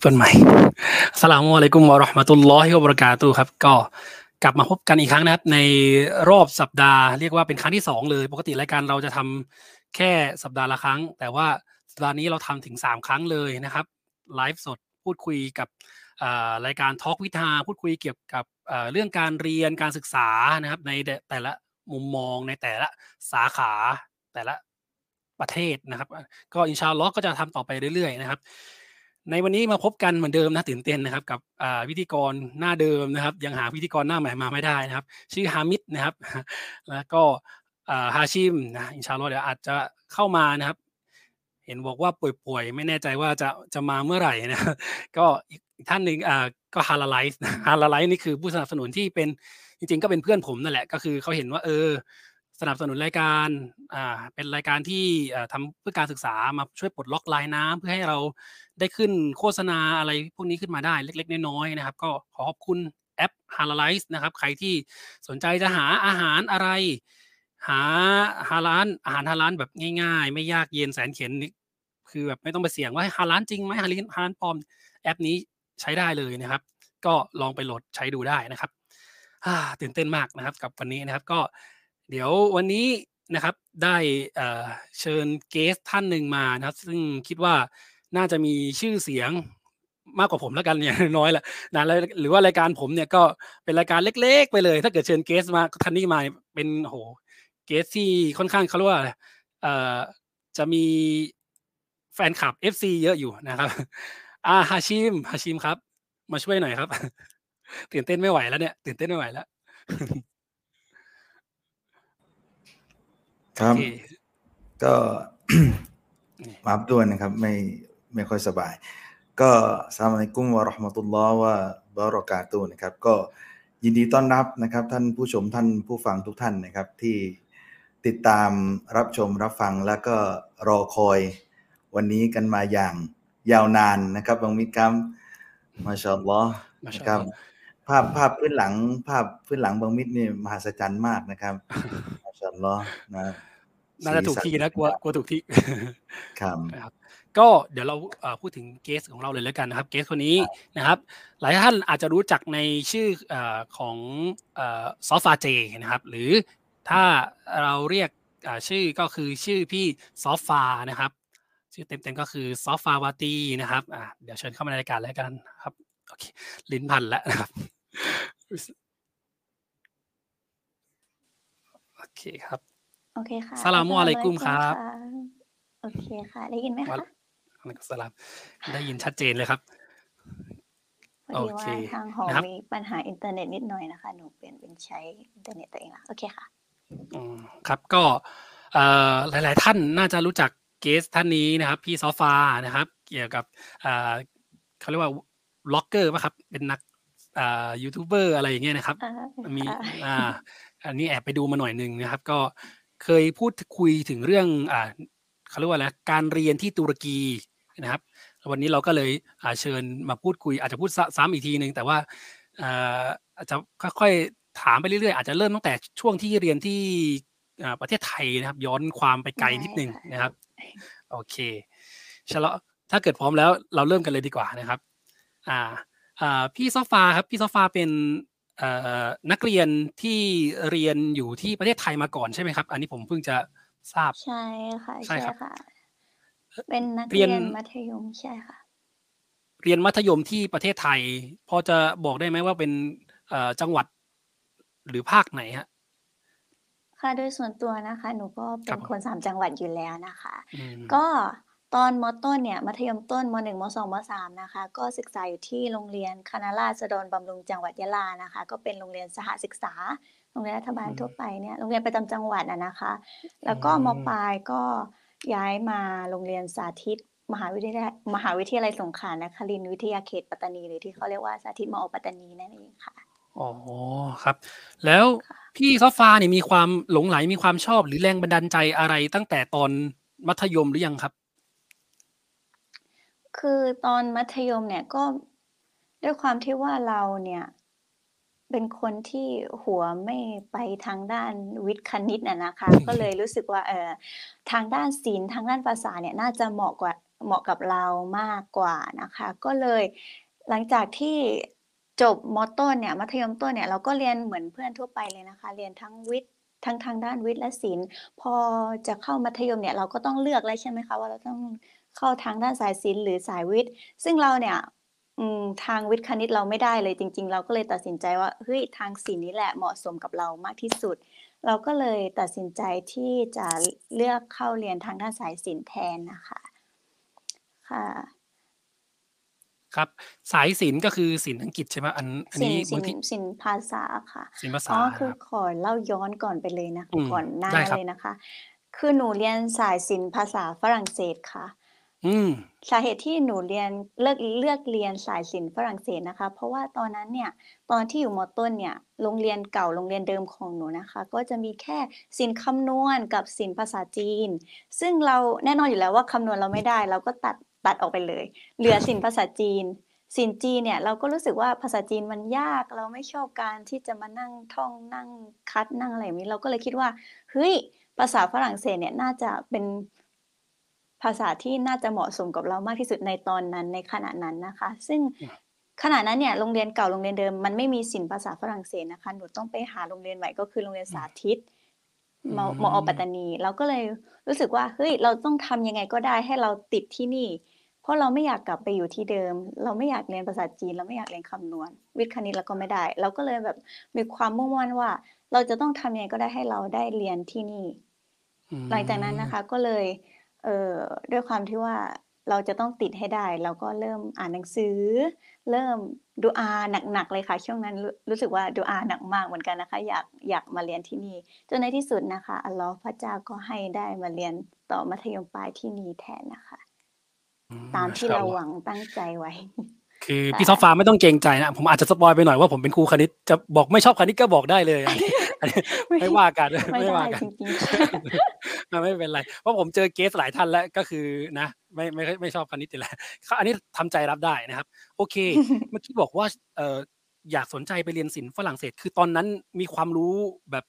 เปิดใหม่สลามอะลัยกุมวะราะห์มะตุลลอฮิวะบะเราะกาตุฮ์ครับ ก็กลับมาพบกันอีกครั้งนะครับ ในรอบสัปดาห์เรียกว่าเป็นครั้งที่สองเลย ปกติรายการเราจะทำแค่สัปดาห์ละครั้ง แต่ว่าสัปดาห์นี้เราทำถึงสามครั้งเลยนะครับไลฟ์สดพูดคุยกับรายการทอล์กวิทาพูดคุยเกี่ยวกับเรื่องการเรียนการศึกษานะครับ ในแต่ละมุมมองในแต่ละสาขา แต่ละประเทศนะครับ ก็อินชาลลอฮ์ก็จะทำต่อไปเรื่อยๆนะครับ ในวันนี้มาพบกันเหมือนเดิมนะตื่นเต้นนะครับ กับอ่าพิธีกรหน้าเดิมนะครับ ยังหาพิธีกรหน้าใหม่มาไม่ได้นะครับ ชื่อฮามิดนะครับ แล้วก็ฮาชิมนะอินชาลลอฮ์เดี๋ยวอาจจะเข้ามานะครับ เห็นบอกว่าป่วยๆ ไม่แน่ใจว่าจะจะมาเมื่อไหร่นะก็อีกท่านหนึ่งอ่าก็ฮาลาไลซ์ฮาลาไลซ์นี่คือผู้สนับสนุนที่เป็นจริงๆก็เป็นเพื่อนผมนั่นแหละก็คือเขาเห็นว่าเออ สนับสนุนรายการอ่าเป็นรายการที่อ่าทำเพื่อการศึกษามาช่วยปลดล็อกลายน้ำเพื่อให้เราได้ขึ้นโฆษณาอะไรพวกนี้ขึ้นมาได้เล็ก ๆ น้อยๆนะครับ ก็ขอขอบคุณแอป h a l a l i z e นะครับ ใครที่สนใจจะหาอาหารอะไร หาฮาลานอาหารฮาลานแบบง่ายๆ ไม่ยากเย็นแสนเข็ญนี่คือแบบไม่ต้องไปเสี่ยงว่าฮาลานจริงไหมฮาลานฮาลานปลอมแอปนี้ใช้ได้เลยนะครับ ก็ลองไปโหลดใช้ดูได้นะครับตื่นเต้นมากนะครับ กับวันนี้นะครับก็ เดี๋ยววันนี้นะครับได้เชิญเกสท่านหนึ่งมานะครับ ซึ่งคิดว่าน่าจะมีชื่อเสียงมากกว่าผมแล้วกันอย่างน้อยแหละนะแล้วหรือว่ารายการผมเนี่ยก็เป็นรายการเล็ก ๆ ไปเลย ถ้าเกิดเชิญเกสมาท่านนี้มาเป็นโหเกสที่ค่อนข้างเขาเรียกว่าอะจะมีแฟนคลับ FC เยอะอยู่นะครับอาฮาชิมฮาชิมครับ มาช่วยหน่อยครับตื่นเต้นไม่ไหวแล้วเนี่ยตื่นเต้นไม่ไหวแล้ว ครับโอเคก็นี่มาอับด้วยนะครับ ไม่ไม่ค่อยสบาย ก็สลามอะลัยกุมวะเราะห์มะตุลลอฮ์วะบะเราะกาตุฮ์นะครับ ก็ยินดีต้อนรับนะครับ ท่านผู้ชมท่านผู้ฟังทุกท่านนะครับ ที่ติดตามรับชมรับฟังแล้วก็รอคอยวันนี้กันมาอย่างยาวนานนะครับบางมิตรครับมาชาอัลลอฮ์มาชานะอัลครัลบอฮ์ภาพภาพพื้นหลัง ภาพพื้นหลังบางมิตรนี่มหัศจรรย์มากนะครับมาชาอัลลอฮ์นะ น่าจะถูกสีสัที่นะกลัวกลัวถูกที่ครับนะครับก็เดี๋ยวเราเอ่อพูดถึงเกสของเราเลยแล้วกันนะครับเกสคนนี้นะครับ หลายท่านอาจจะรู้จักในชื่อเออของซอฟาเจนะครับ หรือถ้าเราเรียกอ่าชื่อก็คือชื่อพี่ซอฟฟานะครับ ชื่อเต็มๆก็คือซอฟฟาวาตีนะครับอ่าเดี๋ยวเชิญเข้ามาในรายการแล้วกันครับโอเคลิ้นพันแล้วนะครับโอเคครับ โอเคค่ะสลามุอะลัยกุมครับะโอเคค่ะ ได้ยินไหมวะคะอะลัยกุมสลามได้ยินชัดเจนเลยครับพอดีโอเคว่าทางหอนะครับมีปัญหาอินเทอร์เน็ตนิดหน่อยนะคะ หนูเปลี่ยนเป็นใช้อินเทอร์เน็ตตัวเองละโอเคค่ะอืมครับก็เอ่อหลาย ๆ ท่านน่าจะรู้จัก guest ท่านนี้นะครับ พี่ซอฟานะครับ เกี่ยวกับเอ่อเขาเรียกว่าบล็อกเกอร์ป่ะครับ เป็นนักอ่ายูทูบเบอร์อะไรอย่างเงี้ยนะครับอ่ามีค่ะอ่าอันนี้แอบไปดูมาหน่อยหนึ่งนะครับ ก็ เคยพูดคุยถึงเรื่องอ่าเขาเรียกว่าอะไรการเรียนที่ตุรกีนะครับ วันนี้เราก็เลยอ่าเชิญมาพูดคุย อาจจะพูดซ้ซ้ำอีกทีหนึ่งแต่ว่าอ่าอาจจะค่อยๆถามไปเรื่อยๆ อาจจะเริ่มตั้งแต่ช่วงที่เรียนที่อ่าประเทศไทยนะครับ ย้อนความไปไกลนิดนึงได้ค่ะนะครับ โอเคชะลอถ้าเกิดพร้อมแล้วเราเริ่มกันเลยดีกว่านะครับ อ่าอ่าพี่ซอฟาครับพี่ซอฟาเป็นเอ่อ นักเรียนที่เรียนอยู่ที่ประเทศไทยมาก่อนใช่ไหมครับ อันนี้ผมเพิ่งจะทราบ ใช่ค่ะ ใช่ใช่ครับค่ะ เป็นนักเรีเรียยนนมัธยมใช่ค่ะ เรียนมัธยมที่ประเทศไทย พอจะบอกได้ไหมว่าเป็นเอ่อจังหวัดหรือภาคไหนฮะค่ะโดยส่วนตัวนะคะ หนูก็คเป็รับนคนสามจังหวัดอยู่แล้วนะคะอืมก็ ตอนมต้นเนี่ยมัธยมต้นมหนึ่งมสองมสามนะคะก็ศึกษาอยู่ที่โรงเรียนคณะราษฎรบำรุงจังหวัดยะลานะคะ ก็เป็นโรงเรียนสหศึกษาโรงเรียนรัฐบาลอืมทั่วไปเนี่ยโรงเรียนประจำจังหวัดอะนะคะ แล้วก็อืมมปลายก็ย้ายมาโรงเรียนสาธิตมหาวิทยาลัยมหาวิทยาลัยสงขลานครินทร์วิทยาเขตปัตตานีหรือที่เขาเรียกว่าสาธิตมอปัตตานีนั่นเองค่ะอ๋อครับ แล้วค่ะพี่ซอฟาเนี่ยมีความหลงไหลมีความชอบหรือแรงบันดาลใจอะไรตั้งแต่ตอนมัธยมหรือยังครับ คือตอนมัธยมเนี่ยก็ด้วยความที่ว่าเราเนี่ยเป็นคนที่หัวไม่ไปทางด้านวิทย์คณิตน่ะนะคะ ก็เลยรู้สึกว่าเออทางด้านศิลป์ทางด้านภาษาเนี่ยน่าจะเหมาะกว่าเหมาะกับเรามากกว่านะคะ ก็เลยหลังจากที่จบมต้นเนี่ยมัธยมต้นเนี่ยเราก็เรียนเหมือนเพื่อนทั่วไปเลยนะคะ เรียนทั้งวิทย์ ทั้งทางด้านวิทย์และศิลป์ พอจะเข้ามัธยมเนี่ยเราก็ต้องเลือกแล้วใช่ไหมคะว่าเราต้องเข้าทางด้านสายศิลป์หรือสายวิทย์ ซึ่งเราเนี่ยทางวิทย์คณิตเราไม่ได้เลยจริง ๆ เราก็เลยตัดสินใจว่าเฮ้ยทางศิลป์นี้แหละเหมาะสมกับเรามากที่สุด เราก็เลยตัดสินใจที่จะเลือกเข้าเรียนทางด้านสายศิลป์แทนนะคะค่ะ ครับ สายศิลป์ก็คือศิลป์อังกฤษใช่ไหมอันอันสินนี้สิบานงทีสินภาษาค่ะศิลป์ภาษาอ๋อคืคอรับ ขอเล่าย้อนก่อนไปเลยนะอืม ก่อนหน้าได้ครับเลยนะคะ คือหนูเรียนสายศิลป์ภาษาฝรั่งเศสค่ะ อืม สาเหตุที่หนูเรียนเลือกเลือกเรียนสายศิลป์ฝรั่งเศสนะคะ เพราะว่าตอนนั้นเนี่ยตอนที่อยู่มต้นเนี่ยโรงเรียนเก่าโรงเรียนเดิมของหนูนะคะ ก็จะมีแค่ศิลป์คำนวณกับศิลป์ภาษาจีน ซึ่งเราแน่นอนอยู่แล้วว่าคำนวณเราไม่ได้ เราก็ตัด ตัดออกไปเลย เหลือศิลป์ภาษาจีนศิลป์จีนเนี่ยเราก็รู้สึกว่าภาษาจีนมันยากเราไม่ชอบการที่จะมานั่งท่องนั่งคัดนั่งอะไรแบบนี้เราก็เลยคิดว่าเฮ้ยภาษาฝรั่งเศสเนี่ยน่าจะเป็นภาษาที่น่าจะเหมาะสมกับเรามากที่สุดในตอนนั้นในขณะนั้นนะคะ ซึ่งขณะนั้นเนี่ยโรงเรียนเก่าโรงเรียนเดิมมันไม่มีศิลป์ภาษาฝรั่งเศสนะคะหนูต้องไปหาโรงเรียนใหม่ก็คือโรงเรียนสาธิตมอมมอปัตตานี เราก็เลยรู้สึกว่าเฮ้ยเราต้องทำยังไงก็ได้ให้เราติดที่นี่ เพราะเราไม่อยากกลับไปอยู่ที่เดิม เราไม่อยากเรียนภาษาจีน เราไม่อยากเรียนคำนวณ วิทย์คณิตเราก็ไม่ได้ เราก็เลยแบบมีความมุ่งมั่นว่า เราจะต้องทำยังไงก็ได้ให้เราได้เรียนที่นี่อืมหลังจากนั้นนะคะก็เลยเอ่อด้วยความที่ว่าเราจะต้องติดให้ได้เราก็เริ่มอ่านหนังสือ เริ่มดูอาหนักๆเลยค่ะ ช่วงนั้นรู้รู้สึกว่าดูอาหนักมากเหมือนกันนะคะ อยากอยากมาเรียนที่นี่จนในที่สุดนะคะอัลลอฮ์พระเจ้าก็ให้ได้มาเรียนต่อมัธยมปลายที่นี่แทนนะคะอื ตามที่ชเราอัลลอฮ์หวังตั้งใจไว้ คือใช่พี่ซอฟฟ้าไม่ต้องเกรงใจนะ ผมอาจจะสปอยไปหน่อยว่าผมเป็นครูคณิตจะบอกไม่ชอบคณิตก็บอกได้เลยอันนี้อันนี้ไม่ว่ากันไม่ไม่ได้ว่ากันจริงๆค่ะอะไม่เป็นไร เพราะผมเจอเกสหลายท่านแล้วก็คือนะไม่ไม่ไม่ชอบคณิตอยู่แล้วเขาอันนี้ทำใจรับได้นะครับ โอเค เมื่อกี้บอกว่าเอออยากสนใจไปเรียนศิลป์ฝรั่งเศส คือตอนนั้นมีความรู้แบบ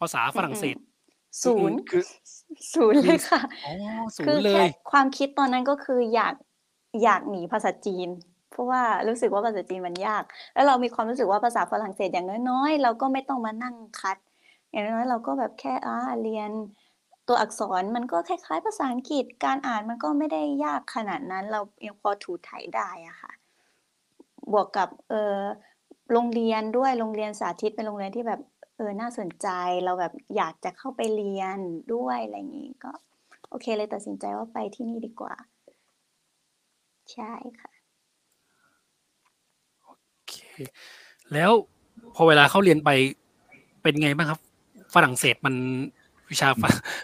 ภาษาฝรั่งเศส ศูนย์คือศูนย์เลยค่ะอ๋อศูคืนอย์เลแค่ยความคิดตอนนั้นก็คืออยากอยากหนีภาษาจีน เพราะว่ารู้สึกว่าภาษาจีนมันยาก แล้วเรามีความรู้สึกว่าภาษาฝรั่งเศสอย่างน้อยๆเราก็ไม่ต้องมานั่งคัด อย่างน้อยๆเราก็แบบแค่อ่าเรียนตัวอักษรมันก็คล้ายๆ ภาษาอังกฤษการอ่านมันก็ไม่ได้ยากขนาดนั้น เรายังพอถูถ่ายได้อะค่ะ บวกกับเออโรงเรียนด้วยโรงเรียนสาธิตเป็นโรงเรียนที่แบบ เออ น่าสนใจ เราแบบอยากจะเข้าไปเรียนด้วยอะไรอย่างนี้ก็ โอเคเลยตัดสินใจว่าไปที่นี่ดีกว่า ใช่ค่ะ โอเค แล้วพอเวลาเข้าเรียนไปเป็นไงบ้างครับ ฝรั่งเศสมันวิชาฝ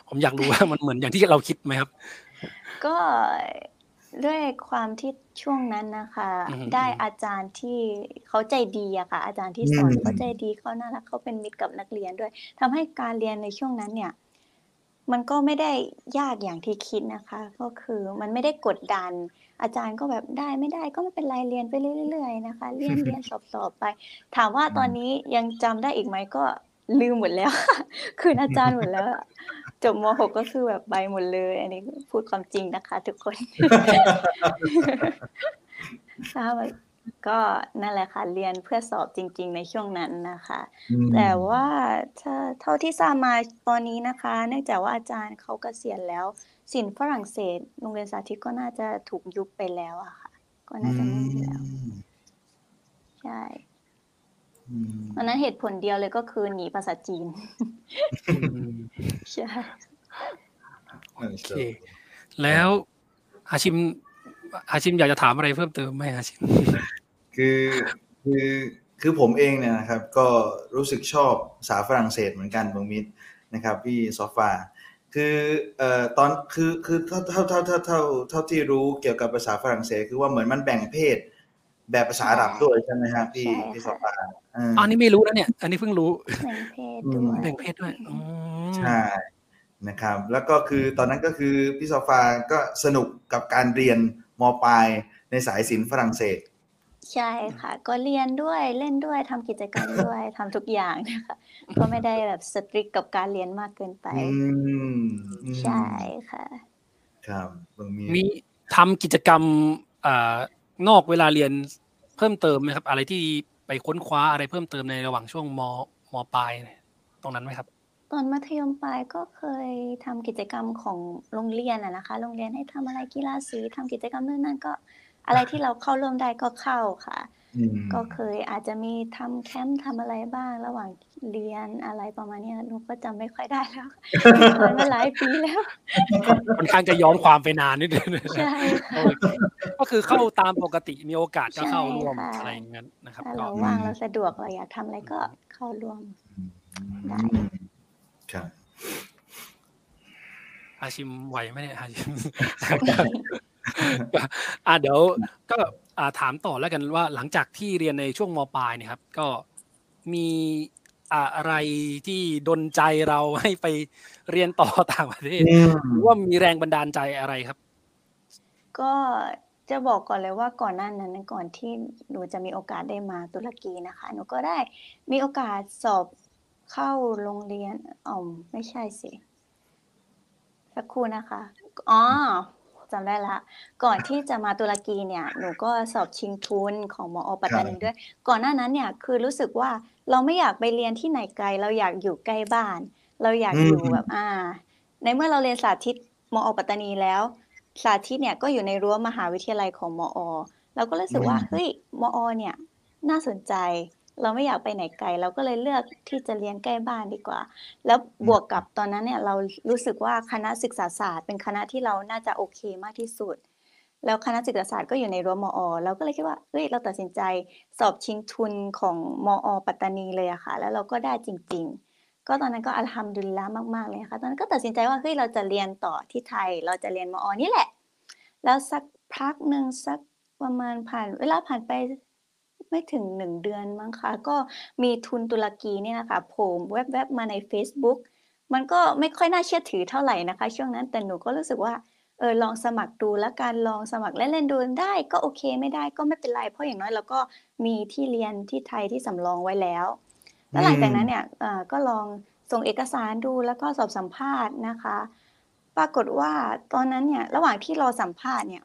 ผมอยากรู้ว่ามันเหมือนอย่างที่เราคิดไหมครับ ก็ ด้วยความที่ช่วงนั้นนะคะ อืมได้อืมอาจารย์ที่เขาใจดีอะค่ะ อาจารย์ที่สอนอืมเขาใจดีเขาน่ารักเขาเป็นมิตรกับนักเรียนด้วยทำให้การเรียนในช่วงนั้นเนี่ย มันก็ไม่ได้ยากอย่างที่คิดนะคะ ก็คือมันไม่ได้กดดัน อาจารย์ก็แบบได้ไม่ได้ก็ไม่เป็นไรเรียนไปเรื่อยๆนะคะ เรียนเรียนสอบสอบไป ถามว่าตอนนี้ยังจำได้อีกไหมก็ลืมหมดแล้ว คืนอาจารย์หมดแล้วอะ จบม .6 ก็คือแบบไปหมดเลย อันนี้พูดความจริงนะคะ ทุกคนค่ะก็นั่นแหละค่ะ เรียนเพื่อสอบจริง ๆ ในช่วงนั้นนะคะอืมแต่ว่าถ้าเท่าที่ทราบมาตอนนี้นะคะ เนื่องจากว่าอาจารย์เขาเกษียณแล้วศิลป์ฝรั่งเศสโรงเรียนสาธิตก็น่าจะถูกยุบไปแล้วอะค่ะ ก็น่าจะไม่มีแล้ว ใช่ อืมอันนั้นเหตุผลเดียวเลยก็คือหนีภาษาจีนใช่โอเคแล้วอาชิมอาชิมอยากจะถามอะไรเพิ่มเติมไหมอาชิมคือคือคือผมเองเนี่ยนะครับ ก็รู้สึกชอบภาษาฝรั่งเศสเหมือนกันบางมิตรนะครับพี่ซอฟาคือเอ่อตอนคือคือเท่าเท่าเท่าเท่าเท่าเท่าที่รู้เกี่ยวกับภาษาฝรั่งเศส คือว่าเหมือนมันแบ่งเพศแบบภาษาอาหรับด้วยใช่ไหมครับพี่ใช่ค่ะพี่ซอฟาเออออันนี้ไม่รู้นะเนี่ย อันนี้เพิ่งรู้แบ่งเพศอืมด้วยแบ่งเพศด้วยอืมใช่นะครับ แล้วก็คือตอนนั้นก็คือพี่ซอฟาก็สนุกกับการเรียนมปลายในสายศิลป์ฝรั่งเศส ใช่ค่ะ ก็เรียนด้วยเล่นด้วยทำกิจกรรมด้วยทำทุกอย่างนะคะก็ไม่ได้แบบสตริกกับการเรียนมากเกินไปอืมอืมใช่ค่ะ ครับบางมีมีทำกิจกรรมอ่านอกเวลาเรียนเพิ่มเติมไหมครับ อะไรที่ไป ค้นคว้าอะไรเพิ่มเติมในระหว่างช่วงมมปลายตรงนั้นไหมครับ ตอนมัธยมปลายก็เคยทำกิจกรรมของโรงเรียนอะนะคะ โรงเรียนให้ทำอะไรกีฬาสีทำกิจกรรมนู่นนั่นก็ อะไรที่เราเข้าร่วมได้ก็เข้าค่ะ ก็เคยอาจจะมีทำแคมป์ทำอะไรบ้างระหว่างเรียนอะไรประมาณเนี้ยหนูก็จำไม่ค่อยได้แล้วผ่านมาหลายปีแล้วค่อนข้างจะย้อนความไปนานนิดนึงใช่ค่ะก็คือเข้าตามปกติมีโอกาสก็เข้าร่วมใช่ค่ะอะไรอย่างนั้นนะครับถ้าก็เราว่างเราสะดวกเราอยากทำอะไรก็เข้าร่วมได้อืมครับฮาชิมไหวไหมเนี่ยฮาชิมอ่าเดี๋ยวก็อ่า ถามต่อแล้วกันว่าหลังจากที่เรียนในช่วงมปลายเนี่ยครับ ก็มีอะไรที่ดนใจเราให้ไปเรียนต่อต่างประเทศอืมหรือว่ามีแรงบันดาลใจอะไรครับ ก็จะบอกก่อนเลยว่าก่อนหน้านั้นก่อนที่หนูจะมีโอกาสได้มาตุรกีนะคะ หนูก็ได้มีโอกาสสอบเข้าโรงเรียนอ๋อไม่ใช่สิสักครู่นะคะ อ๋อ จำได้ละ ก่อนที่จะมาตุรกีเนี่ยหนูก็สอบชิงทุนของมอปัตตานีด้วย ก่อนหน้านั้นเนี่ยคือรู้สึกว่าเราไม่อยากไปเรียนที่ไหนไกล เราอยากอยู่ใกล้บ้าน เราอยากอยู่แบบอ่า ในเมื่อเราเรียนสาธิตมอปัตตานีแล้ว สาธิตเนี่ยก็อยู่ในรั้วมหาวิทยาลัยของมอ เราก็รู้สึกว่าอืมเฮ้ยมอเนี่ยน่าสนใจ เราไม่อยากไปไหนไกล เราก็เลยเลือกที่จะเรียนใกล้บ้านดีกว่า แล้วบวกกับตอนนั้นเนี่ยเรารู้สึกว่าคณะศึกษาศาสตร์เป็นคณะที่เราน่าจะโอเคมากที่สุด แล้วคณะศึกษาศาสตร์ก็อยู่ในรั้วมอ เราก็เลยคิดว่าเฮ้ยเราตัดสินใจสอบชิงทุนของมอ ปัตตานีเลยอะค่ะ แล้วเราก็ได้จริง ๆ ก็ตอนนั้นก็อัลฮัมดุลิลละมากๆเลยค่ะ ตอนนั้นก็ตัดสินใจว่าเฮ้ยเราจะเรียนต่อที่ไทย เราจะเรียนมอ นี่แหละ แล้วสักพักหนึ่งสักประมาณผ่านเวลาผ่านไป ไม่ถึงหนึ่งเดือนมั้งคะก็มีทุนตุรกีเนี่ยนะคะโผล่แวบๆมาใน Facebook มันก็ไม่ค่อยน่าเชื่อถือเท่าไหร่นะคะ ช่วงนั้นแต่หนูก็รู้สึกว่าเออลองสมัครดูแล้วการลองสมัครเล่นๆดูได้ก็โอเคไม่ได้ก็ไม่เป็นไร เพราะอย่างน้อยเราก็มีที่เรียนที่ไทยที่สำรองไว้แล้ว แล้วหลังจากนั้นเนี่ยเอ่อก็ลองส่งเอกสารดูแล้วก็สอบสัมภาษณ์นะคะ ปรากฏว่าตอนนั้นเนี่ยระหว่างที่รอสัมภาษณ์เนี่ย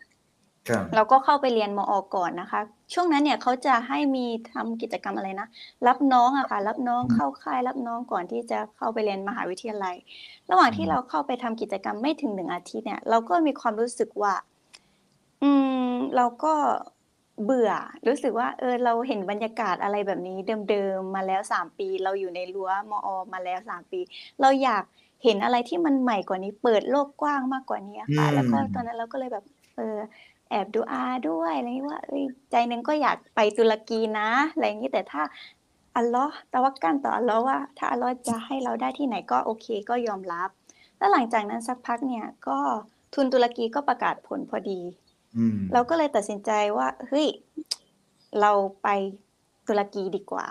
ครับเราก็เข้าไปเรียนมอก่อนนะคะ ช่วงนั้นเนี่ยเขาจะให้มีทำกิจกรรมอะไรนะ รับน้องอะค่ะ รับน้องเข้าค่าย รับน้องก่อนที่จะเข้าไปเรียนมหาวิทยาลัย ระหว่างที่เราเข้าไปทำกิจกรรมไม่ถึงหนึ่งอาทิตย์เนี่ย เราก็มีความรู้สึกว่า อืม เราก็เบื่อ รู้สึกว่า เออ เราเห็นบรรยากาศอะไรแบบนี้เดิมๆมาแล้วสามปี เราอยู่ในรั้วมอ มาแล้วสามปี เราอยากเห็นอะไรที่มันใหม่กว่านี้ เปิดโลกกว้างมากกว่านี้อะค่ะอืมแล้วก็ตอนนั้นเราก็เลยแบบ เออ แอบดูอาด้วยอะไรอย่างนี้ว่าเอ้ยใจหนึงก็อยากไปตุรกีนะอะไรอย่างนี้แต่ถ้าอัลลอฮ์ตะวักกันต่ออัลลอฮ์ว่า ถ้าอัลลอฮ์จะให้เราได้ที่ไหนก็โอเคก็ยอมรับ แล้วหลังจากนั้นสักพักเนี่ยก็ทุนตุรกีก็ประกาศผลพอดีอืมเราก็เลยตัดสินใจว่าเฮ้ยเราไปตุรกีดีกว่า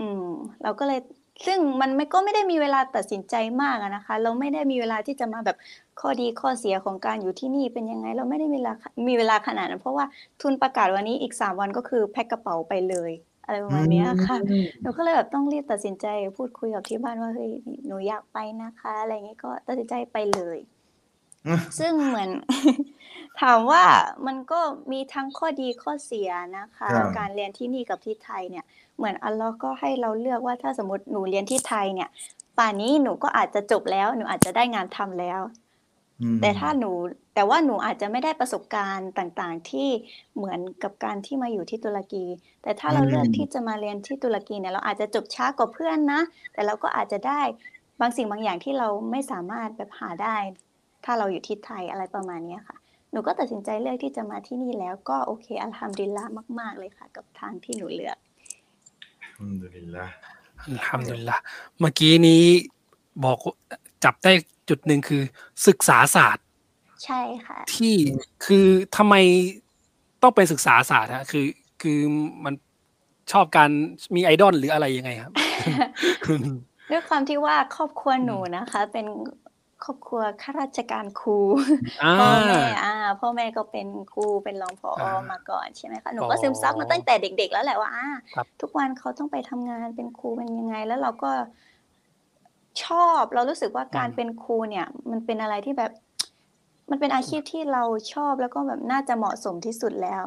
อืม เราก็เลยซึ่งมันไม่ก็ไม่ได้มีเวลาตัดสินใจมากอะนะคะ เราไม่ได้มีเวลาที่จะมาแบบ ข้อดีข้อเสียของการอยู่ที่นี่เป็นยังไง เราไม่ได้มีเวลามีเวลาขนาดนั้น เพราะว่าทุนประกาศวันนี้อีกสามวันก็คือแพ็คกระเป๋าไปเลยอะไรประมาณเนี้ยค่ะอืมหนูก็เลยแบบต้องรีบตัดสินใจพูดคุยกับที่บ้านว่าเฮ้ยหนูอยากไปนะคะ อะไรอย่างงี้ก็ตัดสินใจไปเลยอืมซึ่งเหมือน ถามว่ามันก็มีทั้งข้อดีข้อเสียนะคะครับการเรียนที่นี่กับที่ไทยเนี่ย เหมือนอัลเลอฮ์ก็ให้เราเลือกว่าถ้าสมมติหนูเรียนที่ไทยเนี่ย ป่านนี้หนูก็อาจจะจบแล้ว หนูอาจจะได้งานทำแล้วอืม แต่ถ้าหนูแต่ว่าหนูอาจจะไม่ได้ประสบการณ์ต่างๆ ที่เหมือนกับการที่มาอยู่ที่ตุรกี แต่ถ้าเราอืมเลือกที่จะมาเรียนที่ตุรกีเนี่ยเราอาจจะจบช้ากว่าเพื่อนนะ แต่เราก็อาจจะได้บางสิ่งบางอย่างที่เราไม่สามารถแบบหาได้ ถ้าเราอยู่ที่ไทยอะไรประมาณเนี้ยค่ะ หนูก็ตัดสินใจเลือกที่จะมาที่นี่แล้วก็โอเคอัลฮัมดุลิลละมาก ๆ เลยค่ะ กับทางที่หนูเลือกอัลฮัมดุลิลละอัลฮัมดุลิลละเมื่อกี้นี้บอกจับได้ จุดหนึ่งคือศึกษาศาสตร์ ใช่ค่ะ ที่คือทำไมต้องเป็นศึกษาศาสตร์ฮะคือคือมันชอบการมีไอดอลหรืออะไรยังไงครับด้วยความที่ว่าครอบครัวหนูนะคะ เป็นครอบครัวข้าราชการครูอ่าพ่อแม่อ่าพ่อแม่ก็เป็นครูเป็นรองผออ่ามาก่อนใช่ไหมคะหนูก็อ๋อซึมซับมาตั้งแต่เด็ก ๆ แล้วแหละว่าอ่าครับทุกวันเขาต้องไปทำงานเป็นครูเป็นยังไง แล้วเราก็ ชอบ เรารู้สึกว่าการเป็นครูเนี่ย มันเป็นอะไรที่แบบ มันเป็นอาชีพที่เราชอบแล้วก็แบบน่าจะเหมาะสมที่สุดแล้ว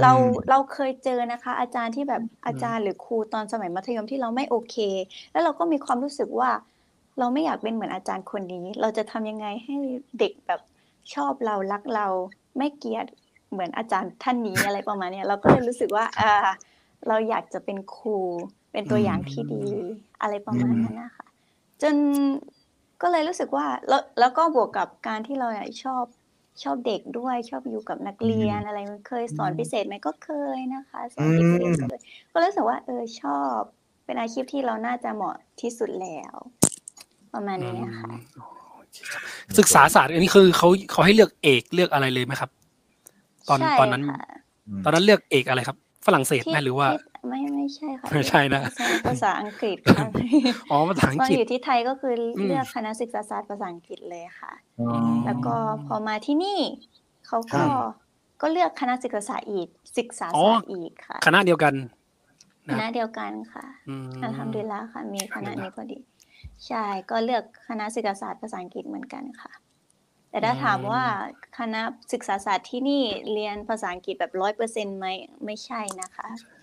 เราอืมเราเคยเจอนะคะ อาจารย์ที่แบบอาจารย์หรือครูตอนสมัยมัธยมที่เราไม่โอเค แล้วเราก็มีความรู้สึกว่า เราไม่อยากเป็นเหมือนอาจารย์คนนี้ เราจะทำยังไงให้เด็กแบบชอบเรารักเราไม่เกลียดเหมือนอาจารย์ท่านนี้อะไรประมาณเนี้ยเราก็เลยรู้สึกว่าอ่าเราอยากจะเป็นครู เป็นตัวอย่างที่ดี อะไรประมาณนั้นนะคะ จนก็เลยรู้สึกว่าแล้วแล้วก็บวกกับการที่เราเนี่ยชอบชอบเด็กด้วยชอบอยู่กับนักเรียนอะไรเคยสอนพิเศษไหมก็เคยนะคะสอนพิเศษก็เลยก็รู้สึกว่า เออชอบ เป็นอาชีพที่เราน่าจะเหมาะที่สุดแล้ว ประมาณนี้ค่ะอืมโอเคครับศึกษาศาสตร์อันนี้คือเขาเขาให้เลือกเอกเลือกอะไรเลยไหมครับ ตอนใช่ตอนนั้นค่ะตอนนั้นเลือกเอกอะไรครับ ฝรั่งเศสไหมหรือว่าที่ไม่ ไม่ใช่ค่ะไม่ใช่นะภาษาภาษาอังกฤษค่ะอ๋อภาษาอังตอนกฤษอยู่ที่ไทยก็คืออมเลือกคณะศึกษาศาสตร์ภาษาอังกฤษเลยค่ะอ๋อแล้วก็พอมาที่นี่เขาครัก็บก็เลือกคณะศึกษาศาสตร์อีกศึกษาอ๋อศาสตร์อีกค่ะ คณะเดียวกันคณะเดียวกันค่ะอืมอัลฮัมดุลิลละค่ะ มีคณะนี้พอดีใช่ก็เลือกคณะศึกษาศาสตร์ภาษาอังกฤษเหมือนกันค่ะ แต่ถ้าอืมถามว่าคณะศึกษาศาสตร์ที่นี่เรียนภาษาอังกฤษแบบร้อยเปอร์เซ็นต์ไหมไม่ใช่นะคะอืมอืม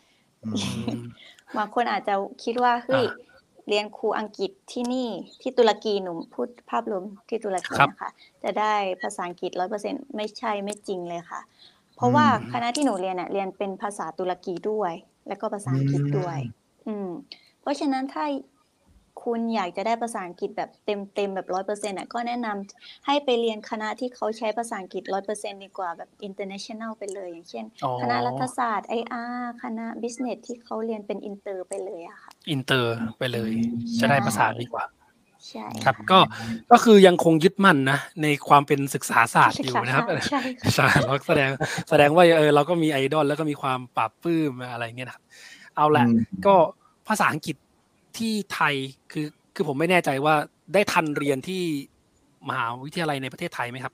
บางคนอาจจะคิดว่าเฮ้ยอ่าเรียนครูอังกฤษที่นี่ที่ตุรกีหนูพูดภาพรวมที่ตุรกีครับนะคะจะได้ภาษาอังกฤษร้อยเปอร์เซ็นไม่ใช่ไม่จริงเลยค่ะ เพราะว่าอืมคณะที่หนูเรียนเน่ะเรียนเป็นภาษาตุรกีด้วย แล้วก็ภาษาอังกฤษด้วย อืม เพราะฉะนั้นถ้า คุณอยากจะได้ภาษาอังกฤษแบบเต็มเต็มๆแบบร้อยเปอร์เซ็นต์อะก็แนะนำให้ไปเรียนคณะที่เขาใช้ภาษาอังกฤษร้อยเปอร์เซ็นต์ดีกว่าแบบ international ไปเลย อย่างเช่นอ๋อคณะรัฐศาสตร์ IR คณะ business ที่เขาเรียนเป็นอินเตอร์ไปเลยอะค่ะอินเตอร์ไปเลยใช่จะได้ภาษาดีกว่าใช่ครับะก็ก็คือยังคงยึดมั่นนะในความเป็นศึกษาศาสตร์อยู่นะครับศึกษาศาสตร์ใช่ค่ะใช่เราแสดงแสดงว่าเออเราก็มีไอดอลแล้วก็มีความปรับปลื้มอะไรเงี้ยนะครับเอาละอืมก็ภาษาอังกฤษ ที่ไทยคือคือผมไม่แน่ใจว่าได้ทันเรียนที่มหาวิทยาลัยในประเทศไทยไหมครับ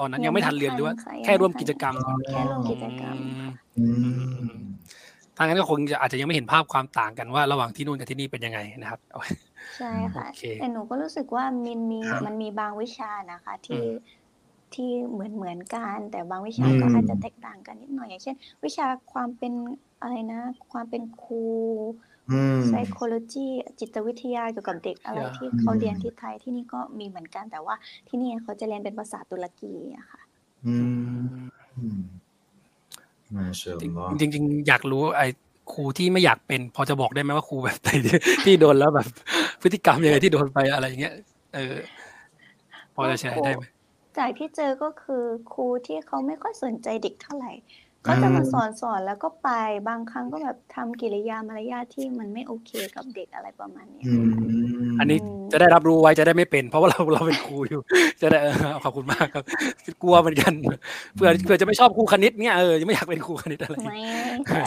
ตอนนั้นยังไม่ทันเรียนหรือว่าค่ะยังแค่ร่วมไทันกิจกรรมแค่ร่วมกิจกรรมอืมอืมทางนั้นก็คงจะอาจจะยังไม่เห็นภาพความต่างกันว่าระหว่างที่นู่นกับที่นี่เป็นยังไงนะครับใช่ค่ะโอเคแต่หนูก็รู้สึกว่ามันมีครับมันมีบางวิชานะคะ ที่อืมที่เหมือนเหมือนกันแต่บางวิชาอืมก็อาจจะแตกต่างกันนิดหน่อยอย่างเช่น วิชาความเป็นอะไรนะ ความเป็นครู อืม psychology จิตวิทยาเกี่ยวกับเด็กอะไร yeah ที่เขาอืมเรียนที่ไทยที่นี่ก็มีเหมือนกันแต่ว่าที่นี่เขาจะเรียนเป็นภาษาตุรกีอะค่ะ อืมอืมมาชาอัลลอฮ์จริงๆจริงๆอยากรู้ไอ้ครูที่ไม่อยากเป็น พอจะบอกได้ไหมว่าครูแบบไหนที่ที่โดนแล้วแบบ พฤติกรรมยังไงที่โดนไปอะไรอย่างเงี้ยเออ พอจะแชร์ได้ไหมจากที่เจอก็คือครูที่เขาไม่ค่อยสนใจเด็กเท่าไหร่ ก็จะมาสอนสอนแล้วก็ไปบางครั้งก็แบบทำกิริยามารยาทที่มันไม่โอเคกับเด็กอะไรประมาณเนี้ยอืมอันนี้อืมจะได้รับรู้ไว้จะได้ไม่เป็น เพราะว่าเราเราเป็นครูอยู่ จะได้เออขอบคุณมากครับ กลัวเหมือนกันเผื่อเผื่อจะไม่ชอบครูคณิตเนี่ยเออยังไม่อยากเป็นครูคณิตอะไรไม่ค่ะ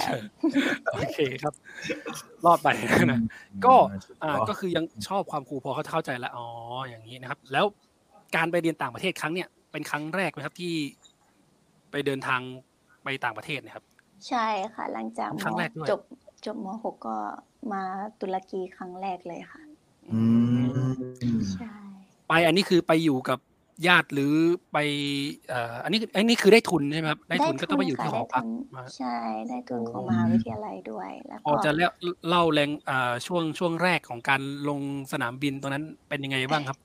โอเคครับ รอดไปนะก็อ่าก็คือยังชอบความครูพอเขาเข้าใจแล้วอ๋ออย่างนี้นะครับ แล้วการไปเรียนต่างประเทศครั้งเนี้ยเป็นครั้งแรกไหมครับที่ไปเดินทาง ไปต่างประเทศเนะครับ ใช่ค่ะ หลังจากครั้งแรกด้วย จบจบม .6 ก็มาตุรกีครั้งแรกเลยค่ะ อืมใช่ ไปอันนี้คือไปอยู่กับญาติหรือไปเอ่ออันนี้อันนี้คือได้ทุนใช่ไหมครับได้ทุนก็ต้องไปอยู่ที่หอพัก ได้ทุนมา ใช่ได้ทุนของมหาวิทยาลัยด้วยแล้วพอก็จะเล่าเล่าแรงอ่าช่วงช่วงแรกของการลงสนามบินตรงนั้นเป็นยังไงบ้างครับ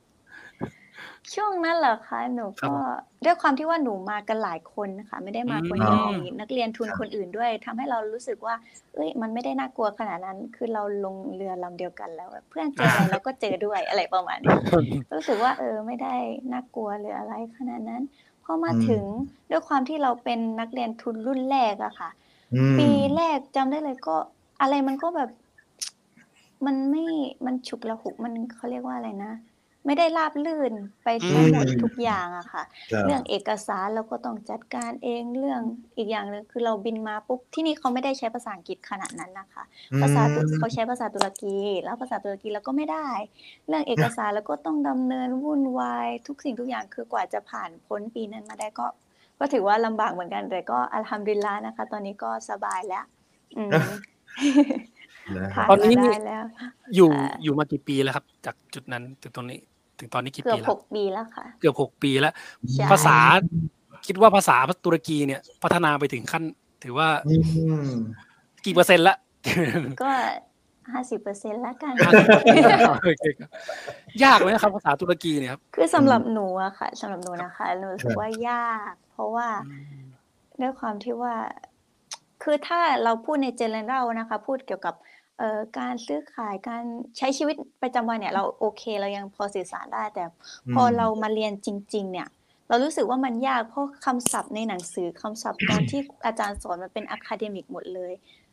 ช่วงนั้นเหรอคะ หนูครับก็ด้วยความที่ว่าหนูมากันหลายคนนะคะ ไม่ได้มาคนอืมเดียวมีนักเรียนทุนคนอื่นด้วยทำให้เรารู้สึกว่า เอ้ย มันไม่ได้น่ากลัวขนาดนั้น คือเราลงเรือลำเดียวกันแล้วแบบเพื่อนเจออะไรเราก็เจอด้วยอะไรประมาณนี้รู้สึกว่า เออ ไม่ได้น่ากลัวหรืออะไรขนาดนั้นพอมาอืมถึงด้วยความที่เราเป็นนักเรียนทุนรุ่นแรกอะค่ะอืมปีแรกจำได้เลยก็อะไรมันก็แบบ มันไม่มันฉุกละหุกมันเขาเรียกว่าอะไรนะ ไม่ได้ราบรื่นไปอืทั้งมหมดทุกอย่างอะค่ะครับเรื่องเอกสารเราก็ต้องจัดการเองเรื่องอีกอย่างหนึงคือเราบินมาปุ๊บที่นี่เขาไม่ได้ใช้ภาษาอังกฤษขนาดนั้นนะคะ ภาษาตุเขาใช้ภาษาตุรกี แล้วภาษาตุรกีเราก็ไม่ได้ เรื่องเอกสารแล้วก็ต้องดำเนินวุ่นวายทุกสิ่งทุกอย่างคือกว่าจะผ่านพ้นปีนั้นมาได้ก็ก็ถือว่าลำบากเหมือนกันแต่ก็อัลฮัมดุลิลลาห์นะคะ ตอนนี้ก็สบายแล้วอืมนะคผ่ารันบตอนนี้มานี่ได้แล้วอยู่ค่ะอยู่มากี่ปีแล้วครับ จากจุดนั้นถึงตรงนี้ ถึงตอนนี้กี่เกือปีบแล้หวกปีแล้วค่ะ เกือบหกปีแล้ว ใช่ ภาษาคิดว่าภาษาตุรกีเนี่ย พัฒนาไปถึงขั้น ถือว่าอืมกี่เปอร์เซ็นต์ละ ก็ห้าสิบเปอร์เซ็นต์แล้วกัน โอเคครับยากไหมครับภาษาตุรกีเนี่ยครับ คือสำหรับหนูอะค่ะสำหรับหนูนะคะ หนูรู้สึกว่ายาก เพราะว่าด้วยความที่ว่า คือถ้าเราพูดใน general นะคะ พูดเกี่ยวกับ เอ่อการซื้อขายการใช้ชีวิตประจำวันเนี่ยเราโอเคเรายังพอสื่อสารได้ แต่พออมเรามาเรียนจริง ๆ เนี่ย เรารู้สึกว่ามันยากเพราะคำศัพท์ในหนังสือคำศัพท์ตอนที่อาจารย์สอนมันเป็น academic หมดเลย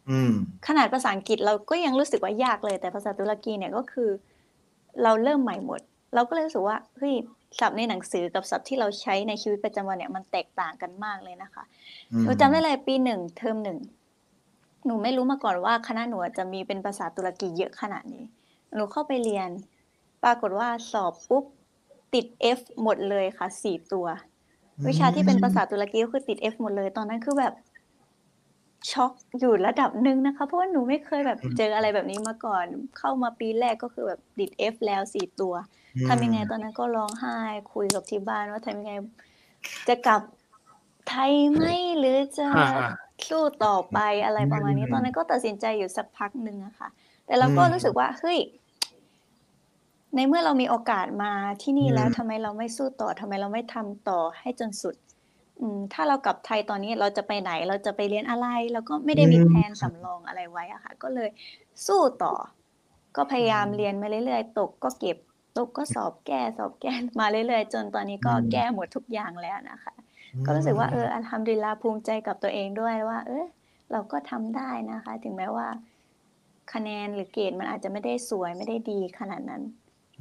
อืมขนาดภาษาอังกฤษเราก็ยังรู้สึกว่ายากเลย แต่ภาษาตุรกีเนี่ยก็คือ เราเริ่มใหม่หมด เราก็เลยรู้สึกว่าเฮ้ยศัพท์ในหนังสือกับศัพท์ที่เราใช้ในชีวิตประจำวันเนี่ยมันแตกต่างกันมากเลยนะคะอืมหนูจำได้เลยปีหนึ่งเทอมหนึ่ง หนูไม่รู้มาก่อนว่าคณะหนูจะมีเป็นภาษาตุรกีเยอะขนาดนี้ หนูเข้าไปเรียน ปรากฏว่าสอบปุ๊บติด F หมดเลยค่ะสี่ตัว วิชาที่เป็นภาษาตุรกีก็คือติด F หมดเลย ตอนนั้นคือแบบช็อกอยู่ระดับหนึ่งนะคะ เพราะว่าหนูไม่เคยแบบเจออะไรแบบนี้มาก่อน เข้ามาปีแรกก็คือแบบติด F แล้วสี่ตัวทำยังไงตอนนั้นก็ร้องไห้ คุยกับที่บ้านว่าทำยังไง จะกลับไทยไหมหรือจะอ่าอ่า สู้ต่อไปอะไรประมาณนี้ ตอนนั้นก็ตัดสินใจอยู่สักพักหนึ่งอะค่ะ แต่เราก็รู้สึกว่า เฮ้ย ในเมื่อเรามีโอกาสมาที่นี่แล้วทำไมเราไม่สู้ต่อทำไมเราไม่ทำต่อให้จนสุด อืม ถ้าเรากลับไทยตอนนี้เราจะไปไหน เราจะไปเรียนอะไรแล้วก็ไม่ได้มีแผนสำรองอะไรไว้อะค่ะ ก็เลยสู้ต่อ ก็พยายามเรียนมาเรื่อยๆ ตกก็เก็บตกก็สอบแก้สอบแก้มาเรื่อยๆ จนตอนนี้ก็อืมแก้หมดทุกอย่างแล้วนะคะ ก็รู้สึกว่าเอออัลฮัมดุลิลลาห์ภูมิใจกับตัวเองด้วยว่า เออเราก็ทำได้นะคะ ถึงแม้ว่า คะแนนหรือเกรดมันอาจจะไม่ได้สวยไม่ได้ดีขนาดนั้น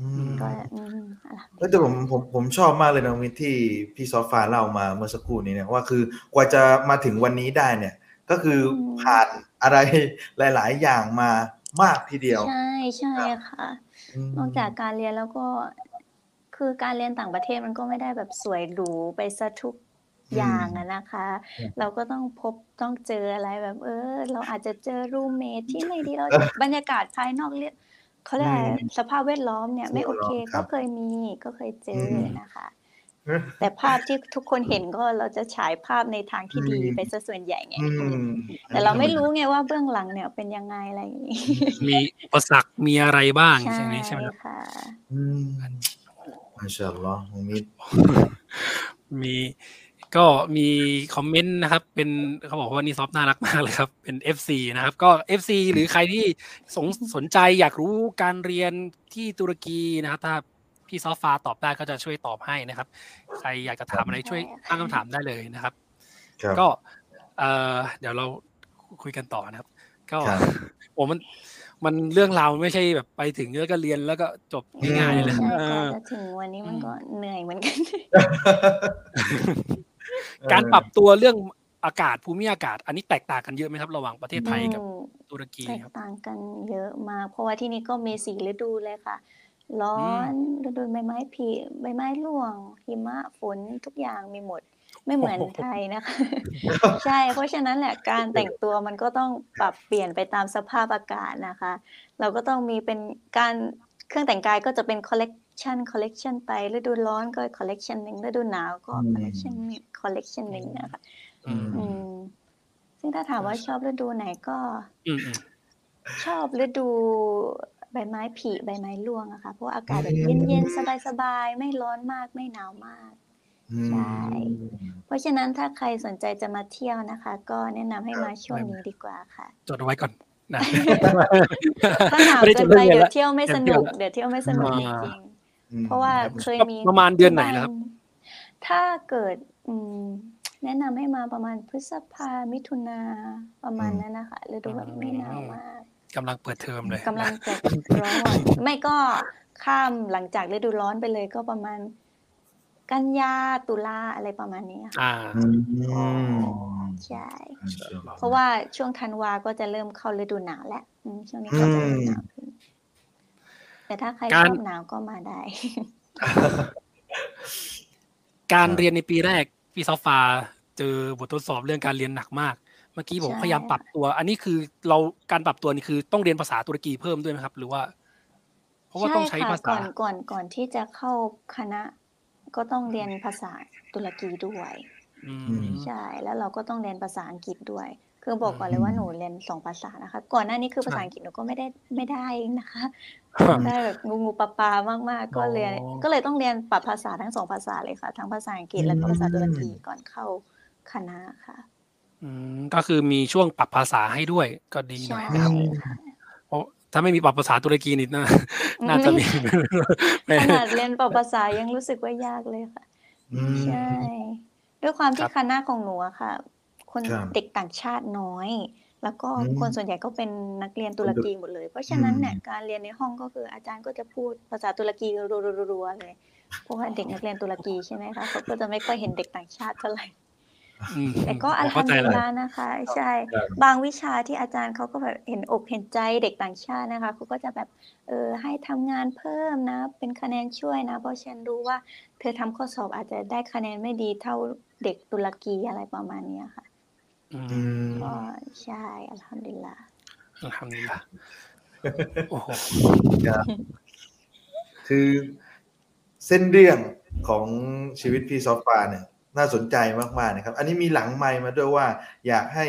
อืมก็อืมอัลฮัมดุลิลลาห์เอ้ยแต่ผมผมผมชอบมากเลยนะมิตที่พี่ซอฟฟ้าเล่ามาเมื่อสักครู่นี้เนี่ยว่าคือกว่าจะมาถึงวันนี้ได้เนี่ย ก็คืออมผ่านอะไรหลาย ๆ อย่างมามากทีเดียว ใช่ใช่ค่ะมนอกจากการเรียนแล้วก็คือการเรียนต่างประเทศมันก็ไม่ได้แบบสวยหรูไปซะทุก อย่างอะนะคะอืมเราก็ต้องพบต้องเจออะไรแบบ เออ เราอาจจะเจอรูเมทที่ไม่ดีเราบรรยากาศภายนอกเรียกเขาเรียกอะไรอืมสภาพแวดล้อมเนี่ยไม่โอเคครัก็บเคยมีก็เคยเจออมนะคะ แต่ภาพที่ทุกคนเห็นก็เราจะฉายภาพในทางที่ดีอืมไปซะส่วนใหญ่ไงอืมแต่เราไม่รู้ไงว่าเบื้องหลังเนี่ยเป็นยังไงอะไรอย่างนี้มีอุปสรรคมีอะไรบ้างใช่ใช่ไหมใช่ไหมครับค่ะอืมมาชาอัลลอฮ์น้องมิตรมี ก็มีคอมเมนต์นะครับ เป็นเขาบอกว่านี่ซอฟน่ารักมากเลยครับ เป็น FC นะครับ ก็ FC หรือใครที่สงสนใจอยากรู้การเรียนที่ตุรกีนะครับ ถ้าพี่ซอฟฟ้าตอบได้ก็จะช่วยตอบให้นะครับ ใครอยากจะถามอะไรช่วยตั้งคำถามได้เลยนะครับครับก็เออเดี๋ยวเราคุยกันต่อนะครับ ก็ครับโอ้มันมันเรื่องราวไม่ใช่แบบไปถึงแล้วก็เรียนแล้วก็จบง่ายๆเลยใช่เอกว่าอจะถึงวันนี้มันอืมก็เหนื่อยเหมือนกัน การปรับตัวเรื่องอากาศภูมิอากาศ อันนี้แตกต่างกันเยอะไหมครับ ระหว่างประเทศไทยกับอืมตุรกีแตกครับต่างกันเยอะมากเพราะว่าที่นี่ก็มีสี่ฤดูเลยค่ะ ร้อนฤดูใบไม้ผลิใบไม้ร่วง หิมะฝนทุกอย่างมีหมดไม่เหมือนโอ้โหไทยนะคะใช่เพราะฉะนั้นแหละการแต่งตัวมันก็ต้องปรับเปลี่ยนไปตามสภาพอากาศนะคะ เราก็ต้องมีเป็นการเครื่องแต่งกายก็จะเป็นคอลเลก ชันคอลเลกชันไปฤดูร้อนก็คอลเลกชันหนึ่งฤดูหนาวก็อืมคอลเลกชันคอลเลกชันหนึ่งนะคะอืมอืมซึ่งถ้าถามว่าชอบฤดูไหนก็อืมอืมชอบฤดูใบไม้ผลิใบไม้ร่วงอะค่ะเพราะว่าอากาศแบบเย็นๆสบายๆไม่ร้อนมากไม่หนาวมากอืมใช่เพราะฉะนั้นถ้าใครสนใจจะมาเที่ยวนะคะ ก็แนะนำให้มาช่วงนี้ดีกว่าค่ะ จดเอาไว้ก่อนนะถ้าหนาวไม่ได้เกิจนดไปเรื่องเรียนเดี๋ยวละเที่ยวไม่สนุกเที่ยวละเดี๋ยวเที่ยวไม่สนุกจอ่าริงอืมๆ เพราะว่าเคยมีประมาณเดือนไหนล่ะครับ ถ้าเกิดอืมแนะนำให้มาประมาณพฤษภามิถุนาประมาณนั้นนะคะฤดูแบบไม่หนาวมากกำลังเปิดเทอมเลยกำลังจะร้อนไม่ก็ข้ามหลังจากฤดูร้อนไปเลยก็ประมาณกันยาตุลาอะไรประมาณนี้ค่ะอ่าอืมใช่อัลลอฮ์เพราะว่าช่วงธันวาก็จะเริ่มเข้าฤดูหนาวแล้วอืมช่วงนี้ก็จะเริ่มหนาวขึ้น แต่ถ้าใครชการอบหนาวก็มาได้ การเรียนในปีแรกพี่ซอฟฟ้าเจอบททดสอบเรื่องการเรียนหนักมาก เมื่อกี้ผมใช่พยายามปรับตัว อันนี้คือเราการปรับตัวนี่คือต้องเรียนภาษาตุรกีเพิ่มด้วยไหมครับ หรือว่า เพราะว่าต้องใช้ค่ะภาษาก่อนก่อนก่อนที่จะเข้าคณะ ก็ต้องเรียนภาษาตุรกีด้วยอืมใช่แล้วเราก็ต้องเรียนภาษาอังกฤษด้วย คือบอกก่อนเลยว่าหนูเรียนสองภาษานะคะ ก่อนหน้านี้คือภาษาอังกฤษหนูก็ไม่ได้ไม่ได้นะคะได้แบบงูงูปลาปลามากๆ ก็เรียนอ๋อก็เลยต้องเรียนปรับภาษาทั้งสองภาษาเลยค่ะ ทั้งภาษาอังกฤษแล้วก็ภาษาตุรกีก่อนเข้าคณะค่ะ อืมก็คือมีช่วงปรับภาษาให้ด้วยก็ดีหน่ใช่อยนะครับค่ะเพราะถ้าไม่มีปรับภาษาตุรกีนี่น่าน่าจะมีขนาดเรียนปรับภาษายังรู้สึกว่ายากเลยค่ะอืมใช่ด้วยความที่ครับคณะของหนูอะค่ะ คนครับ เด็กต่างชาติน้อย แล้วก็อืมคนส่วนใหญ่ก็เป็นนักเรียนตุรกีหมดเลย เพราะฉะนั้นเนี่ยอืมการเรียนในห้องก็คืออาจารย์ก็จะพูดภาษาตุรกีรัวๆๆๆ เลย เพราะว่าเด็กนักเรียนตุรกีใช่ไหมคะเขาก็จะไม่ค่อยเห็นเด็กต่างชาติเท่าไหร่ อืมแต่ก็ผอัลมฮัเข้ามใจดุลิลแล้วลาห์นะคะ ใช่ ครับ บางวิชาที่อาจารย์เขาก็แบบเห็นอกเห็นใจเด็กต่างชาตินะคะเขาก็จะแบบเออให้ทำงานเพิ่มนะ เป็นคะแนนช่วยนะ เพราะฉันรู้ว่า เธอทำข้อสอบอาจจะได้คะแนนไม่ดีเท่าเด็กตุรกีอะไรประมาณเนี้ยค่ะ อืมอืมก็ใช่อัลฮัมดุลิลลาห์อัลฮัมดุลิลละโอ้โหครับคือเส้นเรื่องของชีวิตพี่ซอฟฟาเนี่ย น่าสนใจมากๆนะครับ อันนี้มีหลังไมค์มาด้วยว่า อยากให้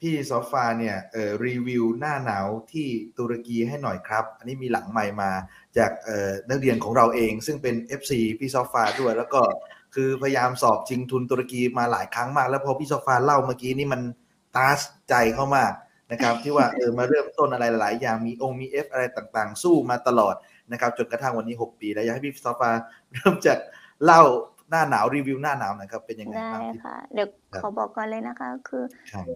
พี่ซอฟฟาเนี่ยเอ่อรีวิวหน้าหนาวที่ตุรกีให้หน่อยครับ อันนี้มีหลังไมค์มาจากเอ่อนักเรียนของเราเอง ซึ่งเป็น FC พี่ซอฟฟาด้วย แล้วก็ คือพยายามสอบชิงทุนตุรกีมาหลายครั้งมาก แล้วพอพี่ซอฟฟาเล่าเมื่อกี้นี่มันตาสใจเข้ามากนะครับที่ว่าเออมาเริ่มต้นอะไรหลายๆอย่างมีองค์มีเอฟอะไรต่างๆ สู้มาตลอดนะครับจนกระทั่งวันนี้ 6 ปี แล้วอยากให้พี่ซอฟฟาเริ่มจากเล่าหน้าหนาวรีวิวหน้าหนาวหน่อยครับเป็นยังไงได้บ้างที่ค่ะเดี๋ยวครับขอบอกก่อนเลยนะคะ คือครับ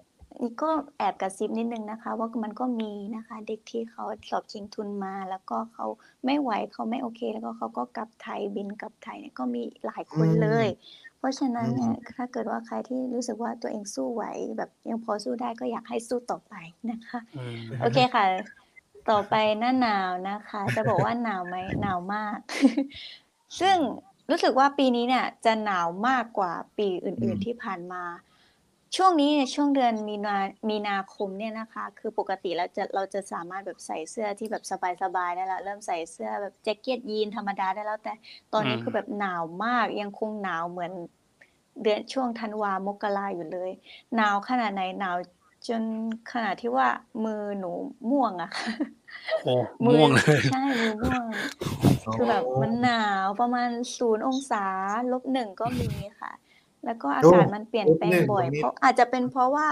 นี่ก็แอบกระซิบนิดนึงนะคะ ว่ามันก็มีนะคะ เด็กที่เขาสอบชิงทุนมา แล้วก็เขาไม่ไหวเขาไม่โอเค แล้วก็เขาก็กลับไทยบินกลับไทยเนี่ยก็มีหลายคนเลย เพราะฉะนั้นเนี่ยถ้าเกิดว่าใครที่รู้สึกว่าตัวเองสู้ไหว แบบยังพอสู้ได้ก็อยากให้สู้ต่อไปนะคะอืมโอเคค่ะ ต่อไปหน้าหนาวนะคะ จะบอกว่าหนาวไหมหนาวมาก ซึ่งรู้สึกว่าปีนี้เนี่ยจะหนาวมากกว่าปีอื่นอืมๆที่ผ่านมา ช่วงนี้เนี่ยช่วงเดือนมีนามีนาคมเนี่ยนะคะ คือปกติเราจะเราจะสามารถแบบใส่เสื้อที่แบบสบายๆได้แล้วเริ่มใส่เสื้อแบบแจ็คเก็ตยีนธรรมดาได้แล้ว แต่ตอนนี้อืมคือแบบหนาวมากยังคงหนาวเหมือน เดือนช่วงธันวามกราอยู่เลย หนาวขนาดไหนหนาวจนขนาดที่ว่ามือหนูม่วงอะค่ะโอ้มืม่วงเลยใช่มือม่วงคือแบบมันหนาวประมาณศูนย์องศาลบหนึ่งก็มีค่ะ แล้วก็อากาศมันเปลี่ยนแปลงบ่อย เพราะอาจจะเป็นเพราะว่า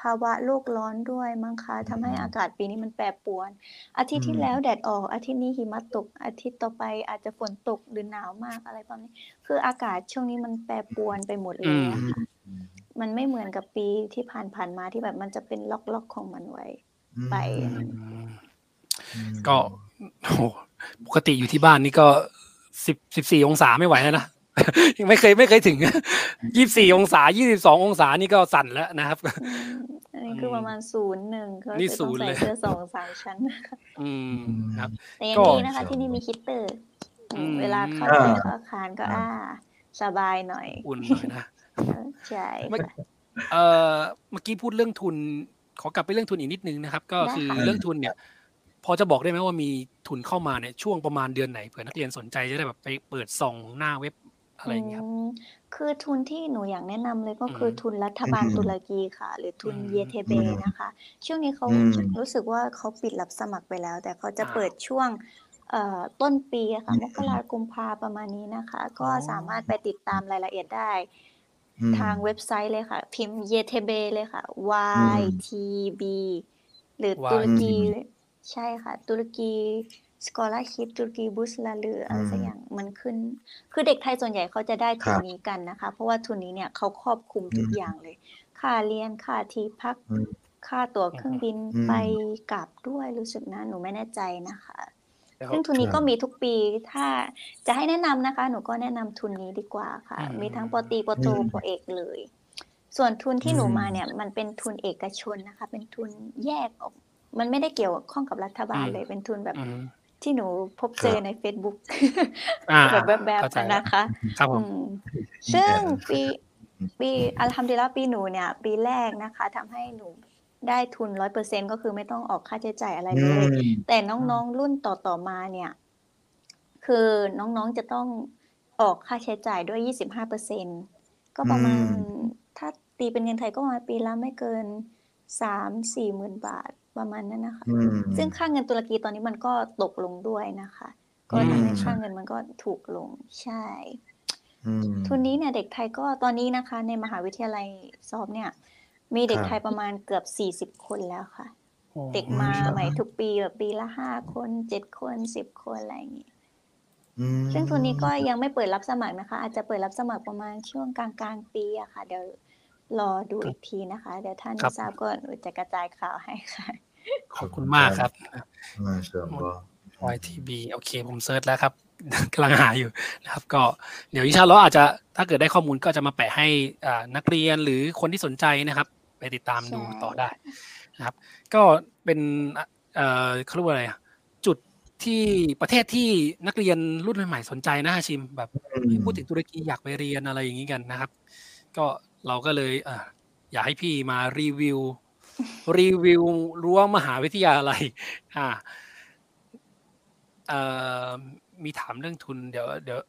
ภาวะโลกร้อนด้วยมั้งคะทำให้อากาศปีนี้มันแปรปรวน อาทิตย์ที่แล้วแดดออก อาทิตย์นี้หิมะตก อาทิตย์ต่อไปอาจจะฝนตกหรือหนาวมากอะไรประมาณนี้ คืออากาศช่วงนี้มันแปรปรวนไปหมดเลอืยมอะค่ะมันไม่เหมือนกับปีที่ผ่านๆมาที่แบบมันจะเป็นล็อกๆของมันไว้ไปอืมอืมก็โอ้โหปกติอยู่ที่บ้านนี่ก็สิบสิบสี่องศาไม่ไหวแล้วนะ ยังไม่เคยไม่เคยถึงยี่สี่องศายี่สิบสององศานี่ก็สั่นแล้วนะครับอืมอันนี้คือประมาณศูนย์หนึ่งก็นี่จะศูต้องนย์ใส่เลยเสื้อสองสามชั้นอืมครับแต่ยังก็ดีนะคะ ที่นี่มีฮีตเตอร์อืมอืมเวลาเข้าอ่าที่เข้าอาคารก็อ่า สบายหน่อย อุ่นหน่อยนะใช่ไม่ค่ะเอ่อเมื่อกี้พูดเรื่องทุน ขอกลับไปเรื่องทุนอีกนิดนึงนะครับ ก็ได้คือค่ะเรื่องทุนเนี่ยพอจะบอกได้ไหมว่ามีทุนเข้ามาเนี่ยช่วงประมาณเดือนไหนเผื่อนักเรียนสนใจจะได้แบบไปเปิดส่องหน้าเว็บ อะไรอย่างเงี้ยครับอืมคือทุนที่หนูอยากแนะนำเลยก็คืออมทุนรัฐบาลอืมตุรกีค่ะ หรือทุนอืมเยเทเบอืมนะคะ ช่วงนี้เขาอืม รู้สึกว่าเขาปิดรับสมัครไปแล้ว แต่เขาจะอ่า เปิดช่วงเอ่อต้นปีอะค่ะอืมมกราคมพาประมาณนี้นะคะ ก็อ๋อ สามารถไปติดตามรายละเอียดได้ อืมทางเว็บไซต์เลยค่ะ พิมพ์เยเทเบเลยค่ะม YTB หรือ Y ตุรกีอืมใช่ค่ะ ตุรกี scholarship ตุรกีบุสลาหรืออะไรสักอืมอย่างมันขึ้น คือเด็กไทยส่วนใหญ่เขาจะได้ทุนครับนี้กันนะคะ เพราะว่าทุนนี้เนี่ยเขาครอบคลุมทุกอืมอย่างเลย ค่าเรียนค่าที่พักอืมค่าตั๋วเครื่องบินอืมไปกลับด้วยรู้สึกนะ หนูไม่แน่ใจนะคะแล้วซึ่งทุนนี้ครับก็มีทุกปีถ้าจะให้แนะนำนะคะ หนูก็แนะนำทุนนี้ดีกว่าค่ะอืมมีทั้งปอตรีปอโทอืมปอเอกเลย ส่วนทุนที่หนูอืมมาเนี่ย มันเป็นทุนเอกชนนะคะ เป็นทุนแยกออก มันไม่ได้เกี่ยวข้องกับรัฐบาลเลยเป็นทุนแบบอืม ที่หนูพบเจอใน Facebook อ่าแบบแบบเข้าใจๆนะคะ ครับผมอืมซึ่งปีปีอัลฮัมดุลิลละปีหนูเนี่ย ปีแรกนะคะทำให้หนูได้ทุนร้อยเปอร์เซ็นก็คือไม่ต้องออกค่าใช้จ่ายอะไรอืเลยมแต่น้องๆรุ่นต่อๆมาเนี่ย คือน้องๆจะต้องออกค่าใช้จ่ายด้วยยี่สิบห้าเปอร์เซ็นก็ประมาณอืมถ้าตีเป็นเงินไทยก็ประมาณปีละไม่เกินสามสี่หมื่นบาท ประมาณนั้นนะคะ อืม ซึ่งค่าเงินตุรกีตอนนี้มันก็ตกลงด้วยนะคะ ก็อืมทำให้ค่าเงินมันก็ถูกลงใช่ อืม ทุนนี้เนี่ยเด็กไทยก็ตอนนี้นะคะ ในมหาวิทยาลัยซอบเนี่ย มีเด็กครับไทยประมาณเกือบสี่สิบคนแล้วค่ะ โอ้เด็กมาอืมใหม่ทุกปีแบบปีละห้าคนเจ็ดคนสิบคนอะไรอย่างงี้ อืมซึ่งทุนนี้ก็ยังไม่เปิดรับสมัครนะคะ อาจจะเปิดรับสมัครประมาณช่วงกลางกลางๆปีอะค่ะ เดี๋ยว รอดูอีกทีนะคะ เดี๋ยวท่านครับทราบก็หนูจะกระจายข่าวให้ค่ะ ขอบคุณมากครับมาชาอัลลอฮ์ YTB โอเค ผมเซิร์ชแล้วครับกำลังหาอยู่นะครับ ก็เดี๋ยวอินชาอัลลอฮ์อาจจะถ้าเกิดได้ข้อมูลก็จะมาแปะให้อ่านักเรียนหรือคนที่สนใจนะครับ ไปติดตามดูใช่ต่อได้นะครับ ก็เป็นเอ่อเขาเรียกว่าอะไรอะจุดที่ประเทศที่นักเรียนรุ่นใหม่ๆสนใจนะฮาชิมแบบอืมพูดถึงตุรกีอยากไปเรียนอะไรอย่างนี้กันนะครับ ก็ เราก็เลยอะอยากให้พี่มารีวิว รีวิวรั้วมหาวิทยาลัยอ่าเอ่อมีถามเรื่องทุนเดี๋ยวเดี๋ยว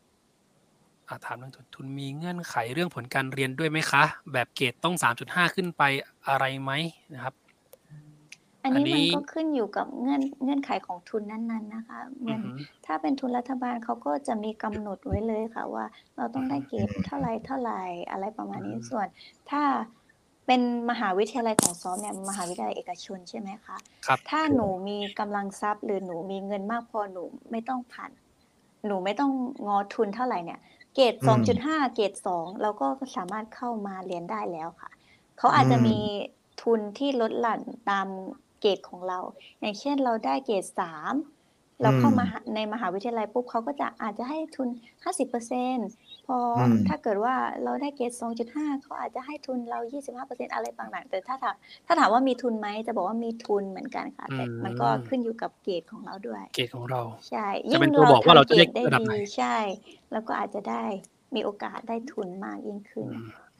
อ่าถามเรื่องทุนทุนมีเงื่อนไขเรื่องผลการเรียนด้วยไหมคะ แบบเกรดต้องสามจุดห้าขึ้นไปอะไรไหมนะครับ อันอันนี้นี้มันก็ขึ้นอยู่กับเงื่อนเงื่อนไขของทุนนั้นๆนะคะเหมือือนอหือถ้าเป็นทุนรัฐบาลเขาก็จะมีกำหนดไว้เลยค่ะว่า เราต้องได้เกรดเท่าไหรเท่าไหรอะไรประมาณนี้ส่วน ถ้าเป็นมหาวิทยาลัยของซ้อมเนี่ยมหาวิทยาลัยเอกชนใช่ไหมคะครับ ถ้าหนูมีกำลังทรัพย์หรือหนูมีเงินมากพอหนูไม่ต้องผ่าน หนูไม่ต้องงอทุนเท่าไหร่เนี่ย เกรดอืสองมจุดห้าเกรดสองเราก็สามารถเข้ามาเรียนได้แล้วค่ะ เขาอาจจะอืม มีทุนที่ลดหลั่นตาม เกรดของเรา อย่างเช่นเราได้เกรดสามเราเข้ามาหาในมหาวิทยาลัยปุ๊บเขาก็จะอาจจะให้ทุนห้าสิบเปอร์เซ็นพออมถ้าเกิดว่าเราได้เกรดสองจุดห้าเขาอาจจะให้ทุนเรายี่สิบห้าเปอร์เซ็นอะไรต่างๆแต่ถ้าถามถ้าถามว่ามีทุนไหมจะบอกว่ามีทุนเหมือนกันค่ะ แต่มันก็อืมขึ้นอยู่กับเกรดของเราด้วย เกรดของเรา ใช่จะเป็นตัวบอกว่าเราจะได้ทำกรระดับไหนใช่ แล้วก็อาจจะได้มีโอกาสได้ทุนมากยิ่งขึ้น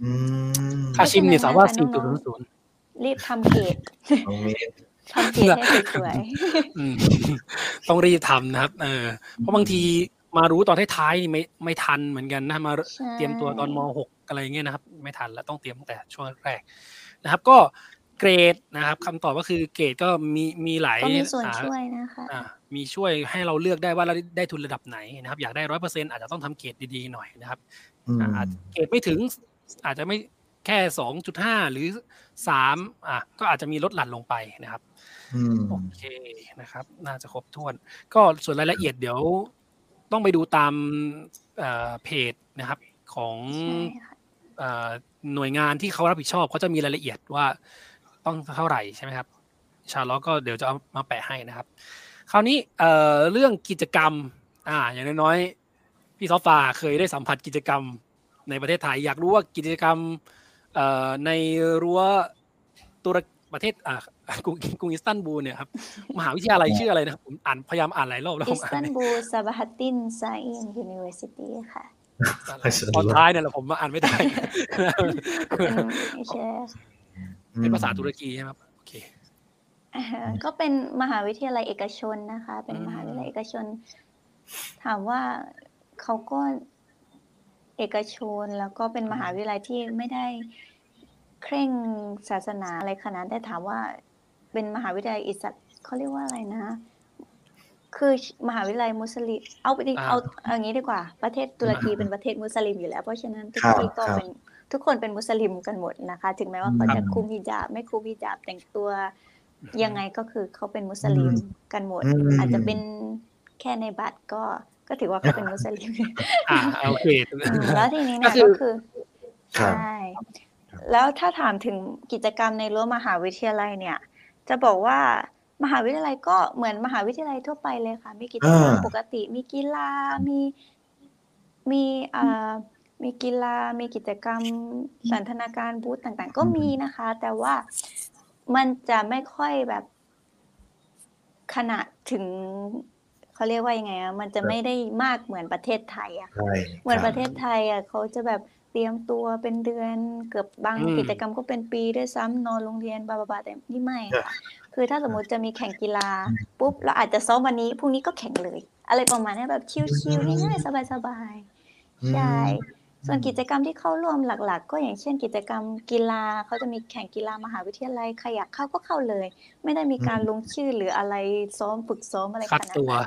อืมค่าชิมเนี่ยสามารถเพสี่ราะจุดฉะนั้นศูนย์รีบทำเกรดน้องเมย์ ทำเกรดให้สวยอืมต้องรีบทำนะครับ เออ เพราะบางทีมารู้ตอนท้ายๆนี่ไม่ไม่ทันเหมือนกันนะมาๆใช่เตรียมตัวตอนม .6 อะไรอย่างเงี้ยนะครับ ไม่ทันแล้วต้องเตรียมตั้งแต่ช่วงแรกนะครับ ก็เกรดนะครับคำตอบก็คือเกรดก็มีมีหลายก็มีส่วนอ่าช่วยนะคะอ่ามีช่วยให้เราเลือกได้ว่าเราได้ทุนระดับไหนนะครับ อยากได้ร้อยเปอร์เซ็นอาจจะต้องทำเกรดดีๆหน่อยนะครับอืมอ่าอาจเกรดไม่ถึงอาจจะไม่แค่สองจุดห้าหรือ สามอะก็อาจจะมีลดหลั่นลงไปนะครับอืมโอเคนะครับ น่าจะครบถ้วน ก็ส่วนรายละเอียดเดี๋ยวต้องไปดูตามเอ่อเพจนะครับของใช่ค่ะเอ่อหน่วยงานที่เขารับผิดชอบเขาจะมีรายละเอียดว่าต้องเท่าไหร่ใช่ไหมครับอินชาล้อฮ์ก็เดี๋ยวจะเอามาแปะให้นะครับ คราวนี้เอ่อเรื่องกิจกรรม อ่า อย่างน้อยๆพี่ซอฟฟาเคยได้สัมผัสกิจกรรมในประเทศไทย อยากรู้ว่ากิจกรรมเอ่อ ในรั้วตุรกประเทศอ่ากรุงกรุงอิสตันบูลเนี่ยครับมหาวิทยาลัยชื่ออะไรนะครับผมอ่านพยายามอ่านหลายรอบแล้วอิผมสอ่าตันนไม่บูลซาบาฮัตตินไซอินยูนิเวอร์ซิตี้ค่ะตอนท้ายเนี่ยแหละผมอ่านไม่ได้เป็นไม่ใช่เป็นภาษาตุรกีใช่ไหมครับโอเคอ่าฮะก็เป็นมหาวิทยาลัยเอกชนนะคะ เป็นอืมมหาวิทยาลัยเอกชน ถามว่าเขาก็ เอกชนแล้วก็เป็นมหาวิทยาลัยที่ไม่ได้เคร่งศาสนาอะไรขนาดนั้นแต่ถามว่า เป็นมหาวิทยาลัยอิสระเขาเรียกว่าอะไรนะ คือมหาวิทยาลัยมุสลิมเอาไปดิอ่าเอาเอาอย่างนี้ดีกว่า ประเทศตุรกีเป็นประเทศมุสลิมอยู่แล้ว เพราะฉะนั้นทุกครับที่ก็ครับเป็นทุกคนเป็นมุสลิมกันหมดนะคะ ถึงแม้ว่าเขาจะคุมฮิญาบไม่คุมฮิญาบแต่งตัวยังไงก็คือเขาเป็นมุสลิมกันหมดอืมอาจจะเป็นแค่ในบัตรก็ ก็ถือว่าเขาเป็นมุสลิมอ่าโอเคอืมแล้วทีนี้ก็เนี่ยคือก็คือครับใช่แล้วถ้าถามถึงกิจกรรมในรั้วมหาวิทยาลัยเนี่ย จะบอกว่ามหาวิทยาลัยก็เหมือนมหาวิทยาลัยทั่วไปเลยค่ะ มีกิจกรรมอ่าปกติ มีกีฬา มีมีเอ่อมีกีฬา มีกิจกรรมสันทนาการบูธต่างๆ ก็มีนะคะ แต่ว่ามันจะไม่ค่อยแบบขนาดถึง เขาเรียกว่ายังไงอะมันจะไม่ได้มากเหมือนประเทศไทยอะค่ะใช่เหมือนคบประเทศไทยอะเขาจะแบบเตรียมตัวเป็นเดือนเกือบบางอืมกิจกรรมก็เป็นปีด้วยซ้ำนอนโรงเรียนบาบาบาแต่นี่ไม่ครับค่ะคือถ้าสมมติจะมีแข่งกีฬาปุ๊บเราอาจจะซ้อมวันนี้พรุ่งนี้ก็แข่งเลย อะไรประมาณนี้แบบชิลๆง่ายๆสบายๆใช่ส่วนกิจกรรมที่เข้าร่วมหลัก ๆ ก็อย่างเช่น กิจกรรมกีฬาเขาจะมีแข่งกีฬามหาวิทยาลัยใครอยากเข้าก็เข้าเลย ไม่ได้มีการลงชื่อหรืออะไรซ้อมฝึกซ้อมอะไรคัดขนาดตัวนั้น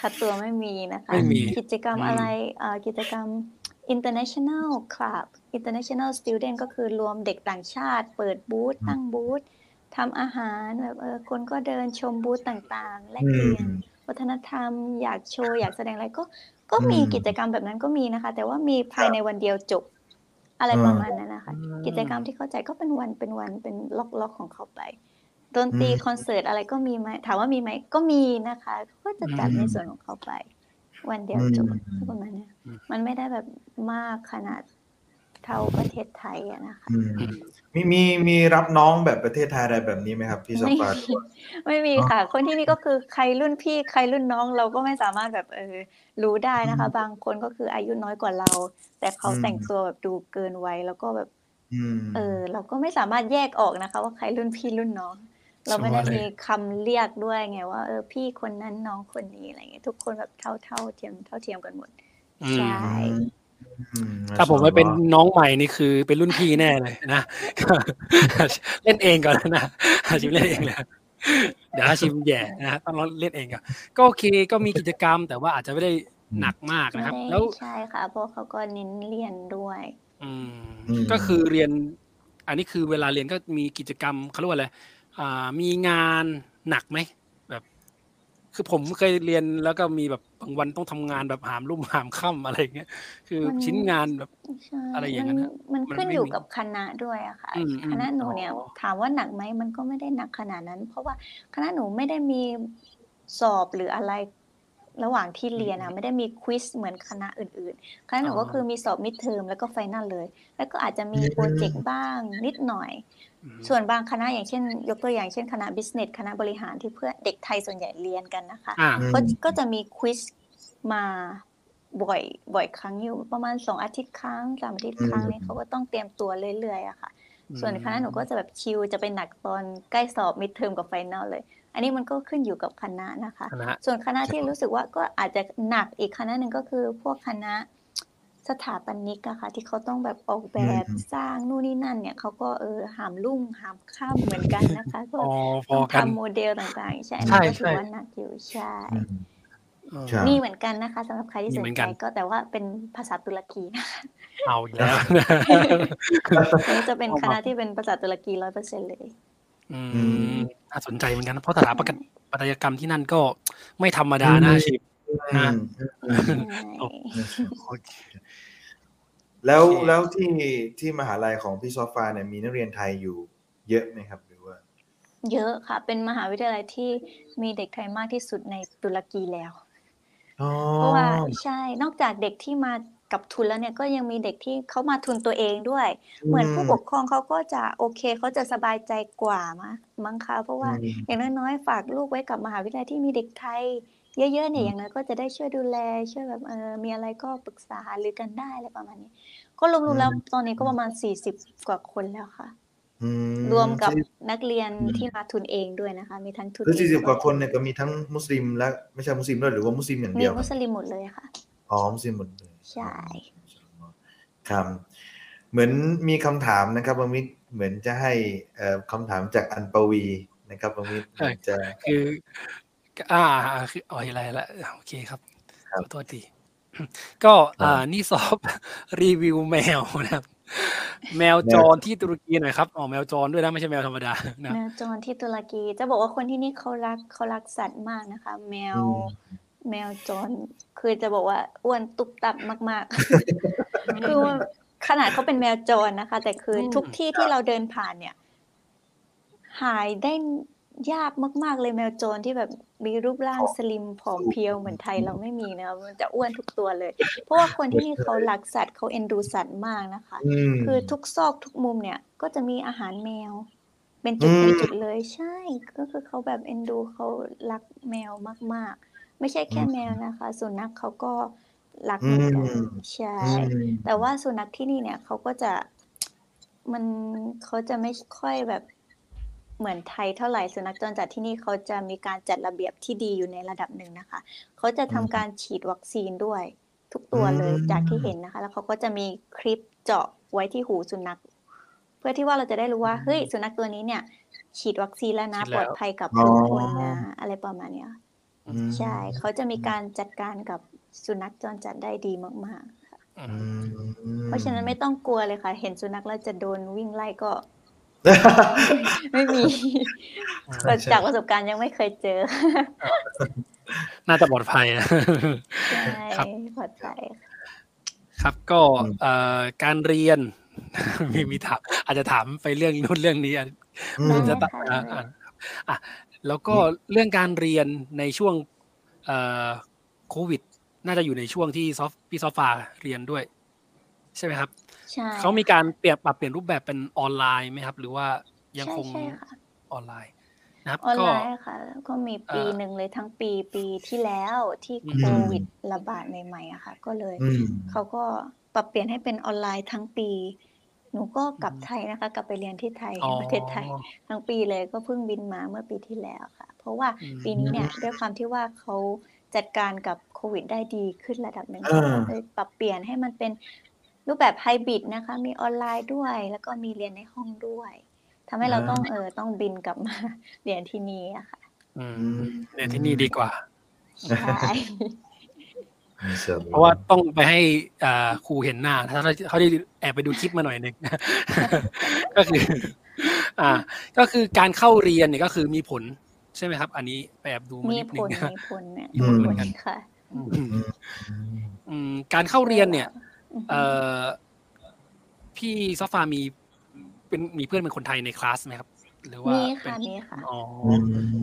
คัดตัวไม่มีนะคะ ไม่มี กิจกรรมอืมอะไรเอ่อกิจกรรม international club international student ก็คือรวมเด็กต่างชาติ เปิดบูธตั้งบูธทำอาหารแบบเออคนก็เดินชมบูธต่างๆ แลกเปลี่ยน วัฒนธรรม อยากโชว์อยากแสดงอะไรก็ ก็มีอืมกิจกรรมแบบนั้นก็มีนะคะ แต่ว่ามีภายในวันเดียวจบ อะไรอืมประมาณนั้นนะคะอืมกิจกรรมที่เข้าใจก็เป็นวันเป็นวันเป็นล็อกล็อกของเขาไป ดนตรีอืมคอนเสิร์ตอะไรก็มีไหมถามว่ามีไหมก็มีนะคะ ก็จะจัดอืมในส่วนของเขาไป วันเดียวจบอืมประมาณเนี้ยอืมมันไม่ได้แบบมากขนาดเท่าประเทศไทยอะนะคะอืมมีมีมีรับน้องแบบประเทศไทยอะไรแบบนี้ไหมครับพี่ซอไม่ฟามีไม่มีค่ะ คนที่นี่ก็คือใครรุ่นพี่ใครรุ่นน้องเราก็ไม่สามารถแบบเออรู้ได้นะคะ บางคนก็คืออายุน้อยกว่าเรา แต่เขาแต่งตัวแบบดูเกินวัยแล้วก็แบบอืมเออ เราก็ไม่สามารถแยกออกนะคะ ว่าใครรุ่นพี่รุ่นน้อง เราไม่ได้ชัวร์เลยมีคำเรียกด้วยไงว่าเออพี่คนนั้นน้องคนนี้อะไรเงี้ยทุกคนแบบเท่าเท่าเทียมเท่าเทียมกันหมดอืมใช่อืมถ้าผมไม่เป็นน้องใหม่นี่คือเป็นรุ่นพี่แน่เลยนะ เล่นเองก่อนนะอาชิมเล่นเองเลยเดี๋ยวอาชิมแย่นะฮะต้องเล่นเองก่อนก็โอเคก็มีกิจกรรม แต่ว่าอาจจะไม่ได้หนักมากไม่นะครับได้แล้วใช่ค่ะเพราะเขาก็เน้นเรียนด้วยอืมอืมก็คือเรียน อันนี้คือเวลาเรียนก็มีกิจกรรมเขาเรียกว่าอะไรอ่า มีงานหนักไหมแบบ คือผมเคยเรียนแล้วก็มีแบบบางวันต้องทำงานแบบหามรุ่มหามค่ำอะไรอย่างเงี้ยคือมันชิ้นงานแบบใช่อะไรอย่างนั้นมัฮะมันมันขึ้นไม่อยู่มีกับคณะด้วยอะค่ะอืมอืมคณะหนูเนี่ยอ๋อถามว่าหนักไหมมันก็ไม่ได้หนักขนาดนั้น เพราะว่าคณะหนูไม่ได้มีสอบหรืออะไร ระหว่างที่เรียนอะไม่ได้มี quiz เหมือนคณะอื่นๆ คณะหนูอ๋อก็คือมีสอบ midterm แล้วก็ final เลย แล้วก็อาจจะมีอืม project บ้างนิดหน่อยอืมส่วนบางคณะอย่างเช่น ยกตัวอย่างเช่นคณะ business คณะบริหารที่เพื่อนเด็กไทยส่วนใหญ่เรียนกันนะคะอ่าอืมก็ก็จะมี quiz มาบ่อยบ่อยครั้งอยู่ประมาณสองอาทิตย์ครั้งสามอาทิตย์ครั้งอืมนี้เขาก็ต้องเตรียมตัวเรื่อยๆอะค่ะอืมส่วนคณะหนูก็จะแบบ chill จะไปหนักตอนใกล้สอบ midterm กับ final เลย อันนี้มันก็ขึ้นอยู่กับคณะนะคะ คณะ ส่วนคณะที่รู้สึกว่าก็อาจจะหนักอีกคณะหนึ่งก็คือพวกคณะสถาปนิกอะค่ะที่เขาต้องแบบออกแบบอืมสร้างนู่นนี่นั่นเนี่ยเขาก็เออหามรุ่งหามค่ำเหมือนกันนะคะก็พอพต้อองกันทำโมเดลต่างๆ ใช่อันใช่นี้ก็ถืใช่อว่าหนักอยู่ใช่อืมเออใช่มีเหมือนกันนะคะสำหรับใครที่มีสเหมืนอนใจกันก็แต่ว่าเป็นภาษาตุรกีนะคะเอาอีกแล้วอันนี้จะเป็นคณะที่เป็นภาษาตุรกีร้อยเปอร์เซ็นต์เลย อือืมมน่าสนใจเหมือนกันนะเพราะสถาปัตยปัตยกรรมที่นั่นก็ไม่ธรรมดาอืมนะอาชิมอืนะมอืมใช่โอเคแล้วโอเคแล้วที่ที่มหาลัยของพี่ซอฟาเนี่ยมีนักเรียนไทยอยู่เยอะไหมครับหรือว่า เยอะค่ะ เป็นมหาวิทยาลัยที่มีเด็กไทยมากที่สุดในตุรกีแล้วอ๋อเพราะว่าใช่นอกจากเด็กที่มา กับทุนแล้วเนี่ยก็ยังมีเด็กที่เขามาทุนตัวเองด้วย เหมือนผู้ปกครองเขาก็จะโอเคเขาจะสบายใจกว่ามั้งมั้งคะเพราะว่าอืมอย่างน้อยๆฝากลูกไว้กับมหาวิทยาลัยที่มีเด็กไทยเยอะๆเนี่ยอย่างน้อยก็จะได้ช่วยดูแลช่วยแบบเออมีอะไรก็ปรึกษาหรือกันได้อะไรประมาณนี้ ก็รวมๆแล้วตอนนี้ก็ประมาณสี่สิบกว่าคนแล้วค่ะอืรวมกับสี่นักเรียนอืมที่มาทุนเองด้วยนะคะ มีทั้งทุนคือเองสี่สิบแล้วกว่าคนเนี่ยก็มีทั้งมุสลิมและไม่ใช่มุสลิมด้วยหรือว่ามุสลิมอย่างมีเดียวมุสลิมหมดเลยค่ะอ๋อมุสลิมหมดเลย ใช่ครับเหมือนมีคำถามนะครับบางมิตรเหมือนจะให้เอ่อคำถามจากอันปวีนะครับบางมิตรเหมือนจะคือ อ่าคืออ๋ออะไรละโอเคครับครัขบอโทษทีก็ครับอ่านี่สอบรีวิวแมวนะครับ แมวจรที่ตุรกีหน่อยครับอ๋อแมวจรด้วยนะไม่ใช่แมวธรรมดานะแมวจรที่ตุรกี จะบอกว่าคนที่นี่เขารักเขารักสัตว์มากนะคะ แมวอืม แมวจรคือจะบอกว่าอ้วนตุบตับมากๆ คือว่าขนาดเขาเป็นแมวจรนะคะ แต่คืออมทุกที่ที่เราเดินผ่านเนี่ย หายได้ยากมาก ๆ เลยแมวจรที่แบบมีรูปร่างสลิมผอมเพรียวเหมือนไทยเราไม่มีนะคะมันจะอ้วนทุกตัวเลย เพราะว่าคนที่นี่เขารักสัตว์เขาเอ็นดูสัตว์มากนะคะอืมคือทุกซอกทุกมุมเนี่ย ก็จะมีอาหารแมว เป็นจุดอืมเป็นจุดเลยใช่ ก็คือเขาแบบเอ็นดูเขารักแมวมาก ๆ ไม่ใช่แค่แมวนะคะ สุนัขเขาก็รักเหมือนกันใช่อืมแต่ว่าสุนัขที่นี่เนี่ยเขาก็จะมันเขาจะไม่ค่อยแบบเหมือนไทยเท่าไหร่สุนัขจรจัดที่นี่เขาจะมีการจัดระเบียบที่ดีอยู่ในระดับหนึ่งนะคะ เขาจะทำการฉีดวัคซีนด้วย ทุกตัวเลยอืมจากที่เห็นนะคะ แล้วเขาก็จะมีคลิปเจาะไว้ที่หูสุนัข เพื่อที่ว่าเราจะได้รู้ว่าเฮ้ยสุนัขตัวนี้เนี่ย ฉีดวัคซีนแล้วนะฉีดปแล้วลอดภัยกับอ๋อทุกคนนะอะไรประมาณเนี้ย อืมใช่เขาจะมีการจัดการกับสุนัขจรจัดได้ดีมากๆอือืม ม เพราะฉะนั้นไม่ต้องกลัวเลยค่ะ เห็นสุนัขแล้วจะโดนวิ่งไล่ก็ ไม่มี ใช่ใช่ จากประสบการณ์ยังไม่เคยเจอ น่าจะปลอดภัยนะ ใช่ครับ ปลอดภัยครับก็เอ่อการเรียน มีมีถามอาจจะถามไปเรื่องนู้นเรื่องนี้อะ อืม ได้จะตัดค่ะอ่าอ่าอะ แล้วก็เรื่องการเรียนในช่วงเอ่อโควิด น่าจะอยู่ในช่วงที่ซอฟพี่ซอฟาเรียนด้วย ใช่ไหมครับใช่เขามีการเปลี่ยนปรับเปลี่ยนรูปแบบเป็นออนไลน์ไหมครับ หรือว่ายังใช่คงใช่ค่ะออนไลน์นะครับออนก็ไลน์ค่ะก็มีปีเอ่อหนึ่งเลยทั้งปีปีที่แล้วที่อืมโควิดระบาดใหม่ๆอะค่ะ ก็เลยอืมเขาก็ปรับเปลี่ยนให้เป็นออนไลน์ทั้งปี หนูก็กลับไทยนะคะ กลับไปเรียนที่ไทยอ๋อประเทศไทย ทั้งปีเลยก็เพิ่งบินมาเมื่อปีที่แล้วค่ะ เพราะว่าอืมปีนี้เนี่ยด้วยความที่ว่าเขาจัดการกับโควิดได้ดีขึ้นระดับหนึ่งอ่าเลยปรับเปลี่ยนให้มันเป็นรูปแบบไฮบริดนะคะ มีออนไลน์ด้วย แล้วก็มีเรียนในห้องด้วยทำให้เราต้องเออต้องบินกลับมา เรียนที่นี่อะค่ะ อืมอืมเรียนที่นี่ดีกว่า ใช่ เพราะว่าต้องไปให้อ่าครูเห็นหน้าถ้าเขาได้แอบไปดูคลิปมาหน่อยหนึ่งก็คือ อ่า ก็คือการเข้าเรียนเนี่ยก็คือมีผลใช่ไหมครับ อันนี้ไปแอบดูมามีนิดผนึงลนะมีผลเนี่ยมีผลเหมือนกันค่ะอืมอืมอืมการเข้าเรียนเนี่ยอือฮึเอ่อพี่ซอฟามีเป็นมีเพื่อนเป็นคนไทยในคลาสไหมครับ หรือว่ามีเป็ค่ะนมีค่ะอ๋อ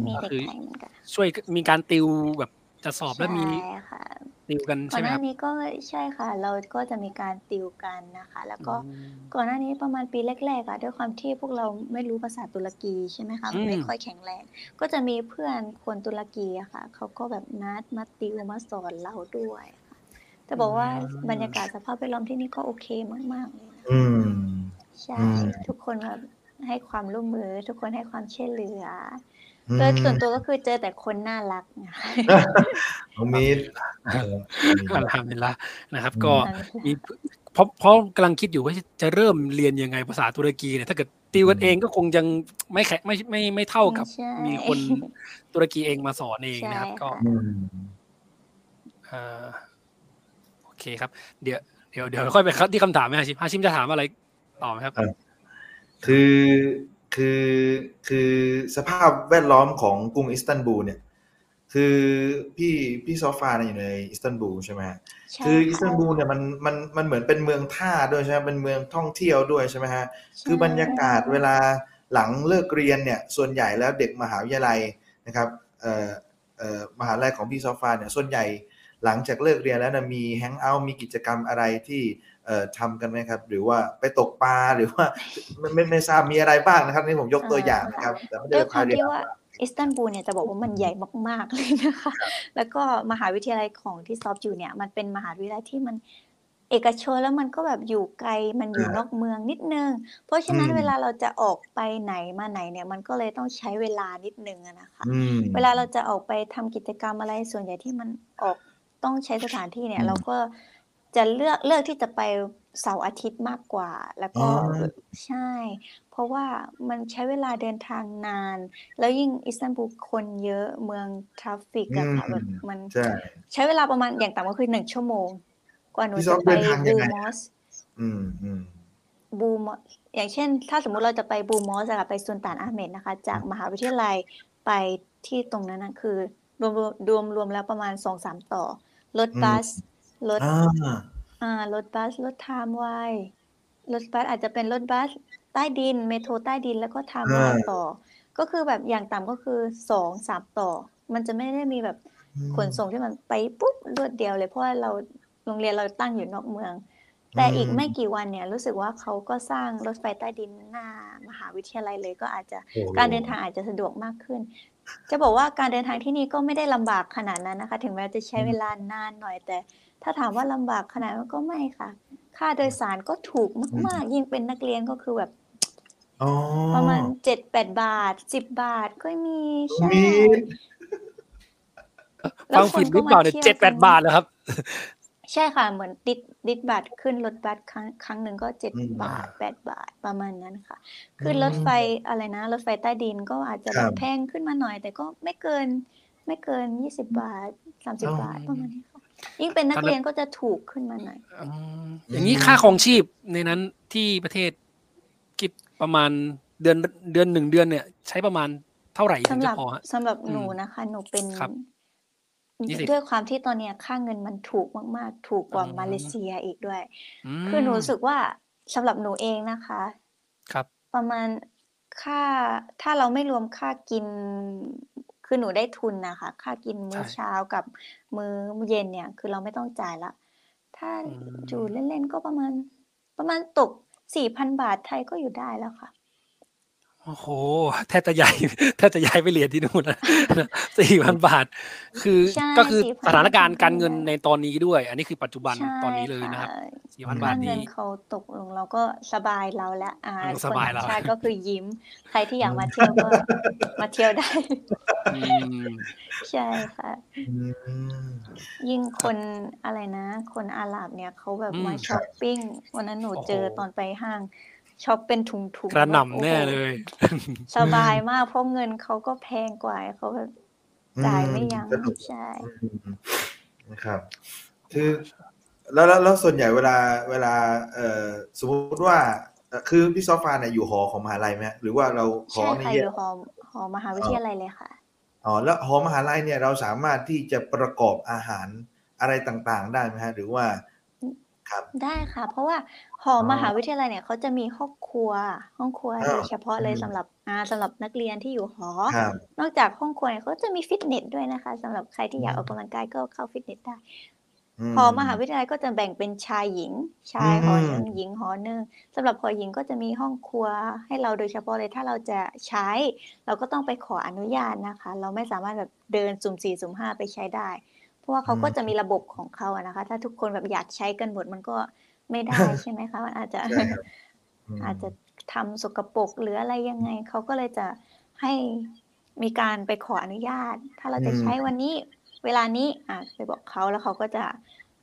มีก็เด็กคือไทยเหมือนกันช่วยมีการติวแบบ จะสอบแล้วมีใช่ค่ะติวกันก่อใช่นไหมหคน้ารับ นี้ก็ใช่ค่ะ เราก็จะมีการติวกันนะคะ แล้วก็อืมก่อนหน้านี้ประมาณปีแรกๆอะด้วยความที่พวกเราไม่รู้ภาษาตุรกีใช่ไหมคะอืม ไม่ค่อยแข็งแรง ก็จะมีเพื่อนคนตุรกีอะค่ะเขาก็แบบนัดมาติวมาสอนเราด้วยค่ะแต่บอกว่าบรรยากาศสภาพแวดล้อมที่นี่ก็โอเคมากๆเลยนะอืม ใช่ อืม ทุกคนแบบให้ความร่วมมือ ทุกคนให้ความช่วยเหลืออือม โดยส่วนตัวก็คือเจอแต่คนน่ารักนะคะน้องมีดเอออัลฮัมดุลิลละนะครับอืมก็มีเพราะเพราะกำลังคิดอยู่ว่าจะเริ่มเรียนยังไงภาษาตุรกีเนี่ยถ้าเกิดติวกันเองก็คงยังไม่แข็งไม่ไม่ไม่เท่ากับใช่มีคนตุรกีเองมาสอนเองนะครับใช่ก็ค่ะอืมเอ่อโอเคครับ เดี๋ยวเดี๋ยวเดี๋ยวค่อยไปครับที่คำถามไหมฮาชิมฮาชิมจะถามอะไรต่อไหมครับเออคือ คือคือสภาพแวดล้อมของกรุงอิสตันบูลเนี่ยคือพี่พี่ซอฟาเนี่ยอยู่ในอิสตันบูลใช่ไหมฮะใช่คืออิสตันบูลค่ะเนี่ยมันมันมันเหมือนเป็นเมืองท่าด้วยใช่ไหมเป็นเมืองท่องเที่ยวด้วยใช่ไหมฮะคือบรรยากาศเวลาหลังเลิกเรียนเนี่ยส่วนใหญ่แล้วเด็กมหาวิทยาลัยนะครับเอ่อเอ่อมหาลัยของพี่ซอฟาเนี่ยส่วนใหญ่หลังจากเลิกเรียนแล้วนะมีแฮงเอาท์มีกิจกรรมอะไรที่เอ่อ ทำกันไหมครับ หรือว่าไปตกปลาหรือว่าไม่ไม่ไม่ทราบมีอะไรบ้างนะครับนี่ผมยกตัวอย่างนะครับแต่ไม่ได้ด้วยความพาเรียนที่ว่าอิสตันบูลเนี่ยจะบอกว่ามันใหญ่มาก ๆ เลยนะคะ แล้วก็มหาวิทยาลัยของที่ซอฟอยู่เนี่ย มันเป็นมหาวิทยาลัยที่มันเอกชนแล้วมันก็แบบอยู่ไกลมันอยู่อ่านอกเมืองนิดนึง เพราะฉะนั้นอืมเวลาเราจะออกไปไหนมาไหนเนี่ยมันก็เลยต้องใช้เวลานิดนึงอะนะคะอืมเวลาเราจะออกไปทำกิจกรรมอะไรส่วนใหญ่ที่มันออกต้องใช้สถานที่เนี่ยอืมเราก็ จะเลือกเลือกที่จะไปเสาร์อาทิตย์มากกว่า แล้วก็อ๋อใช่ เพราะว่ามันใช้เวลาเดินทางนาน แล้วยิ่งอิสตันบูลคนเยอะเมือง traffic อะค่ะอืมแบบมันใช่ใช้เวลาประมาณอย่างต่ำก็คือหนึ่งชั่วโมง กว่าหนูพี่ซจะอฟไปเดินทางยับูงไงมอสอืมอืมบูมอสอย่างเช่น ถ้าสมมุติเราจะไปบูมอสอะค่ะไปซุนตานอาห์เมดนะคะ จากมหาวิทยาลัยไปที่ตรงนั้นนะคือรวมรวมรวมรวมแล้วประมาณสองสามต่อรถอืมบัส รถ อ่า อ่ารถบัส รถไทม์ไวรถบัสอาจจะเป็นรถบัสใต้ดิน เมโทรใต้ดินแล้วก็ทำอารางต่อ ก็คือแบบอย่างต่ำก็คือ2-3ต่อ มันจะไม่ได้มีแบบอืขนมส่งที่มันไปปุ๊บรวดเดียวเลย เพราะว่าเราโรงเรียนเราตั้งอยู่นอกเมือง แต่อีกไม่อืมกี่วันเนี่ย รู้สึกว่าเขาก็สร้างรถไฟใต้ดินหน้ามหาวิทยาลัยเลยก็อาจจะ โอ้โฮการเดินทางอาจจะสะดวกมากขึ้น จะบอกว่าการเดินทางที่นี่ก็ไม่ได้ลำบากขนาดนั้นนะคะ ถึงแม้จะใช้อืมเวลานานหน่อยแต่ ถ้าถามว่าลำบากขนาดนั้นก็ไม่ค่ะ ค่าโดยสารก็ถูกอืมากมๆยิ่งเป็นนักเรียนก็คือแบบอ๋อประมาณ7-8บาท10บาทก็มีใช่มีแล้ฟัวงคผินดหก็รือเปมาล่าเนี่ยเที่ยวเจ็ดแปกัดนบาทเหรอครับ ใช่ค่ะ เหมือนดิดดิดบัตรขึ้นรถบัสครั้งครั้งหนึ่งก็7อืมบาท8บาทประมาณนั้นค่ะ ขึ้นอืรมถไฟอะไรนะ รถไฟใต้ดินก็อาจจะคแบรับบแพงขึ้นมาหน่อย แต่ก็ไม่เกิน ไม่เกิน20บาท30อ๋อบาทประมาณนี้ค่ะ ยิ่งเป็นนัตอกนเรีนั้ยนนก็จะถูกขึ้นมาหน่อยอืมอือย่างนี้มค่าครองชีพในนั้นที่ประเทศคิดประมาณเดือนเดือนหนึ่งเดือนเนี่ย ใช้ประมาณเท่าไหร่ถึสำงหจะรับพอฮะสำหรับอืหนูมนะคะ หนูเป็นครับยี่สิบด้วยความที่ตอนเนี้ยค่าเงินมันถูกมากๆ ถูกกอ๋อว่ามาเลเซียอีกด้วยอืคือหนูมรู้สึกว่าสำหรับหนูเองนะคะ ครับ ประมาณค่าถ้าเราไม่รวมค่ากิน คือหนูได้ทุนน่ะค่ะค่ากินมื้ใช่อเช้ากับมื้อเย็นเนี่ย คือเราไม่ต้องจ่ายแล้วถ้าอือยู่มเล่นๆก็ประมาณ ประมาณตก4,000บาทไทยก็อยู่ได้แล้วค่ะ โอ้โฮแทบจะย้ายแทบจะย้ายไปเรียนที่นู่นแล้วนะ4,000บาท คือใช่ก็คือ4,000สถานการณ์ก็การอยู่เงินได้ในตอนนี้ด้วย อันนี้คือปัจจุบันใช่ตอนนี้เลยค่ะนะครับอื4,000ค่าบาทเงินี้นเขาตกลงเราก็สบายเราแล้วอ่าเออคสนบายต่างแล้วชาติก็คือยิ้ม ใครที่อยากอืมมาเที่ยวก็มาเที่ยวได้อืมใช่ค่ะอืมยิ่งคครับนอะไรนะ คนอาหรับเนี่ยเขาแบบอืมามคชรัอบปปิงวันนั้นหนูโอ้โฮเจอตอนไปห้าง ช็อปเป็นถุงกระๆหแบบน่ำโอ้แน่โฮเลยสอืบายมมากเพราะเงินเขาก็แพงกว่าเขาแบบอืจ่ายมไม่ยั้งสนุกใช่อืมนะครับคือแล้วแล้วแล้วส่วนใหญ่เวลาเวลาเอ่อสมมุติว่าเอ่อคือพี่ซอฟาเนี่ยอยู่หอของมหาลัยไหมครับหรือว่าเราหใช่อนี่ค่ะแยอกยู่หอหอมหาวิอ๋ทอยาลัยเลยค่ะอ๋อแล้วหอมหาลัยเนี่ยเราสามารถที่จะประกอบอาหารอะไรต่างๆ ได้ไหมครับหรือว่าอือครับได้ค่ะ เพราะว่า หออ๋อมหาวิทยาลัยเนี่ยเขาจะมีห้องครัว ห้องครัวอ้โดาวยเฉพาะอืเลยมสำหรับอ่าสำหรับนักเรียนที่อยู่หอ ครับ นอกจากห้องครัวเนี่ยเขาจะมีฟิตเนสด้วยนะคะสำหรับใครที่อือยากออกมกำลังกายก็เข้าฟิตเนสได้ อืหอมหาวิทยาลัยก็จะแบ่งเป็นชายหญิงชอืายหอหมนึ่งหญิงหอหนึ่งสำหรับหอหญิงก็จะมีห้องครัวให้เราโดยเฉพาะเลยถ้าเราจะใช้ เราก็ต้องไปขออนุญาตนะคะ เราไม่สามารถแบบเดินสุ่ม4สุ่ม5ไปใช้ได้ เพราะว่าอืเขาก็มจะมีระบบของเขาอะนะคะ ถ้าทุกคนแบบอยากใช้กันหมดมันก็ ไม่ได้ใช่ไหมคะมันอาจจะใช่ครับอือาจมจะทำสกปรกหรืออะไรยังไงเขาก็เลยจะให้มีการไปขออนุญาต ถ้าเราอืจะใช้มวันนี้ เวลานี้อ่าไปบอกเขาแล้วเขาก็จะ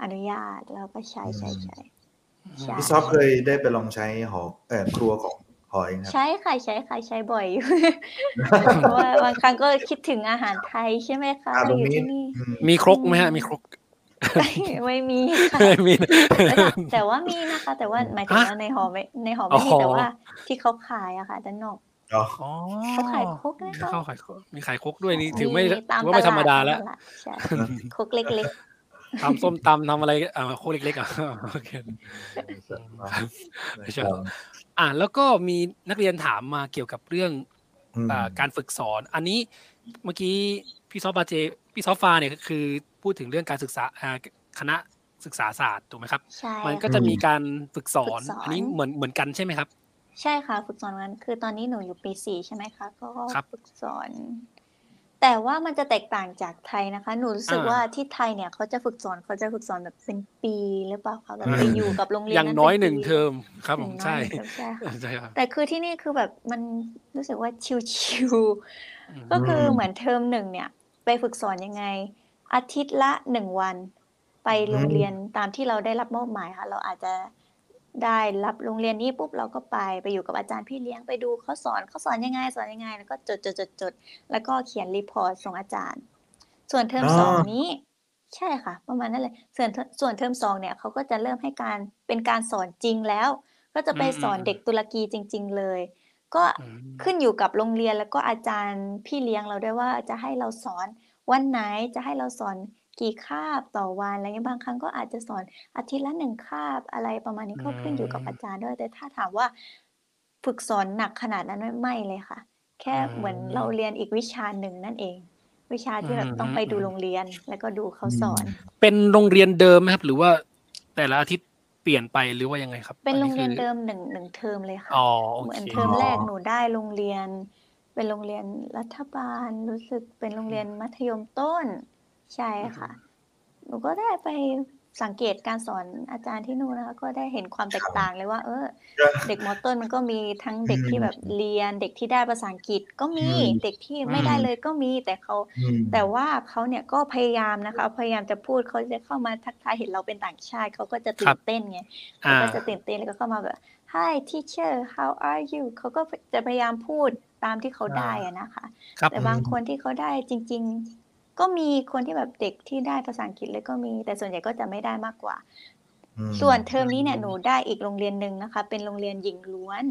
อนุญาตแล้วก็ใช้อืมๆๆอืใช่พี่ซอฟเคยได้ไปลองใช้หอเอ่อครัวของหอยังครัใช้บ?ค่ะใช้ค่ะใช้บ่อยอยู่เพราะว่าบางครั้งก็คิดถึงอาหารไทยใช่ไหมคะอาเราตรงอยู่นี้ที่นี่อืมมีครอืกไหมครับมมีครก ไม่มีค่ะไม่มีแต่ถาแต่ว่ามีนะคะ แต่ว่าหมายถึงฮะว่าในหอไม่ในหออ๋ไม่อมีแต่ว่า ที่เขาขายอะค่ะด้านนอกอ๋ออ๋อเขาขายครกนะมีคะข้าวขายครกมีขายครกด้วยนี่ถืมีอไม่ตามถือว่าตไม่ธรรมลาดดาตามแล้วตลาดใช่อืมครกเล็กตำส้มตำทำอะไรอ่าครกเล็กๆอะโอเคอืมอืมเนาะครับนะไม่คใช่รัหรอบกอ่าแล้วก็มีนักเรียนถามมาเกี่ยวกับเรื่องอืมอ่าการฝึกสอน อันนี้ เมื่อกี้พี่ซอฟบาเจพี่ซอฟฟาเนี่ยก็คือพูดถึงเรื่องการศึกษาอ่าคณะศึกษาศาสตร์ถูกไหมครับใช่มันก็อืจะมมีการฝึกสอฝึนกสออันนี้นเหมือนเหมือนกันใช่ไหมครับ?ใช่ค่ะฝึกสอนกันคือตอนนี้หนูอยู่ปี4ใช่ไหมคะก็ครับฝึกสอน แต่ว่ามันจะแตกต่างจากไทยนะคะ หนูรู้อสึกว่าาที่ไทยเนี่ยเขาจะฝึกสอนเขาจะฝึกสอนแบบเป็นปีหรือเปล่าคะแบอืบไปมอยู่กับโรงเรีอยน่างนั้นน้เปอ็ยน1ปีเทอมครับอผย่ามงน้ใชอย่1เทอมใช่ค่ะใช่ครับแต่คือที่นี่คือแบบมันรู้สึกว่าชิลอืๆ ก็อืคือมเหมือนเทอม1เนี่ย ไปฝึกสอนยังไง อาทิตย์ละ1วัน ไปอืโรงเรียมนตามที่เราได้รับมอบหมายค่ะ เราอาจจะได้รับโรงเรียนนี้ปุ๊บเราก็ไปไปอยู่กับอาจารย์พี่เลี้ยงไปดูเขาสอนเขาสอนยังไงสอนยังไง แล้วก็จดๆๆๆแล้วก็เขียน report ส่งอาจารย์ ส่วนเทออ๋มอ2นี้ ใช่ค่ะ ประมาณนั้นเลยส่วนทส่วนเทอม2เนี่ยเขาก็จะเริ่มให้การเป็นการสอนจริงแล้ว ก็จะอืไปสอนเด็มกๆๆตุรกีจริง ๆ เลย ก็อืขึ้นมอยู่กับโรงเรียน แล้วก็อาจารย์พี่เลี้ยงเราด้วยว่า จะให้เราสอนวันไหน จะให้เราสอนกี่คาบต่อวัน อะไรเงี้ย บางครั้งก็อาจจะสอนอาทิตย์ละหนึ่งคาบ อะไรประมาณนี้ก็ขึ้นอยู่กับอาจารย์ด้วย แต่ถ้าถามว่า ฝึกสอนหนักขนาดนั้นไหม ไม่เลยค่ะ แค่เหมือนเราเรียนอีกวิชาหนึ่งนั่นเอง วิชาที่แบบต้องไปดูโรงเรียน แล้วก็ดูเขาสอน เป็นโรงเรียนเดิมไหมครับ หรือว่าแต่ละอาทิตย์เปลี่ยนไปหรือว่ายังไงครับเป็นโรงเรียนคือเดิมหนึ่งหนึ่งเทอมเลยค่ะอ๋อโอเหมือนเคเทอมแรกหนูได้โรงเรียน เป็นโรงเรียนรัฐบาลรู้สึกเป็นโรงเรียนมัธยมต้นใช่ค่ะ หนูก็ได้ไป สังเกตการสอนอาจารย์ที่นู่นนะคะ ก็ได้เห็นความแตกต่างเลยว่า เออ เด็กมอต้นมันก็มีทั้งเด็กที่แบบเรียน เด็กที่ได้ภาษาอังกฤษก็มีอืมเด็กที่ไม่ได้เลยก็มีแต่เขาอืมแต่ว่าเขาเนี่ยก็พยายามนะคะ พยายามจะพูดเขาจะเข้ามาทักทายเห็นเราเป็นต่างชาติเขาก็จะตื่นเต้นไงอ่าเขาก็จะตื่นเต้นแล้วก็เข้ามาแบบ Hi teacher how are you เขาก็จะพยายามพูดตามที่เขาได้อะนะคะครับแต่บางคนที่เขาได้จริง ๆ ก็มีคนที่แบบเด็กที่ได้ภาษาอังกฤษเลยก็มี แต่ส่วนใหญ่ก็จะไม่ได้มากกว่าอืมส่วนเทอมนี้เนี่ยหนูได้อีกโรงเรียนหนึ่งนะคะ เป็นโรงเรียนหญิงล้วน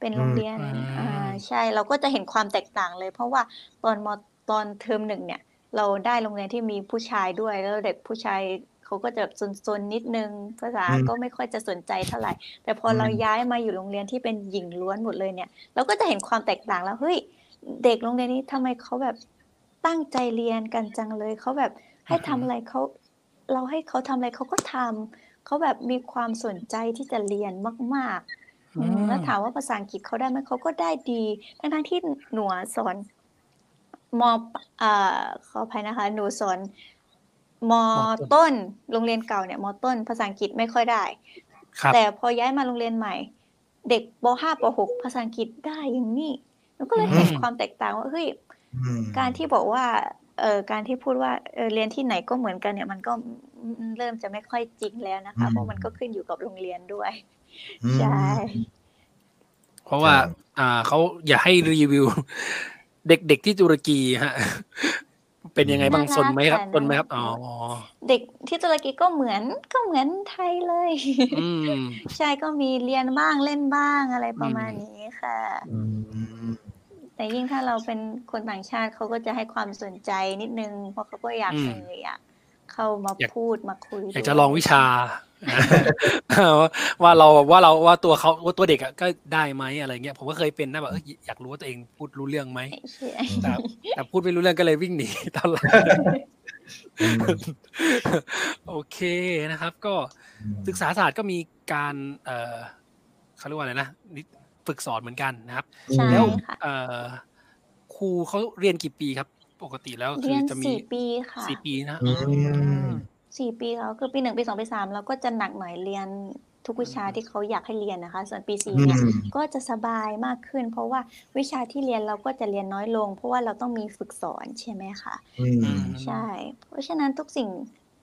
เป็นโรงเรียนอืมอ่าใช่เราก็จะเห็นความแตกต่างเลย เพราะว่าตอนมตอนเทอมหนึ่งเนี่ย เราได้โรงเรียนที่มีผู้ชายด้วย แล้วเด็กผู้ชายเขาก็จะแบบซนๆนิดนึง ภาษาอืมก็ไม่ค่อยจะสนใจเท่าไหร่ แต่พอเราอืมย้ายมาอยู่โรงเรียนที่เป็นหญิงล้วนหมดเลยเนี่ย เราก็จะเห็นความแตกต่างแล้วเฮ้ยเด็กโรงเรียนนี้ทำไมเขาแบบ ตั้งใจเรียนกันจังเลยเขาแบบให้ทำอะไรเขาเราให้เขาทำอะไรเขาก็ทำเขาแบบมีความสนใจที่จะเรียนมากๆอืมแล้วถามว่าภาษาอังกฤษเขาได้ไหมเขาก็ได้ดีทั้งทั้งๆที่หนูสอนมเอ่อขออภัยนะคะ หนูสอนมต้นโรงเรียนเก่าเนี่ยมต้น ภาษาอังกฤษไม่ค่อยได้ครับแต่พอย้ายมาโรงเรียนใหม่ เด็กป .5 ป .6 ภาษาอังกฤษได้อย่างนี้หนูก็เลยเห็นอืมความแตกต่างว่าเฮ้ยอืม การที่บอกว่าเอ่อการที่พูดว่าเออเรียนที่ไหนก็เหมือนกันเนี่ย มันก็เริ่มจะไม่ค่อยจริงแล้วนะคะ เพราะมันก็ขึ้นอยู่กับโรงเรียนด้วยอืมใช่เพราะว่าครับอ่าเขาอย่าให้รีวิว เด็กๆที่ตุรกีฮะเป็นยังไงบ้างน่ารักสนไหมครับค่ะสนไหมครับน่าอ๋รัอกเด็กที่ตุรกีก็เหมือนก็เหมือนไทยเลยอืมใช่ก็มีเรียนบ้างเล่นบ้างอะไรประมาณอืมนี้ค่ะอืม แต่ยิ่งถ้าเราเป็นคนต่างชาติเขาก็จะให้ความสนใจนิดนึง เพราะเขาก็อยากอืมเอออยากเข้ามาอยากพูดมาคุยอยากด้จะวยลองวิชา ว่าเราว่าเราว่าตัวเขาว่าตัวเด็กอะก็ได้ไหมอะไรเงี้ยผมก็เคยเป็นนะแบบเอ้ยอยากรู้ว่าตัวเองพูดรู้เรื่องไหมใช่แต่แต่พูดไม่รู้เรื่องก็เลยวิ่งหนีตอนหลังอืมโอเคนะครับ ก็ศึกษาศาสตร์ก็มีการ เอ่อเขาเรียกว่าอะไรนะนิ ฝึกสอนเหมือนกันนะครับใช่แล้วค่ะเอ่อครูเขาเรียนกี่ปีครับ ปกติแล้วคืเรีอยนจะมีสี่ปีค่ะสี่ปีนะอืมสี่ปีเขาคือปีหนึ่งปีสองปีสามเราก็จะหนักหน่อยเรียนทุกวิชาที่เขาอยากให้เรียนนะคะ ส่วนปีสี่เนี่ยอืมก็จะสบายมากขึ้น เพราะว่าวิชาที่เรียนเราก็จะเรียนน้อยลง เพราะว่าเราต้องมีฝึกสอนใช่ไหมคะอืมอืมใช่ เพราะฉะนั้นทุกสิ่ง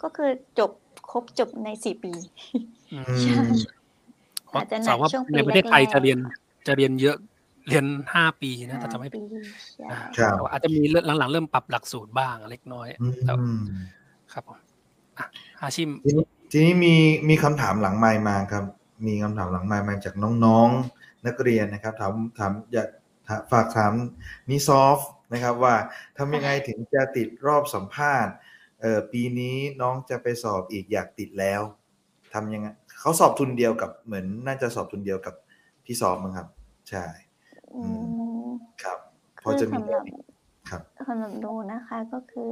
ก็คือจบครบจบในสี่ปีอืมใช่เพราะอาจจะหนัสากวว่าช่วงปีในประเทศไทยแรกๆจะเรียน จะเรียนเยอะเรียนห้าปีนะแต่ห้าจะไม่ปีใช่อ่าครับแต่ว่าอาจจะมีเรื่องหลังๆ เริ่มปรับหลักสูตรบ้างเล็กน้อยอืแต่มครับผมอะฮาชิมทีนี้ทีนี้มีมีคำถามหลังไมค์มาครับ มีคำถามหลังไมค์มาจากน้องๆ นักเรียนนะครับ ถามถามอยากถามฝากถามนิซอฟนะครับ ว่าทำยังไงถึงจะติดรอบสัมภาษณ์เอ่อปีนี้น้องจะไปสอบอีกอยากติดแล้วทำยังไงเขาสอบทุนเดียวกับเหมือนน่าจะสอบทุนเดียวกับ พี่สอบมั้งครับ ใช่อืมครับพคืออจะมีสำหรับครับสำหรับหนูนะคะก็คือ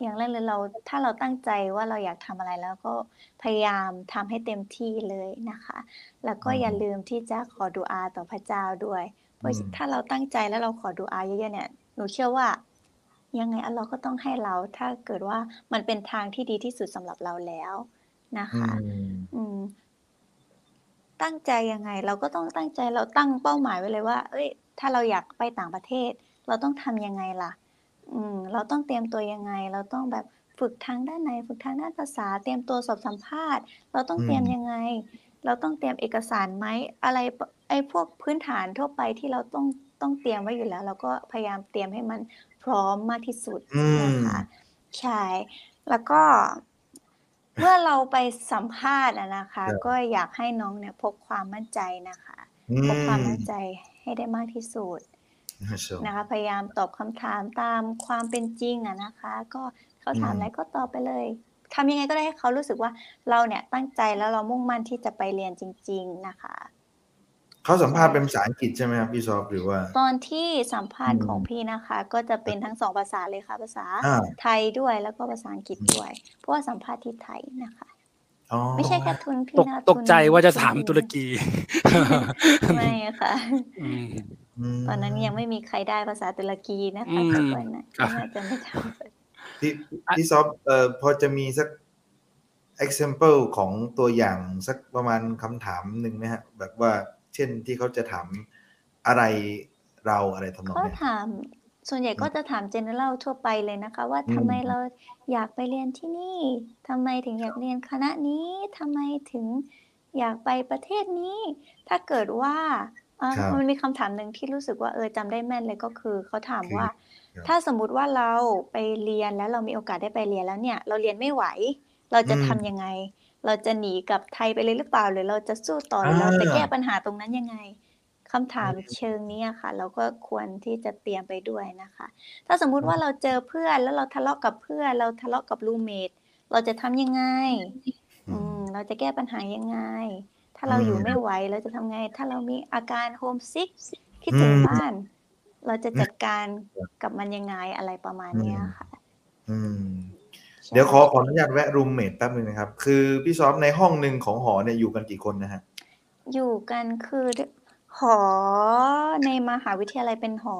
อย่างแรกเลยเราถ้าเราตั้งใจว่าเราอยากทำอะไรแล้วก็พยายามทำให้เต็มที่เลยนะคะ แล้วก็อืมอย่าลืมที่จะขอดูอาต่อพระเจ้าด้วย เพราะอืมถ้าเราตั้งใจแล้วเราขอดูอาเยอะๆเนี่ยหนูเชื่อว่ายังไงอัลเลอฮ์ก็ต้องให้เรา ถ้าเกิดว่ามันเป็นทางที่ดีที่สุดสำหรับเราแล้วนะอืคะมอืม ตั้งใจยังไง เราก็ต้องตั้งใจเราตั้งเป้าหมายไว้เลยว่า เอ้ย ถ้าเราอยากไปต่างประเทศ เราต้องทำยังไงล่ะ อืม เราต้องเตรียมตัวยังไง เราต้องแบบฝึกทางด้านไหนฝึกทางด้านภาษา เตรียมตัวสอบสัมภาษณ์ เราต้องอืมเตรียมยังไง เราต้องเตรียมเอกสารไหมอะไรปไอ้พวกพื้นฐานทั่วไปที่เราต้องต้องเตรียมไว้อยู่แล้ว เราก็พยายามเตรียมให้มันพร้อมมากที่สุดอืมนะคะใช่แล้วก็ เมื่อเราไปสัมภาษณ์อะนะคะ ครับ ก็อยากให้น้องเนี่ยพกความมั่นใจนะคะ อืพกความมมั่นใจให้ได้มากที่สุดมาชมนะคะ พยายามตอบคำถามตามความเป็นจริงอะนะคะ ก็เขาถามอะไรก็ตอบไปเลยทำยังไงก็ได้ให้เขารู้สึกว่าเราเนี่ยตั้งใจแล้วเรามุ่งมั่นที่จะไปเรียนจริง ๆนะคะ เขาสัมภาษณ์เป็นภาษาอังกฤษใช่ไหมครับพี่ซอฟหรือว่า ตอนที่สัมภาษณ์อืมของพี่นะคะ ก็จะเป็นทั้งสองภาษาเลยค่ะ ภาษาอ่า ไทยด้วยแล้วก็ภาษาอังกฤษด้วย เพราะว่าสัมภาษณ์ที่ไทยนะคะ อ๋อไม่ใช่แค่ทุนพี่ตกนะตกใจทุนว่าจะถามทุนตุรกีไม่ค่ะ อืม ม ตอนนั้นยังไม่มีใครได้ภาษาตุรกีนะคะอืม ทุกคนนะครับน่าจะไม่ทพี่พี่ซอฟเอ่อพอจะมีสัก example ของตัวอย่างสักประมาณคำถามหนึ่งไหมฮะ แบบว่าเช่นที่เขาจะถามอะไรเราอะไรทำนำองก็เนี้ยถามส่วนใหญ่ก็จะถาม general ทั่วไปเลยนะคะ ว่าอืมทำไมเราอยากไปเรียนที่นี่ทำไมถึงอยากเรียนคณะนี้ทำไมถึงอยากไปประเทศนี้ ถ้าเกิดว่าเอ่อครับมันมีคำถามหนึ่งที่รู้สึกว่าเออจำได้แม่นเลยก็คือเขาถามคือว่าครับถ้าสมมุติว่าเราไปเรียนแล้วเรามีโอกาสได้ไปเรียนแล้วเนี่ย เราเรียนไม่ไหว เราจะอืมทำยังไง เราจะหนีกลับไทยไปเลยหรือเปล่า หรือเราจะสู้ต่อหรือเราจะอ่าแก้ปัญหาตรงนั้นยังไงคำถามอืมเชิงนี้อะค่ะ เราก็ควรที่จะเตรียมไปด้วยนะคะ ถ้าสมมุติว่าเราเจอเพื่อนแล้วเราทะเลาะกับเพื่อนเราทะเลาะกับ roommate เราจะทำยังไง อือืมมเราจะแก้ปัญหายังไง ถ้าเราอืมอยู่ไม่ไหวเราจะทำไง ถ้าเรามีอาการ homesick คิดถึงอืมบ้าน เราจะจัดการกับมันยังไงอะไรประมาณเนี้ยค่ะ อืมใช่ เดี๋ยวขอขออนุญาตแวะ roommate แป๊บนึงนะครับ คือพี่ซอฟในห้องหนึ่งของหอเนี่ยอยู่กันกี่คนนะฮะ อยู่กันคือหอในมหาวิทยาลัยเป็นหอ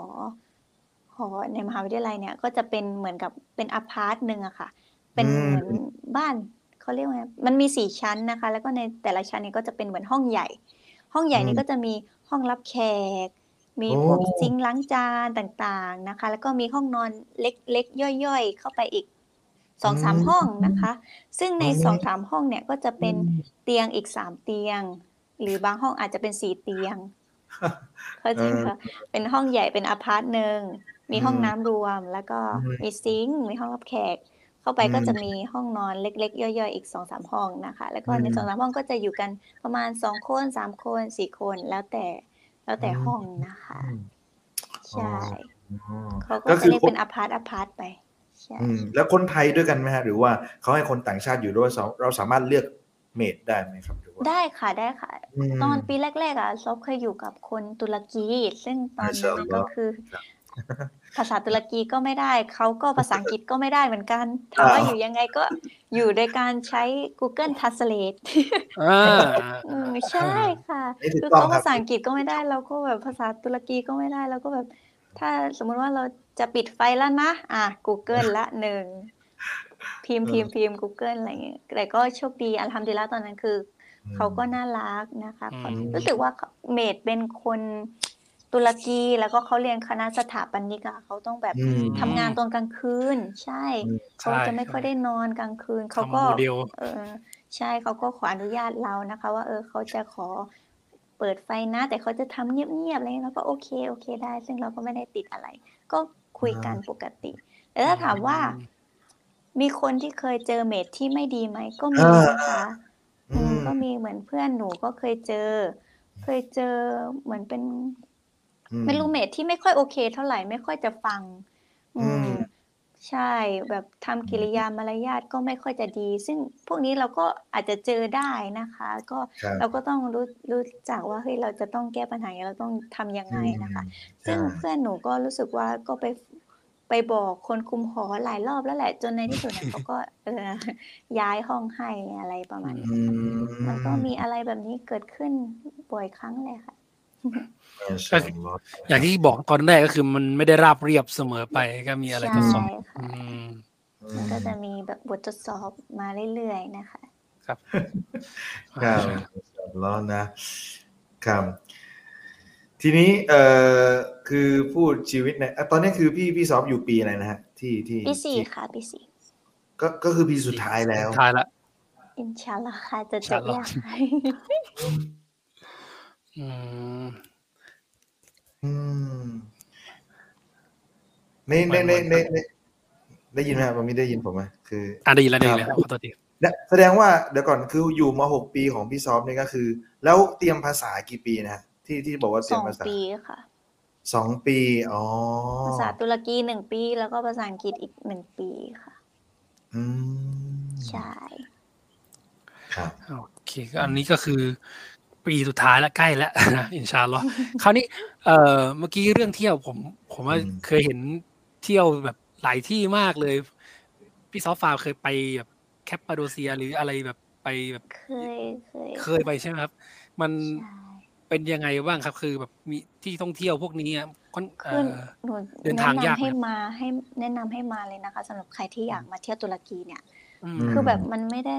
หอในมหาวิทยาลัยเนี่ย ก็จะเป็นเหมือนกับเป็นอพาร์ตหนึ่งอะค่ะ เป็นอืมเหมือนบ้านเขาเรียกว่าไงมันมีสี่ชั้นนะคะ แล้วก็ในแต่ละชั้นเนี่ยก็จะเป็นเหมือนห้องใหญ่ ห้องใหญ่นี่ก็จะมีห้องรับแขก มีพวกโอ้ซิงค์ล้างจานต่างๆนะคะ แล้วก็มีห้องนอนเล็กๆย่อยๆเข้าไปอีก สองสามห้องนะคะ ซึ่งในสองสามห้องเนี่ยก็จะเป็นเตียงอีกสามเตียง หรือบางห้องอาจจะเป็นสี่เตียงเข้าใจคะเป็นห้องใหญ่เป็น apart หนึ่งมีห้องน้ำรวม แล้วก็อืมมี sink มีห้องรับแขก เข้าไปอืมก็จะมีห้องนอนเล็กๆ ย่อยๆ อีกสองสามห้องนะคะ แล้วก็ในอืมสองสามห้องก็จะอยู่กันประมาณสองคนสามคนสี่คนแล้วแต่แล้วแต่อืมห้องนะคะอืมใช่อ๋อเขาก็ก็จะคือเรียกคนเป็นอพาร์ต apart ไปใช่อืม แล้วคนไทยด้วยกันไหมฮะหรือว่าเขาให้คนต่างชาติอยู่ด้วยเราเราสามารถเลือกเมดได้ไหมครับหรือว่าได้ค่ะได้ค่ะมตอนปีแรกๆอะซอฟเคยอยู่กับคนตุรกี ซึ่งตอนมาชานั้อันลลอฮ์ก็คือครับภาษาตุรกีก็ไม่ได้เขาก็ภาษาอังกฤษก็ไม่ได้เหมือนกันถามว่าอ้าวอยู่ยังไงก็อยู่โดยการใช้ Google Translate อ่าอืมใช่ค่ะนี่ถูกคือต้องเขาครัภาบษาอังกฤษก็ไม่ได้เราก็แบบภาษาตุรกีก็ไม่ได้เราก็แบบ ถ้าสมมุติว่าเรา จะปิดไฟแล้วนะ อะ Google ละหนึ่ง พิมพ์พิมพ์พิมพ์ Google อะไรอย่างเงี้ยแต่ก็โชคดีอัลฮัมดุลิลละตอนนั้นคือ เขาก็น่ารักนะคะอืมเขารู้สึกว่าเมดเป็นคนตุรกีแล้วก็เขาเรียนคณะสถาปนิกอะเขาต้องแบบอืมทำงานตอนกลางคืน ใช่อืมเขาจะไม่ค่อยได้นอนกลางคืนเขาทำก็โมเดลเออใช่เขาก็ขออนุญาตเรานะคะ ว่า เออเขาจะขอเปิดไฟนะ แต่เขาจะทำเงียบๆอะไรเงี้ยแล้วก็โอเคโอเคได้ ซึ่งเราก็ไม่ได้ติดอะไร ก็ คุยกันปกติ แต่ถ้าถามว่า มีคนที่เคยเจอเมดที่ไม่ดีไหมก็มีอ่านะคะอือืมมก็มีเหมือนเพื่อนหนูก็เคยเจอ เคยเจอเหมือนเป็นอืมเป็นรูเมทที่ไม่ค่อยโอเค เท่าไหร่ไม่ค่อยจะฟัง อือืมมใช่แบบทำกิริยามารยาทก็ไม่ค่อยจะดี ซึ่งพวกนี้เราก็อาจจะเจอได้นะคะ ก็ครับเราก็ต้องรู้รู้จักว่าเฮ้ยเราจะต้องแก้ปัญหาเราต้องทำยังไงนะคะ ซึ่งใช่เพื่อนหนูก็รู้สึกว่าก็ไป ไปบอกคนคุมหอหลายรอบแล้วแหละ จนในที่สุดเนี่ยเขาก็เออย้ายห้องให้อะไรประมาณนี้อืมมันก็มีอะไรแบบนี้เกิดขึ้นบ่อยครั้งเลยค่ะมาชาอัลลอฮ์อย่างที่บอกตอนแรกก็คือมันไม่ได้ราบเรียบเสมอไปก็มีอะไรทดสอบใช่ค่ะอืมมันก็จะมีแบบบททดสอบมาเรื่อยๆนะคะ ครับครับมาชาอัลลอฮ์นะครับ ทีนี้เอ่อคือพูดชีวิตในอะตอนนี้คือพี่พี่ซอฟอยู่ปีอะไรนะฮะที่ที่ปีสี่ที่ค่ะปีสี่ก็ก็คือปีสุดท้ายแล้วท้ายละอินชาอัลลอฮ์ค่ะจะจบอินชาอัลลอฮ์ยังอืมอืมในในในในในได้ยินไหมครับมันไม่ได้ยินผมไหมคืออะได้ยินแล้วได้ยินครัแล้วบขอโทษทีเนี่ยแสดงว่าเดี๋ยวก่อนคืออยู่มาหกปีของพี่ซอฟนี่ก็คือ แล้วเตรียมภาษากี่ปีนะฮะ ที่ที่บอกว่าเตสรียอมงภาษาปีค่ะ สองปี อ๋อภาษาตุรกีหนึ่งปี แล้วก็ภาษาอังกฤษอีกหนึ่งปีค่ะ อืมใช่ ครับโอเคก็อันนี้ก็คือปีสุดท้ายแล้วใกล้แล้วนะ إن شاء اللهคราวนี้เอ่อเมื่อกี้เรื่องเที่ยวผม ผมว่าอืมเคยเห็นเที่ยวแบบหลายที่มากเลย พี่ซอฟฟาเคยไปแบบแคปปาโดเซียหรืออะไรแบบไปแบบเคยเคยเคยไปใช่ไหมครับ มันใช่ เป็นยังไงบ้างครับ คือแบบมีที่ท่องเที่ยวพวกนี้อะค่อนเอ่คืออหนูเดินทางแนะยากนำให้ไหมมาให้แนะนำให้มาเลยนะคะสำหรับใครที่อยากมาเที่ยวตุรกีเนี่ยอืมคือแบบมันไม่ได้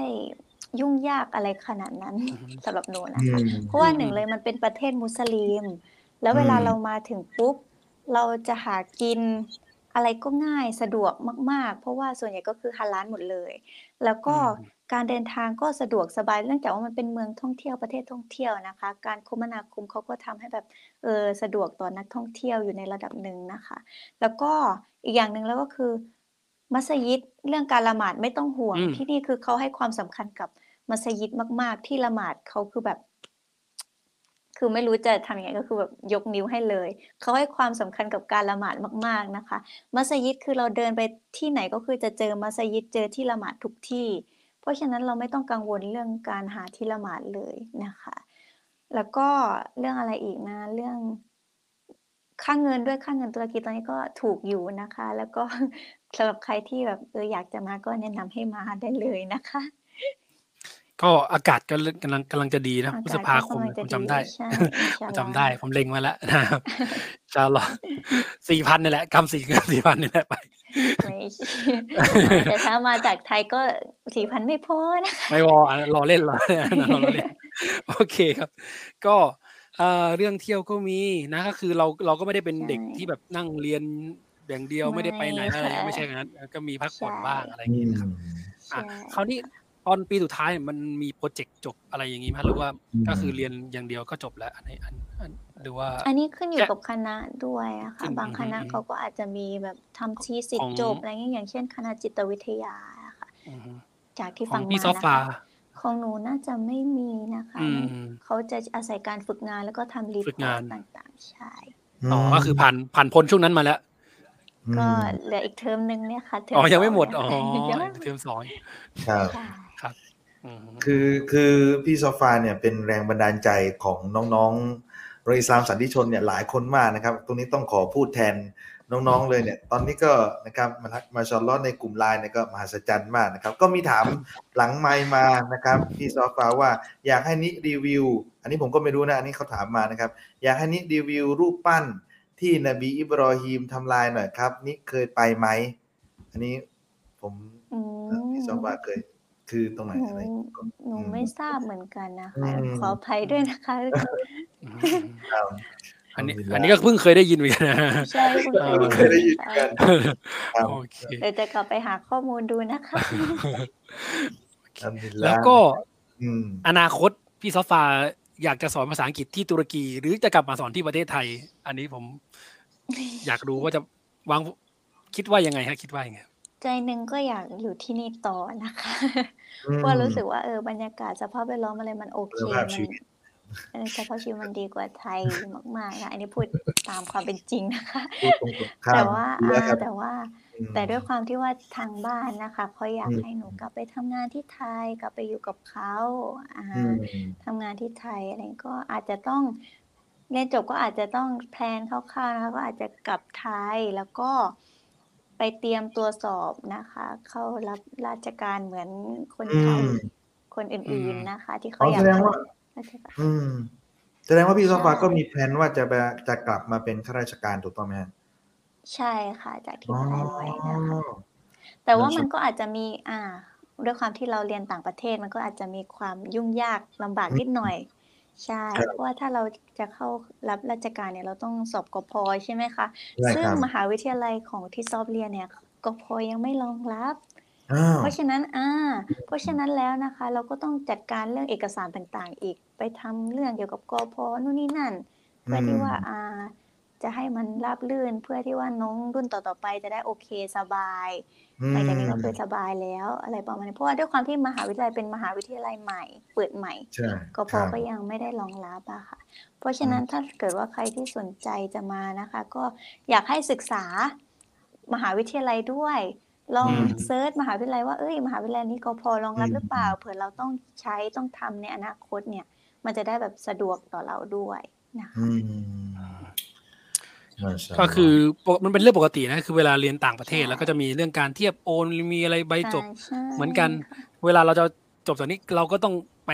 ยุ่งยากอะไรขนาดนั้นอือฮึสำหรับหนูนะอืคะมเพราะว่าอืมหนึ่งเลยมันเป็นประเทศมุสลิม แล้วเวลาอืมเรามาถึงปุ๊บ เราจะหากินอะไรก็ง่ายสะดวกมาก ๆ เพราะว่าส่วนใหญ่ก็คือฮาลาลหมดเลย แล้วก็อืม การเดินทางก็สะดวกสบายเนื่องจากว่ามันเป็นเมืองท่องเที่ยวประเทศท่องเที่ยวนะคะ การคมนาคมเขาก็ทำให้แบบเออสะดวกต่อนักท่องเที่ยวอยู่ในระดับหนึ่งนะคะ แล้วก็อีกอย่างหนึ่งแล้วก็คือ มัสยิดเรื่องการละหมาดไม่ต้องห่วงอืมที่นี่คือเขาให้ความสำคัญกับมัสยิดมาก ๆ ที่ละหมาดเขาคือแบบ คือไม่รู้จะทำยังไงก็คือแบบยกนิ้วให้เลยเขาให้ความสำคัญกับการละหมาดมาก ๆนะคะ มัสยิดคือเราเดินไปที่ไหนก็คือจะเจอมัสยิดเจอที่ละหมาดทุกที่ เพราะฉะนั้นเราไม่ต้องกังวลเรื่องการหาที่ละหมาดเลยนะคะ แล้วก็เรื่องอะไรอีกนะ เรื่องค่าเงินด้วยค่าเงินตุรกีตอนนี้ก็ถูกอยู่นะคะ แล้วก็สำหรับใครที่แบบเอออยากจะมาก็แนะนำให้มาได้เลยนะคะ ก็อากาศก็กำลังกำลังจะดีนะอาพฤกาษศภาก็คมกำลังผจะมดีจำได้ใช่ผมอินชาอัลลอฮ์จำได้ ผมเล็งมาแล้วนะครับอินชาอัลลอฮ์สี่พันนี่แหละกำสี่สี่พันนี่แหละไปไม่ใช่แต่ถ้ามาจากไทยก็สี่พันไม่พอนะไม่วออะรอเล่นรอเล่นรอเล่นโอเคครับ ก็เอ่อเรื่องเที่ยวก็มีนะก็คือเราเราก็ไม่ได้เป็นเด็กใช่ที่แบบนั่งเรียนอย่างเดียวไม่ได้ไปไหนไม่อะไรค่ะไม่ใช่อย่างนั้นก็มีพักผ่อนใช่บ้างอะไรอย่างอืงี้มนะครับอะใช่คราวนี้ ตอนปีสุดท้ายมันมีโปรเจกต์จบอะไรอย่างงี้ไหมหรือว่าอืมก็คือเรียนอย่างเดียวก็จบแล้วอันนี้อันอันหรือว่า อันนี้ขึ้นอยู่แค่กับคณะด้วยอะค่ะอืมบางคณะอืมเขาก็อาจจะมีแบบทำทีสิทของธิ์จบอะไรเงี้ยอย่างเช่น คณะจิตวิทยาอะค่ะอือฮึจากที่ขฟัองงพี่มาซอฟนะฟาคะของหนูน่าจะไม่มีนะคะอืมเขาจะอาศัยการฝึกงานแล้วก็ทำรีฝึกพอร์งาตนต่างๆใช่อ๋อก็คือผ่านผ่านพ้นช่วงนั้นมาแล้วก็เหลืออีกเทอมนึงเนี่ยค่ะเทอมอ๋อยังไม่สหมดเนี่ยอ๋อค่ะยังไม่หมดเทอมสองครับใช่ ครับอืมคือคือพี่ซอฟาเนี่ยเป็นแรงบันดาลใจของน้องๆโรงเรียนอิสลามสันติชนเนี่ยหลายคนมากนะครับ ตรงนี้ต้องขอพูดแทนน้องๆเลยเนี่ย ตอนนี้ก็นะครับมามาชอลลอดในกลุ่มไลน์เนี่ยก็มหัศจรรย์มากนะครับ ก็มีถามหลังไมค์มานะครับพี่ซอฟาว่าอยากให้นิรีวิว อันนี้ผมก็ไม่รู้นะ อันนี้เขาถามมานะครับ อยากให้นิรีวิวรูปปั้นที่นบีอิบรอฮีมทำลายหน่อยครับ นี่เคยไปไหม อันนี้ผมอืมพี่ซอฟาเคย คือตรงไหนหนูอะไรหนูไม่ทราบเหมือนกันนะคะอืมขออภัยด้วยนะคะอืมครับอันนี้อัลฮัมดุลิลลาห์อันนี้ก็เพิ่งเคยได้ยินเหมือนกันนะ ใช่คุณเอครูอเคยได้ยินกันครับโอเค เดี๋ยวจะกลับไปหาข้อมูลดูนะคะ อัลฮัมดุลิลาห์แล้วก็อืม อนาคตพี่ซอฟฟาอยากจะสอนภาษาอังกฤษที่ตุรกี หรือจะกลับมาสอนที่ประเทศไทย อันนี้ผม อยากรู้ว่าจะวางคิดว่ายังไงฮะคิดว่ายังไง ใจหนึ่งก็อยากอยู่ที่นี่ต่อนะคะอืมเพราะรู้สึกว่าเออบรรยากาศสภาพแวดล้อมอะไรมันโอเคคุณภาพมัชีนวิตเออสภาพชีวิตมันดีกว่าไทยมากๆนะอันนี้พูดตามความเป็นจริงนะคะพูดตรงๆข้มแต่ว่าแล้อ่าครับแต่ว่าอืมแต่ด้วยความที่ว่าทางบ้านนะคะเขาอยากอืมให้หนูกลับไปทำงานที่ไทยกลับไปอยู่กับเขาอ่าอืมทำงานที่ไทยอะไรก็อาจจะต้องเรียนจบก็อาจจะต้องแพลนคร่าวๆนะคะก็อาจจะกลับไทยแล้วก็ ไปเตรียมตัวสอบนะคะ เข้ารับราชการเหมือนคนไทยอืม คนอื่นๆนะคะ ที่อ๋เขาออยาแสกดงว่า ราชการอืม แสดงว่าพี่ซอฟาใช่ก็มีแผนว่าจะไปจะกลับมาเป็นข้าราชการถูกต้องไหมฮะใช่ค่ะ จากที่อ๋อ แพลนไว้นะคะ แต่ว่ามันก็อาจจะมี อ่า ด้วยความที่เราเรียนต่างประเทศมันก็อาจจะมีความยุ่งยากลำบากนิดหน่อย ใช่ ครับเพราะว่าถ้าเราจะเข้ารับราชการเนี่ย เราต้องสอบกพ ใช่ไหมคะ ใช่ซึ่งครับ มหาวิทยาลัยของที่ซอฟเรียนเนี่ย กพ ยังไม่รองรับ อ้าวเพราะฉะนั้น อ่า เพราะฉะนั้นแล้วนะคะ เราก็ต้องจัดการเรื่องเอกสารต่างๆ อีก ไปทำเรื่องเกี่ยวกับกพ นู่นนี่นั่น เพื่อที่ว่า อ่า จะให้มันราบรื่น เพื่อที่ว่าน้องรุ่นต่อๆไปจะได้โอเคสบาย หลังจากนี้ก็คือสบายแล้วอะไรประมาณนี้เพราะว่าด้วยความที่มหาวิทยาลัยเป็นมหาวิทยาลัยใหม่ เปิดใหม่ใช่กพครับก็ยังไม่ได้รองรับอะค่ะ เพราะฉะนั้นถ้าเกิดว่าใครที่สนใจจะมานะคะ ก็อยากให้ศึกษามหาวิทยาลัยด้วยลองอืมเซิร์ชมหาวิทยาลัยว่าเอ้ยมหาวิทยาลัยนี้ก็พอรองรับหรือเปล่าเผื่อเราต้องใช้ต้องทำในอนาคตเนี่ย มันจะได้แบบสะดวกต่อเราด้วยนะคะอืมมาชา ก็ลลอฮ์คือปกมันเป็นเรื่องปกตินะ คือเวลาเรียนต่างประเทศใช่แล้วก็จะมีเรื่องการเทียบโอนมีอะไรใบจบใช่เหมือนกันค่ะเวลาเราจะจบจากนี้เราก็ต้องไป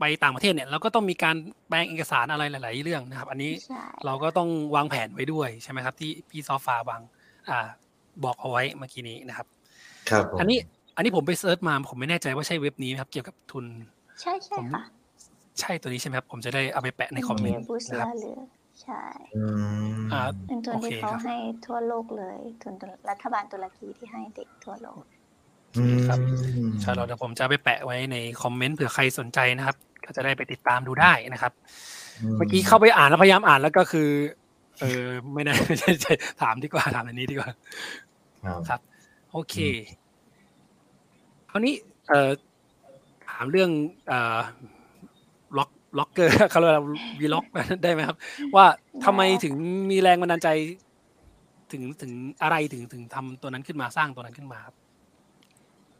ไปต่างประเทศเนี่ยเราก็ต้องมีการแปลงเอกสารอะไรหลาย ๆ เรื่องนะครับ อันนี้ใช่เราก็ต้องวางแผนไว้ด้วยใช่ไหมครับ ที่พี่ซอฟาบางอ่าบอกเอาไว้เมื่อกี้นี้นะครับ ครับผมอันนี้อันนี้ผมไปเซิร์ชมาผมไม่แน่ใจว่าใช่เว็บนี้ไหมครับ เกี่ยวกับทุน ใช่ใช่ผมค่ะใช่ตัวนี้ใช่ไหมครับ ผมจะได้เอาไปแปะในคอมเมนต์บูสนะครับลาเหลือ ใช่อืมอ่า เป็นทุนโอเคที่เขาครับ ให้ทั่วโลกเลยทุนรัฐบาลตุรกีที่ให้เด็กทั่วโลก อืมครับ ใช่เราเดี๋ยวผมจะเอาไปแปะไว้ในคอมเมนต์เผื่อใครสนใจนะครับ ก็จะได้ไปติดตามดูได้นะครับ เมื่อกี้เข้าไปอ่านแล้วพยายามอ่านแล้วก็คือ เออไม่ได้ไม่ได้ ถามดีกว่าถามอันนี้ดีกว่า ครับครับ โอเคคราวนี้เอ่อถามเรื่องเอ่อ ล็อกล็อกเกอร์เขาเรียกว่าวีล็อกได้ไหมครับ ว่าทำไมถึงมีแรงบันดาลใจ ถึงถึงอะไรถึงถึงทำตัวนั้นขึ้นมาสร้างตัวนั้นขึ้นมาครับ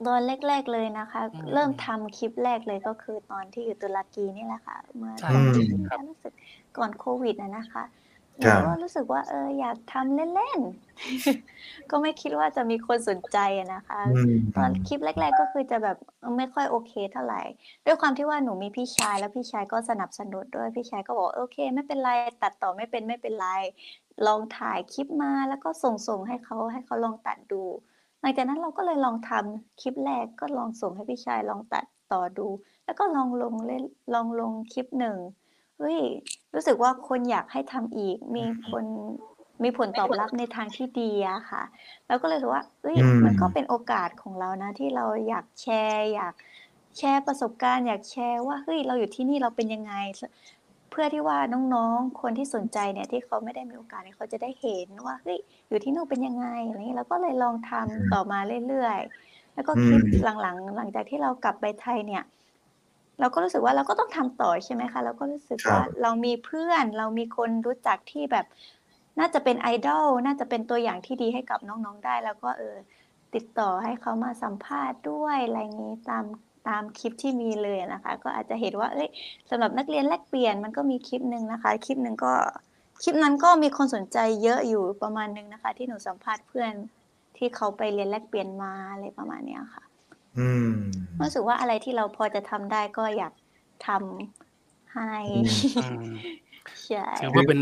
ตอนแรก ๆเลยนะคะอืมเริ่มทำคลิปแรกเลยก็คือตอนที่อยู่ตุรกีนี่แหละค่ะ เมื่อใช่ตอนที่อืมมีรู้สึกก่อนโควิดนะนะคะ หครันูบก็รู้สึกว่า เอออยากทำเล่นๆ ก็ไม่คิดว่าจะมีคนสนใจอะนะคะอืมตอนคลิปแรก ๆ ก็คือจะแบบไม่ค่อยโอเคเท่าไหร่ ด้วยความที่ว่าหนูมีพี่ชายแล้วพี่ชายก็สนับสนุนด้วยพี่ชายก็บอกโอเค ไม่เป็นไรตัดต่อไม่เป็นไม่เป็นไร ลองถ่ายคลิปมาแล้วก็ส่งส่งให้เขาให้เขาลองตัดดู หลังจากนั้นเราก็เลยลองทำคลิปแรกก็ลองส่งให้พี่ชายลองตัดต่อดู แล้วก็ลองลงเล่นลองลงคลิปหนึ่งเฮ้ย รู้สึกว่าคนอยากให้ทำอีก มีคนมีผลตอบรับในทางที่ดีอะค่ะแล้วก็เลยรู้สึกว่าเอ้ยอืมมันก็เป็นโอกาสของเรานะ ที่เราอยากแชร์อยากแชร์ประสบการณ์ อยากแชร์ว่าเฮ้ยเราอยู่ที่นี่เราเป็นยังไง เพื่อที่ว่าน้องๆ คนที่สนใจเนี่ยที่เขาไม่ได้มีโอกาสเนี่ยเขาจะได้เห็นว่าเฮ้ยอยู่ที่นู่นเป็นยังไงอะไรอย่างนี้เราก็เลยลองทำต่อมาเรื่อยๆแล้วก็คลิปอืมหลังๆ หลังจากที่เรากลับไปไทยเนี่ย เราก็รู้สึกว่าเราก็ต้องทำต่อใช่ไหมคะเราก็รู้สึกว่าเรามีเพื่อนเรามีคนรู้จักที่แบบน่าจะเป็นไอดอลน่าจะเป็นตัวอย่างที่ดีให้กับน้องๆได้ แล้วก็เออติดต่อให้เขามาสัมภาษณ์ด้วยอะไรอย่างนี้ตามตามคลิปที่มีเลยนะคะ ก็อาจจะเห็นว่า เอ้ยสำหรับนักเรียนแลกเปลี่ยนมันก็มีคลิปหนึ่งนะคะ คลิปหนึ่งก็คลิปนั้นก็มีคนสนใจเยอะอยู่ประมาณนึงนะคะ ที่หนูสัมภาษณ์เพื่อนที่เขาไปเรียนแลกเปลี่ยนมาอะไรประมาณเนี้ยค่ะ อืม รู้สึกว่าอะไรที่เราพอจะทำได้ก็อยากทำให้ อืม ใช่ ถือว่าเป็น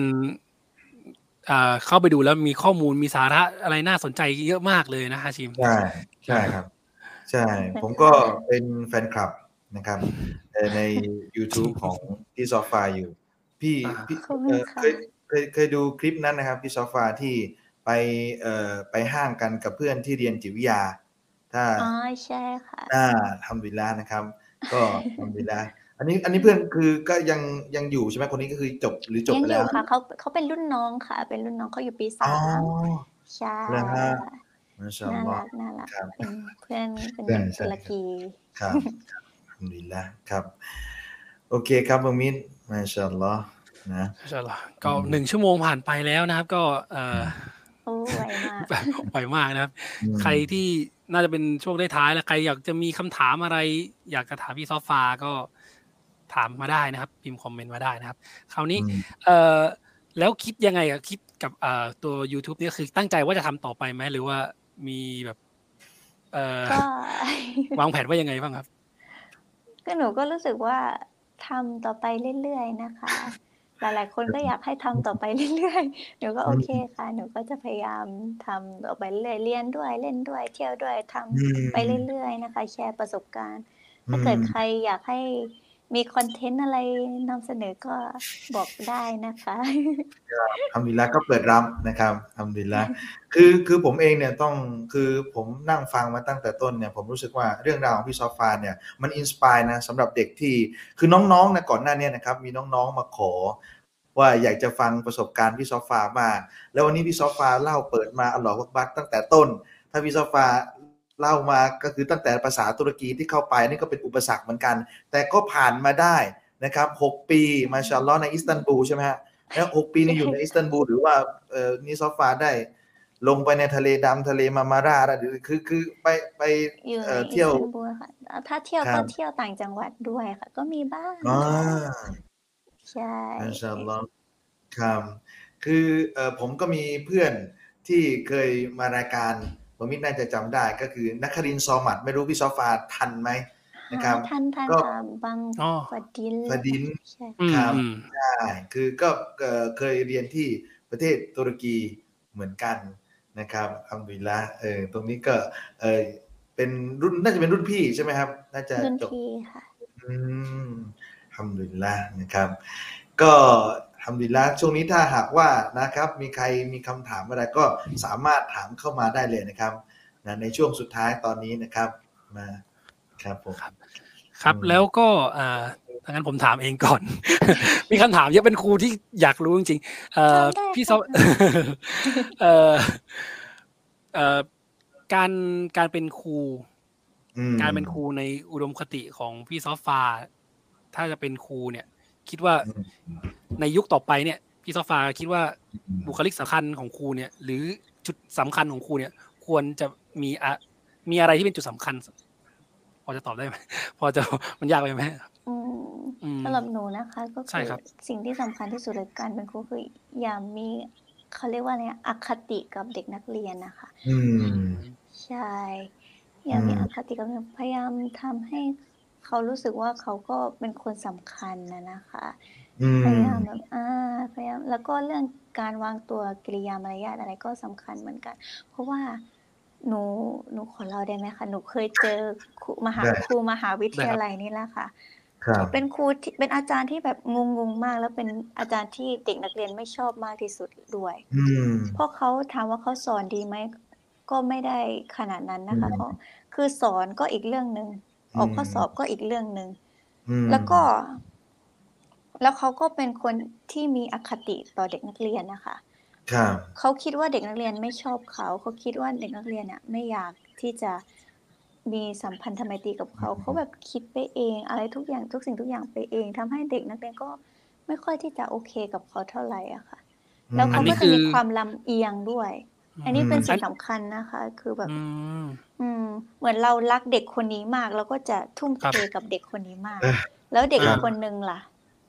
อ่าเข้าไปดูแล้วมีข้อมูลมีสาระอะไรน่าสนใจเยอะมากเลยนะฮาชิม ใช่ใช่ครับ ใช่ ผมก็เป็นแฟนคลับนะครับเอ่อใน YouTube ของพี่ซอฟาอยู่ พี่อ่า พี่ขอบคุเอ่ณอค่ะ เคยเคยเคยดูคลิปนั้นนะครับ พี่ซอฟาที่ไปเอ่อไปห้างกันกับเพื่อนที่เรียนจิตวิทยา ถ้าอ๋อใช่ค่ะอ่าทำวิลานะครับ ก็ทำวิลาอันนี้อันนี้เพื่อนคือก็ยังยังอยู่ใช่ไหมคนนี้ก็คือจบหรือจบยังไปอแล้วยู่ค่ะเขาเขาเป็นรุ่นน้องค่ะ เป็นรุ่นน้องเขาอยู่ปีอ๋อสามใช่แล้วฮะมาชาอัน่าลลอรัฮ์ กน่ารักครับเป็นเพื่อนเป็นใช่เด็กใช่ ตุรกี ครับทำดีแล้วครับ โอเคครับบังมินมาชาอัลลอฮ์นะ ใช่หรอก็อืมหนึ่งชั่วโมงผ่านไปแล้วนะครับ ก็เอ่อ โอ้ไวมากแบบไวมากนะครับอืมใครที่น่าจะเป็นช่วงท้ายๆแล้วใครอยากจะมีคำถามอะไร อยากจะถามพี่ซอฟฟาก็ถามมาได้นะครับ พิมพ์คอมเมนต์มาได้นะครับ คราวนี้อืมเอ่อแล้วคิดยังไงอะคิดกับเอ่อตัว YouTube เนี่ยคือตั้งใจว่าจะทำต่อไปไหมหรือว่ามีแบบ เอ่อก็วางแผนว่ายังไงบ้างครับก็หนูก็รู้สึกว่าทำต่อไปเรื่อยๆนะคะ หลายๆคนก็อยากให้ทำต่อไปเรื่อยๆ หนูก็โอเคค่ะ หนูก็จะพยายามทำต่อไปเรื่อยๆเรียนด้วยเล่นด้วย เที่ยวด้วยทำอืมไปเรื่อยๆนะคะ แชร์ประสบการณ์ ถ้าเกิดใครอยากให้มีคอนเทนต์อะไรนำเสนอก็บอกได้นะคะทำดีแล้วก็เปิดรับนะครับทำดีแล้วคือคือผมเองเนี่ยต้องคือผมนั่งฟังมาตั้งแต่ต้นเนี่ยผมรู้สึกว่าเรื่องราวของพี่ซอฟฟานเนี่ยมัน inspire นะสำหรับเด็กที่คือน้องๆนะก่อนหน้าเนี้นะครับมีน้องๆมาขอ ว่าอยากจะฟังประสบการณ์พี่ซอฟฟามากแล้ววันนี้พี่ซอฟฟาเล่าเปิดมาالله أكبرตั้งแต่ต้น ถ้าพี่ซอฟฟาเล่ามาก็คือตั้งแต่ภาษาตุรกีที่เข้าไปนี่ก็เป็นอุปสรรคเหมือนกัน แต่ก็ผ่านมาได้นะครับหกปีما شاء اللهในอิสตันบูลใช่ไหมฮะแล้วหกปีนี่อยู่ในอิสตันบูลหรือว่าเอ่อนี่ซอฟฟาได้ลงไปในทะเลดำทะเลมามาราอะไรหรือคือคือไปไปอยู่ในเอ่ออิเที่ยวสตันบูลค่ะถ้าเที่ยวครัก็บเที่ยวต่างจังหวัดด้วยค่ะ ก็มีบ้างอ่า ใช่อัชาอัลลอฮ์ครับ คือเอ่อผมก็มีเพื่อนที่เคยมารายการผมมิตรน่าจะจำได้ก็คือนักครินทร์ซอมัดไม่รู้พี่ซอฟาทันไหมนะครับหาท่านท่านก็ค่ะบางอ๋อฟดินฟาดินใช่อืมครับอืมใช่คือก็เอ่อเคยเรียนที่ประเทศตุรกีเหมือนกันนะครับอัลฮัมดุลิลละเออตรงนี้ก็เออเป็นรุ่นน่าจะเป็นรุ่นพี่ใช่ไหมครับ น่าจะรุ่นจบพี่ค่ะอืม ทำดุลิลละนะครับ ก็ทำดุลิลละช่วงนี้ถ้าหากว่านะครับ มีใครมีคำถามอะไรก็สามารถถามเข้ามาได้เลยนะครับนะในช่วงสุดท้ายตอนนี้นะครับมาครับผมครับครับอืมแล้วก็อ่าถ้างั้นผมถามเองก่อน มีคำถามเยอะเป็นครูที่อยากรู้จริงๆเอ่อถามได้พี่ซค่ะอเอ่อเอ่อการการเป็นครูอืมการเป็นครูในอุดมคติของพี่ซอฟฟา ถ้าจะเป็นครูเนี่ย คิดว่าอืมในยุคต่อไปเนี่ย พี่ซอฟฟาคิดว่าอืมบุคลิกสำคัญของครูเนี่ย หรือจุดสำคัญของครูเนี่ย ควรจะมีอะมีอะไรที่เป็นจุดสำคัญ พอจะตอบได้ไหมพอจะมันยากไปไหมอืมอืมสำหรับหนูนะคะ ก็ใช่คือครับสิ่งที่สำคัญที่สุดเลยการเป็นครูคืออย่ามีเขาเรียกว่าอะไรอะอคติกับเด็กนักเรียนนะคะอืมใช่อย่ามีอืมอคติกับเด็กพยายามทำให้ เขารู้สึกว่าเขาก็เป็นคนสำคัญนะนะคะอืมพยายามแบบอ่าพยายามแล้วก็เรื่องการวางตัวกิริยามารยาทอะไรก็สำคัญเหมือนกัน เพราะว่าหนูหนูขอเล่าได้ไหมคะหนูเคยเจอครูมหาได้ครูมหาวิทยาลัยนี่แหละค่ะครับเป็นครูที่เป็นอาจารย์ที่แบบงงงๆมาก แล้วเป็นอาจารย์ที่เด็กนักเรียนไม่ชอบมากที่สุดด้วยอืมเพราะเขาถามว่าเขาสอนดีไหมก็ไม่ได้ขนาดนั้นนะคะอืมเขาคือสอนก็อีกเรื่องหนึ่ง ออกข้ออืมสอบก็อีกเรื่องหนึ่งอืมแล้วก็ แล้วเขาก็เป็นคนที่มีอคติต่อเด็กนักเรียนนะคะครับเขาคิดว่าเด็กนักเรียนไม่ชอบเขาเขาคิดว่าเด็กนักเรียนเนี่ยไม่อยากที่จะมีสัมพันธไมตรีกับเขาเขาแบบคิดไปเอง อะไรทุกอย่างทุกสิ่งทุกอย่างไปเองทำให้เด็กนักเรียนก็ไม่ค่อยที่จะโอเคกับเขาเท่าไหร่อะค่ะ แล้วอัเขานนี้ก็จะมีคือความลำเอียงด้วย อันนี้เป็นอืมสิ่งสำคัญนะคะ คือแบบอืมอืม เหมือนเรารักเด็กคนนี้มาก เราก็จะทุ่มครับเทกับเด็กคนนี้มากเอ้ยแล้วเด็กครัอีบกคนนึงล่ะ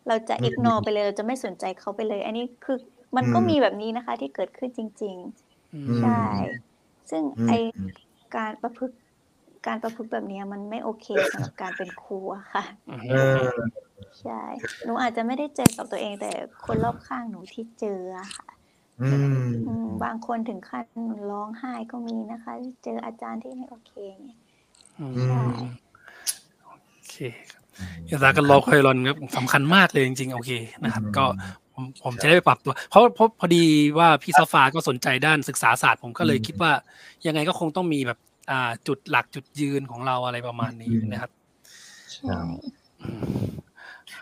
เราจะอืมอิกนอไปเลยเราจะไม่สนใจเขาไปเลย อันนี้คือมันก็อืมมีแบบนี้นะคะ ที่เกิดขึ้นจริงอืมๆใช่ ซึ่งอืมไอการประพฤติการประพฤติแบบเนี้ยมันไม่โอเคสำหรับการเป็นครูอะค่ะเออใช่ หนูอาจจะไม่ได้เจอกับตัวเองแต่คนรอบข้างหนูที่เจออะค่ะ อืม อืมบางคนถึงขั้นร้องไห้ก็มีนะคะ เจออาจารย์ที่ไม่โอเคอย่างเงี้ยอืมใช่ โอเคครับجزاك الله خيراครับสำคัญมากเลยจริงๆโอเคนะครับอืมก็ผมผมจะได้ไปปรับตัว เพราะเพราะพอดีว่าพี่ซอฟาก็สนใจด้านศึกษาศาสตร์ผมก็เลยอืม คิดว่า ยังไงก็คงต้องมีแบบอ่าจุดหลักจุดยืนของเราอะไรประมาณนี้อืมนะครับ ใช่อืม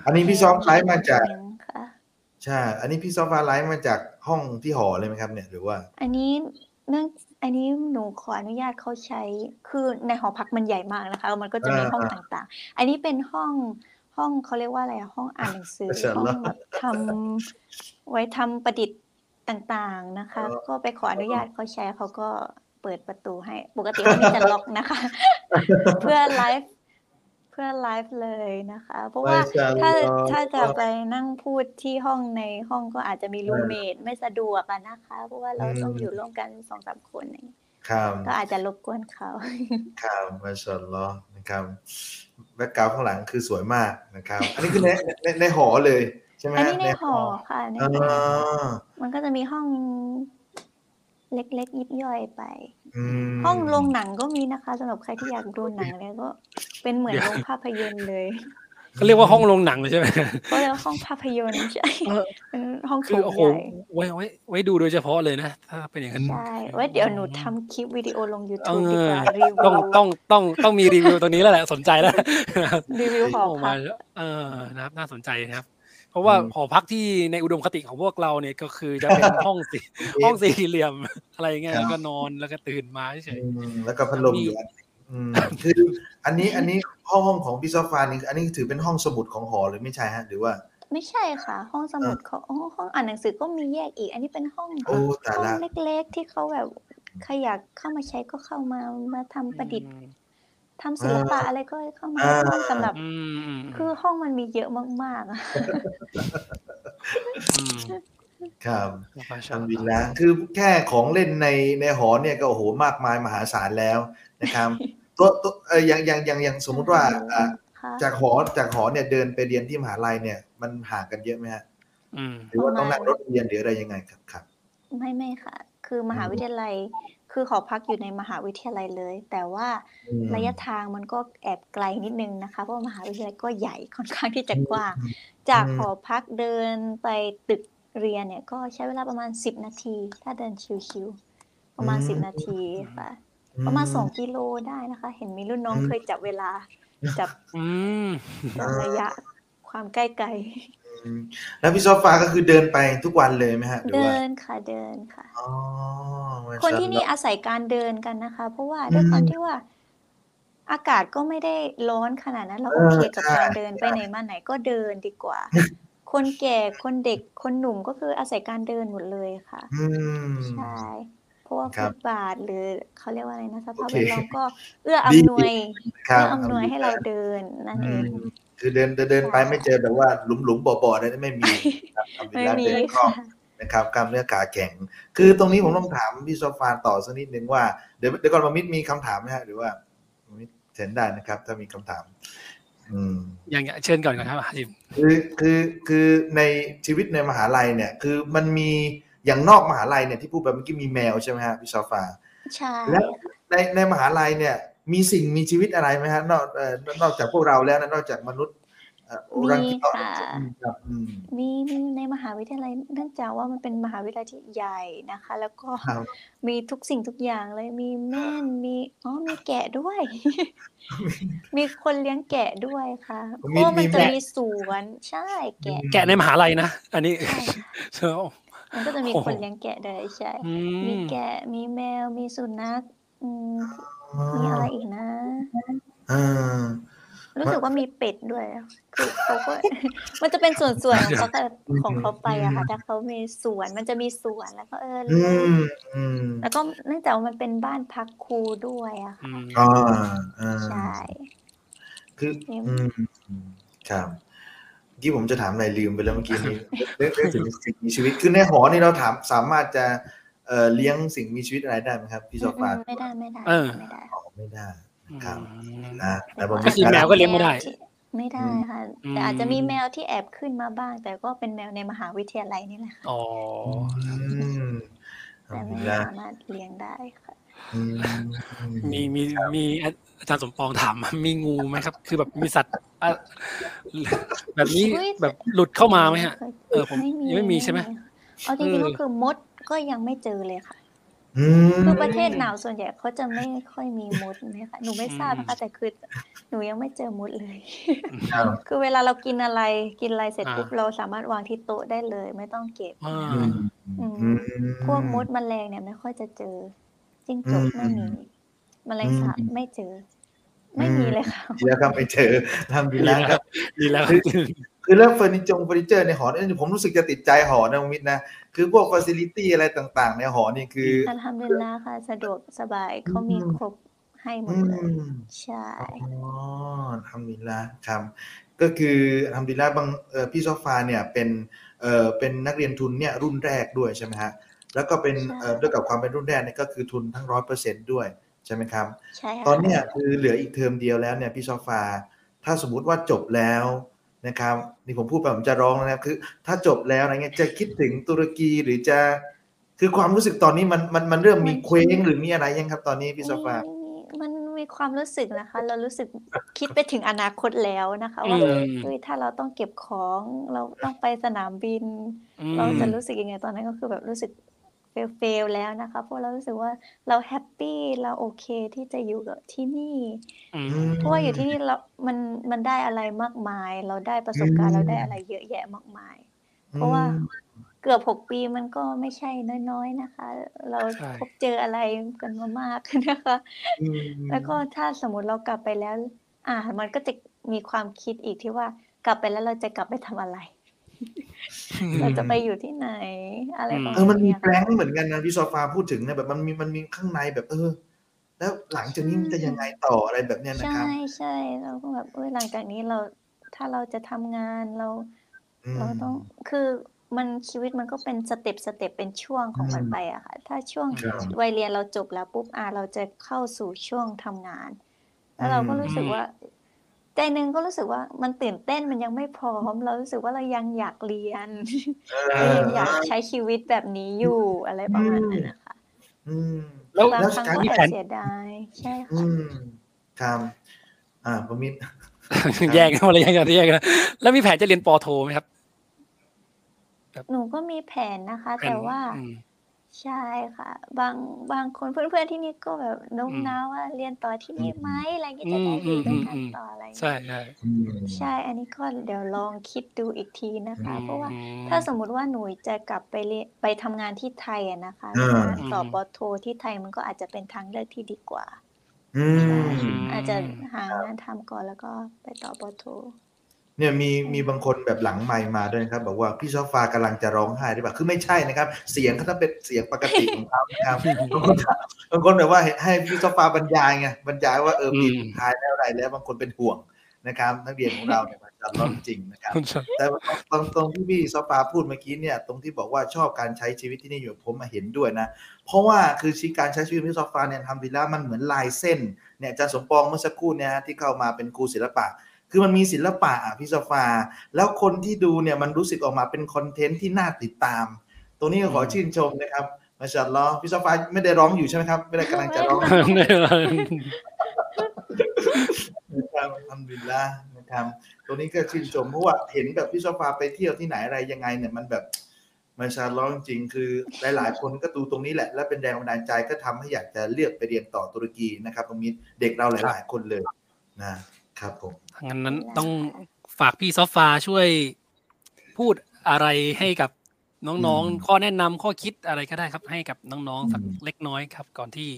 อันนี้พี่ซอฟไลฟ์มาจาก ค่ะ ใช่ อันนี้พี่ซอฟไลฟ์มาจาก ห้องที่หอเลยไหมครับเนี่ยหรือว่า อันนี้เนื่องอันนี้หนูขออนุญาตเขาใช้คือในหอพักมันใหญ่มากนะคะแล้วมันก็จะมีอ่าห้องต่างๆ อันนี้เป็นห้องห้องเขาเรียกว่าอะไรอะห้องอ่านหนังสือมาชาอัห้ลอลองฮ์แบบทำไว้ทำประดิษฐ์ต่างๆนะคะอ๋อก็ไปขออนุญาตเขาใช้เขาก็เปิดประตูให้ปกติเขามีจะล็อกนะคะ เพื่อไลฟ์ เพื่อไลฟ์เลยนะคะ เพราะว่ามาชาอัลลอฮ์ถ้าถ้าจะไปนั่งพูดที่ห้องในห้องก็อาจจะมี roommate ไม่สะดวกอะนะคะ เพราะว่าเราต้องอืมอยู่ร่วมกันสองสามคนอย่างเงี้ยครับก็อาจจะรบกวนเขาครับما شاء اللهนะครับ background ข้างหลังคือสวยมากนะครับ อันนี้คือในในในหอเลยใช่ไหมอันฮะนี้ในหอค่ะในอ๋หออมันก็จะมีห้อง เล็กๆ ยิบย่อยไปอืมห้องโรงหนังก็มีนะคะสำหรับใครที่อยากดูหนังเลยก็เป็นเหมือนเดี๋ยวโรงภาพยนตร์เลยเขาเรียกว่าห้องโรงหนังเลยใช่ไหมก็เรียกว่าห้องภาพยนตร์ใช่เออเป็นห้องคืสูองโอ้โหใหญ่ไว้ไว้ไว้ดูโดยเฉพาะเลยนะ ถ้าเป็นอย่างนั้น ใช่ไว้เดี๋ยวหนูทำคลิปวิดีโอลง เอ YouTube ดีกอ ว่ารีวิต้องวต้องต้องต้องมีรีวิวตรงนี้แล้วแหละสนใจแล้ว รีวิวหอออกพัมากเออนะครับน่าสนใจนะครับ เพราะว่าอืมหอพักที่ในอุดมคติของพวกเราเนี่ยก็คือจะเป็นห้องสี่ห้องสี่เหลี่ยมอะไรเงี้ยครับแล้วก็นอนแล้วก็ตื่นมาเฉยอืมแล้วก็พัดลมอยู่อันอืมคืออันนี้อันนี้ห้องห้องของพี่ซอฟฟานี่อันนี้ถือเป็นห้องสมุดของหอหรือไม่ใช่ฮะหรือว่า ไม่ใช่ค่ะ ห้องสมุดเขาอ๋อห้องอ่านหนังสือก็มีแยกอีก อันนี้เป็นห้องโอ้ตายห้อละงเล็กๆที่เขาแบบใครอยากเข้ามาใช้ก็เข้ามามาทำประดิษฐ์ ทำศิลปะอะไรก็เข้ามาอ่าห้องสำหรับอืมอืมคือห้องมันมีเยอะมากๆอะอืมครับมาชาทำอัลบินลอฮ์แล้วคือแค่ของเล่นในในหอเนี่ยก็โอ้โหมากมายมหาศาลแล้วนะครับ ตัวตัวเอออย่างอย่างอย่างอย่างสมมุติว่าอะค่ะ จากหอจากหอเนี่ยเดินไปเรียนที่มหาลัยเนี่ย มันห่างกันเยอะไหมฮะอืม หรือว่าต้องนั่งรถเรียนหรืออะไรยังไงครับครับ ไม่ไม่ค่ะ คือมหาวิทยาลัย คือหอพักอยู่ในมหาวิทยาลัยเลย แต่ว่าอืมระยะทางมันก็แอบไกลนิดนึงนะคะ เพราะว่ามหาวิทยาลัยก็ใหญ่ค่อนข้างที่จะกว้าง จากอืมหอพักเดินไปตึกเรียนเนี่ย ก็ใช้เวลาประมาณ 10 นาที ถ้าเดินชิวๆประมาณ 10 นาทีค่ะ ประมาณ 2 กิโลได้นะคะ เห็นมีรุ่นน้องเคยจับเวลาจับอืมจับระยะความใกล้ไกลอืม แล้วพี่ซอฟ้าก็คือเดินไปทุกวันเลยไหมฮะหรือเดิว่านค่ะเดินค่ะ อ๋อมาคนชาที่อัลลนี่อฮ์อาศัยการเดินกันนะคะ เพราะว่าด้วยความอืมที่ว่าอากาศก็ไม่ได้ร้อนขนาดนั้น เราเอโออเคกับใช่การเดินไปไหนมาไหนก็เดินดีกว่า คนแก่คนเด็กคนหนุ่มก็คืออาศัยการเดินหมดเลยค่ะ อืม ใช่เพราะว่าครัฟุบตบาทหรือเขาเรียกว่าอะไรนะสภาพโอเคแวดล้อมก็เอื้อดีอำนวยครับ เอื้ออำนวยให้เราเดินนั่นอืเอมง คือเดินเดินเดินไปไม่เจอแบบว่าหลุมหลุมๆบ่อบ่อๆอะไรนั่นไม่มีครับทำบินไม่แล้วมีเดินคล่อค่ะงนะครับกล้ามเนื้อขาแข็ง คือตรงนี้ผมต้องถามพี่ซอฟานต่อสักนิดนึงว่า เดี๋ยวเดี๋ยวก่อนมามิดมีคำถามไหมฮะหรือว่ามามิดเชิญได้นะครับ ถ้ามีคำถาม อืมอย่างเชิญก่อนก่อนครับอาจิมคือคือคือในชีวิตในมหาลัยเนี่ย คือมันมีอย่างนอกมหาลัยเนี่ยที่พูดไปเมื่อกี้มีแมวใช่ไหมฮะพี่ซอฟาใช่แล้วในในมหาลัยเนี่ย มีสิ่งมีชีวิตอะไรไหมฮะนอกเอ่อนอกจากพวกเราแล้วนะนอกจากมนุษย์เอ่อโอรังมีกิตอนค่ะครับอืมมีมีในมหาวิทยาลัยเนื่องจากว่ามันเป็นมหาวิทยาลัยที่ใหญ่นะคะ แล้วก็ครับมีทุกสิ่งทุกอย่างเลยมีแม่นมีอ๋อมีแกะด้วย มีคนเลี้ยงแกะด้วยค่ะเพมีราะว่ามันมีจะแม่มีสวนใช่แกะแกะในมหาลัยนะอันนี้ใช่ค่ะเชื่อมันก็จะมีโอ้โหคนเลี้ยงแกะด้วยใช่อืมีมแกะมีแมวมีสุนัขอื มมีอะไรอีกนะอ่ารู้สึกว่ามีเป็ดด้วยอะคือเขาก็มันจะเป็นส่วนๆของเขาแต่ของเขาไปอะค่ะถ้าเขามีสวนมันจะมีสวนแล้วก็เอออืเลี้ยงมอืมแล้วก็เนื่องจากว่ามันเป็นบ้านพักครูด้วยอะอืค่ะมอ่าอ่าใช่คืออืมอืมอืมครับเมื่อกี้ผมจะถามอะไรลืมไปแล้วเมื่อกี้นี้เรื่องเรื่องสิ่งสิ่งมีชีวิตคือในหอนี่เราถามสามารถจะ เอ่อเลี้ยงสิ่งมีชีวิตอะไรได้ไหมครับ พี่ซอฟาอืมไม่ได้ไม่ได้เออไม่ได้อ๋อไม่ได้ครับอืมนะแต่ผมก็คือแมวก็เลี้ยงไม่ได้ ไม่ได้ค่ะอืมแต่อาจจะมีแมวที่แอบขึ้นมาบ้าง แต่ก็เป็นแมวในมหาวิทยาลัยนี่แหละค่ะอ๋ออืมแต่ไม่นะสามารถเลี้ยงได้ค่ะอืมมีมีมีอาจารย์สมปองถามมีงูไหมครับ คือแบบมีสัตว์อะแบบนี้อุ๊ยแบบหลุดเข้ามาไหมฮะ เออผมไม่มียังไม่มีใช่ไหมเอาจริงๆเออก็คือมด ก็ยังไม่เจอเลยค่ะอืมคือประเทศหนาวส่วนใหญ่เขาจะไม่ค่อยมีมดนะคะหนูไม่ทราบนะคะแต่คือหนูยังไม่เจอมดเลยครับคือเวลาเรากินอะไรกินอะไรเสร็จอ่าปุ๊บเราสามารถวางที่โต๊ะได้เลย ไม่ต้องเก็บอ่าอืมอืมอืมพวกมดแมลงเนี่ยไม่ค่อยจะเจอจิ้งจกอืมไม่มีแมลงสาบอืมไม่เจอ ไม่มีเลยค่ะดีแล้วครับไปเจอทำดีดีแล้วแล้วครับดีแล้ว คือคือเรื่องเฟอร์นิเจอร์เฟอร์นิเจอร์ในหอเนี่ยผมรู้สึกจะติดใจหอนะคุณมิตรนะ คือพวกฟ a ซิลิตี้อะไรต่างๆ ในหอนี่คือال حمد للهค่ะ สะดวกสบายเขามีครบให้หมอืดเลยมใช่อ๋อالحمد لله ครับ ก็คือالحمد لله บางเอ่อพี่ซอฟาเนี่ยเป็นเอ่อเป็นนักเรียนทุนเนี่ยรุ่นแรกด้วยใช่ไหมฮะแล้วก็เป็นเอ่อด้วยกับความเป็นรุ่นแรกเนี่ยก็คือทุนทั้งร้อยเปอร์เซ็นด้วยใช่ไหมครับใช่ค่ะตอนเนี้ยคือเหลืออีกเทอมเดียวแล้วเนี่ยพี่ซอฟา ถ้าสมมุติว่าจบแล้ว นะครับนี่ผมพูดไปผมจะร้องแล้วนะครับคือ ถ้าจบแล้วอะไรเงี้ยจะคิดถึงตุรกีหรือจะคือความรู้สึกตอนนี้มันมันมันเริ่มมีเคว้งหรือมีอะไรยังครับ ตอนนี้พี่ซอฟามีมันมีความรู้สึกนะคะ เรารู้สึกคิดไปถึงอนาคตแล้วนะคะว่าอืมเฮ้ยถ้าเราต้องเก็บของ เราต้องไปสนามบินอืมเราจะรู้สึกยังไงตอนนั้นก็คือแบบรู้สึก fail fail แล้วนะคะเพราะเรารู้สึกว่าเรา happy เราโอเคที่จะอยู่กับที่นี่อืมเพราะว่าอยู่ที่นี่เรามันมันได้อะไรมากมาย เราได้ประสบการอืมณ์เราได้อะไรเยอะแยะมากมาย เพราะว่าเกือบหกปีมันก็ไม่ใช่น้อยๆนะคะ เราใช่พบเจออะไรกันมามากนะคะอืมแล้วก็ถ้าสมมติเรากลับไปแล้ว อ่า มันก็จะมีความคิดอีกที่ว่ากลับไปแล้วเราจะกลับไปทำอะไร เราจะไปอยู่ที่ไหน อะไรประเออมามัณนมีเนี้ยแปลค่ะงเหมือนกันนะพี่โซฟาพูดถึงเนี่ยแบบมันมีมันมีข้างในแบบเออ แล้วหลังจากนี้มันจะยังไงต่ออะไรแบบเนี้ยนะคใช่รับใช่เราก็แบบเออหลังจากนี้เราถ้าเราจะทำงานเราอืเรามต้องคือมันชีวิตมันก็เป็นสเต็ปสเต็ปเป็นช่วงของมันอืมไปอะค่ะถ้าช่วงครับวัยเรียนเราจบแล้วปุ๊บอะเราจะเข้าสู่ช่วงทำงาน แล้วเราก็รู้สึกอืมว่า ใจหนึ่งก็รู้สึกว่ามันตื่นเต้นมันยังไม่พร้อม เรารู้สึกว่าเรายังอยากเรียนเอเราอยังอยากใช้ชีวิตแบบนี้อยู่อะไรประมาณนั้นนะคะอืมแล้วบางแล้วครั้งการก็ที่แอแผบนเสียดายใช่อืค่ะมครับอ่าผมมีแยกกันหมดเลยแยกกันแยกกันแล้วมีแผนจะเรียนปอโทไหมครับหนูก็มีแผนนะคะแผนแต่ว่าอืม ใช่ค่ะ บางบางคนเพื่อนๆที่นี่ก็แบบโน้มอืม น้าวว่าเรียนต่อที่นี่ไหมอะไรอย่างเงี้ยอืจะมได้อยู่ด้วยอืมกันอืมต่ออะไรอย่างใช่เงี้ย ใช่อืมใช่ อันนี้ก็เดี๋ยวลองคิดดูอีกทีนะคะอืมเพราะว่าอืมถ้าสมมุติว่าหนูจะกลับไปเรียนไปทำงานที่ไทยอะนะคะ อ่าการต่ออืมปอโทที่ไทยมันก็อาจจะเป็นทางเลือกที่ดีกว่า อืใช่ มอาจจะหางานทำก่อนแล้วก็ไปต่อปอโท เนี่ยมีมีบางคนแบบหลังไมค์มาด้วยนะครับบอกว่าพี่ซอฟากำลังจะร้องไห้หรือเปล่าคือไม่ใช่นะครับ เสียงเขาต้องเป็นเสียงปกติของเขานะครับบางคนบางคนแบบว่าให้พี่ซอฟาบรรยายไงบรรยายว่าเออปีสุดท้ายแล้วอะไรแล้วบางคนเป็นห่วงนะครับนักเรียนของเราเนี่ยมันจะร้องจริงนะครับ แต่ตรงตรงที่พี่ซอฟาพูดเมื่อกี้เนี่ยตรงที่บอกว่าชอบการใช้ชีวิตที่นี่อยู่ผมมาเห็นด้วยนะ เพราะว่าคือชีวิตการใช้ชีวิตพี่ซอฟาเนี่ยทำดีแล้วมันเหมือนลายเส้นเนี่ยอาจารย์สมปองเมื่อสักครู่เนี่ยฮะที่เข้ามาเป็นครูศิลปะ คือมันมีศิลปะอะพี่ซอฟา แล้วคนที่ดูเนี่ยมันรู้สึกออกมาเป็นคอนเทนต์ที่น่าติดตาม ตรงนี้ก็ขอชื่นชมนะครับมาชาอัลลอฮ์พี่ซอฟาไม่ได้ร้องอยู่ใช่ไหมครับ ไม่ได้กำลังจะร้องนะครับทำดีละนะครับตรงนี้ก็ชื่นชมเพราะว่าเห็นแบบพี่โซฟาไปเที่ยวที่ไหนอะไรยังไงเนี่ยมันแบบมาชาร้องจริงๆ คือหลายๆ คนก็ดูตรงนี้แหละ และเป็นแรงบันดาลใจก็ทำให้อยากจะเลือกไปเรียนต่อตุรกีนะครับ ตรงนี้เด็กเราหลายๆ คนเลยนะครับผม งั้นนั้นต้องฝากพี่ซอฟฟ้าช่วยพูดอะไรให้กับน้องอืมๆข้อแนะนำข้อคิดอะไรก็ได้ครับ ให้กับน้องๆสักอืมเล็กน้อยครับ ก่อนที่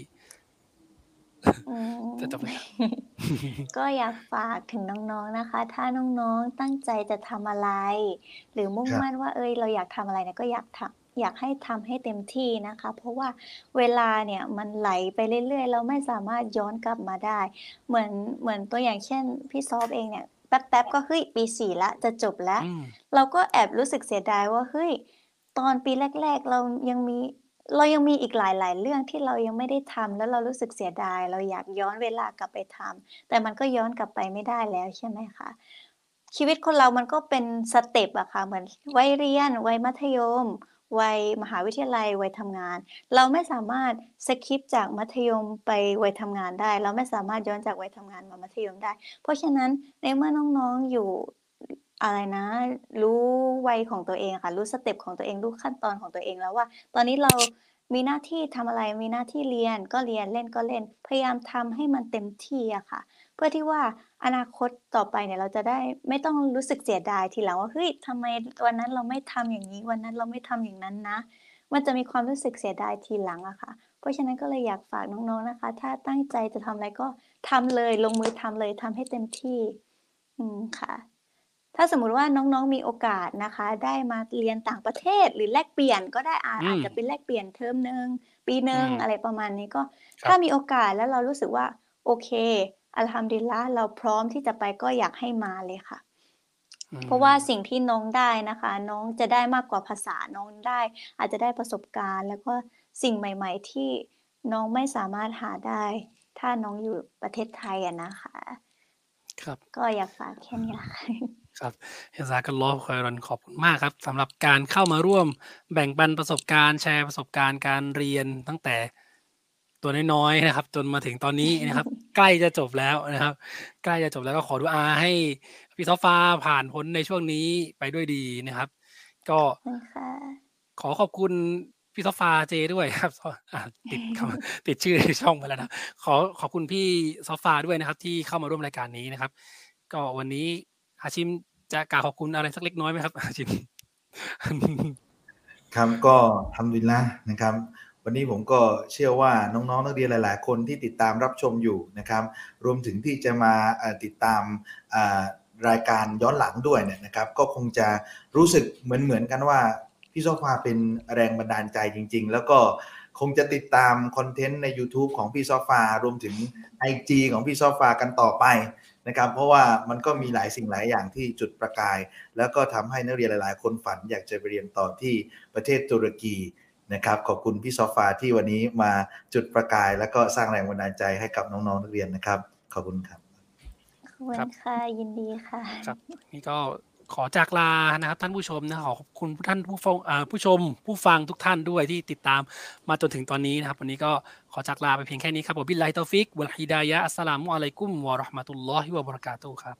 อืมจะจบเลยก็อยากฝากถึงน้องๆนะคะ ถ้าน้องๆตั้งใจจะทำอะไร หรือมุ่งครับมั่นว่าเอ้ยเราอยากทำอะไรเนี่ยก็อยากทำ อยากให้ทำให้เต็มที่นะคะ เพราะว่าเวลาเนี่ยมันไหลไปเรื่อยๆ เราไม่สามารถย้อนกลับมาได้ เหมือนเหมือนตัวอย่างเช่นพี่ซอฟเองเนี่ยแป๊บๆก็เฮ้ยปีสี่ละจะจบแล้วอืมเราก็แอบรู้สึกเสียดายว่าเฮ้ยตอนปีแรก ๆ เรายังมีเรายังมีอีกหลาย ๆ เรื่องที่เรายังไม่ได้ทำแล้วเรารู้สึกเสียดาย เราอยากย้อนเวลากลับไปทำแต่มันก็ย้อนกลับไปไม่ได้แล้วใช่ไหมคะชีวิตคนเรามันก็เป็นสเต็ปอะค่ะเหมือนวัยเรียนวัยมัธยม วัยมหาวิทยาลัยวัยทำงาน เราไม่สามารถสคิปจากมัธยมไปวัยทำงานได้ เราไม่สามารถย้อนจากวัยทำงานมามัธยมได้ เพราะฉะนั้นในเมื่อน้องๆอยู่อะไรนะ รู้วัยของตัวเองค่ะ รู้สเต็ปของตัวเองรู้ขั้นตอนของตัวเองแล้วว่า ตอนนี้เรามีหน้าที่ทำอะไรมีหน้าที่เรียนก็เรียนเล่นก็เล่น พยายามทำให้มันเต็มที่อะค่ะ เพื่อที่ว่าอนาคตต่อไปเนี่ยเราจะได้ไม่ต้องรู้สึกเสียดายทีหลังว่าเฮ้ยทำไมวันนั้นเราไม่ทำอย่างนี้ วันนั้นเราไม่ทำอย่างนั้นนะ มันจะมีความรู้สึกเสียดายทีหลังอะค่ะ เพราะฉะนั้นก็เลยอยากฝากน้องๆนะคะ ถ้าตั้งใจจะทำอะไรก็ทำเลยลงมือทำเลยทำให้เต็มที่ อืมค่ะ ถ้าสมมุติว่าน้องๆมีโอกาสนะคะ ได้มาเรียนต่างประเทศหรือแลกเปลี่ยนก็ได้อาอืมอาจจะเป็นแลกเปลี่ยนเทอมหนึ่งปีหนึ่งอืมอะไรประมาณนี้ก็ครับถ้ามีโอกาสแล้วเรารู้สึกว่าโอเค อัลฮัมดุลิลละห์เราพร้อมที่จะไปก็อยากให้มาเลยค่ะอืมเพราะว่าสิ่งที่น้องได้นะคะ น้องจะได้มากกว่าภาษาน้องได้ อาจจะได้ประสบการณ์ แล้วก็สิ่งใหม่ ๆ ที่น้องไม่สามารถหาได้ ถ้าน้องอยู่ประเทศไทยอะนะคะ ครับก็อยากฝากแค่นี้ละค่ะครับเฮซากันลอคอยรอนขอบคุณมากครับสำหรับการเข้ามาร่วมแบ่งปันประสบการณ์ แชร์ประสบการณ์การเรียนตั้งแต่ ตัวน้อยๆนะครับ จนมาถึงตอนนี้นะครับ ใกล้จะจบแล้วนะครับ ใกล้จะจบแล้วก็ขอดูอาให้พี่ซอฟ้าผ่านพ้นในช่วงนี้ไปด้วยดีนะครับ ก็ขอบคุณค่ะขอขอบคุณพี่ซอฟ้าเจด้วยครับอะติดคำติดชื่อในช่องไปแล้วนะขอขอบคุณพี่ซอฟ้าด้วยนะครับ ที่เข้ามาร่วมรายการนี้นะครับ ก็วันนี้อาชิมจะกล่าวขอบคุณอะไรสักเล็กน้อยไหมครับอาชิมครับก็ทำดีละนะครับ วันนี้ผมก็เชื่อว่าน้องๆนักเรียนหลาย ๆ คนที่ติดตามรับชมอยู่นะครับ รวมถึงที่จะมาติดตามรายการย้อนหลังด้วยเนี่ยนะครับ ก็คงจะรู้สึกเหมือนเหมือนกันว่าพี่โซฟาเป็นแรงบันดาลใจจริง ๆ แล้วก็คงจะติดตามคอนเทนต์ใน YouTube ของพี่ซอฟารวมถึง IG ของพี่ซอฟากันต่อไปนะครับ เพราะว่ามันก็มีหลายสิ่งหลายอย่างที่จุดประกาย แล้วก็ทำให้นักเรียนหลาย ๆ คนฝันอยากจะไปเรียนต่อที่ประเทศตุรกี นะครับขอบคุณพี่ซอฟาที่วันนี้มาจุดประกาย แล้วก็สร้างแรงบันดาลใจให้กับน้องๆนักเรียนนะครับ ขอบคุณครับขอบคุณครับค่ะยินดีค่ะครับนี่ก็ขอจากลานะครับท่านผู้ชมนะขอขอบคุณท่านผู้ฟังอ่าผู้ชม ผู้ฟังทุกท่านด้วยที่ติดตามมาจนถึงตอนนี้นะครับ วันนี้ก็ขอจากลาไปเพียงแค่นี้ครับوبالله التوفيق والهداية السلام عليكم ورحمة الله وبركاتهครับ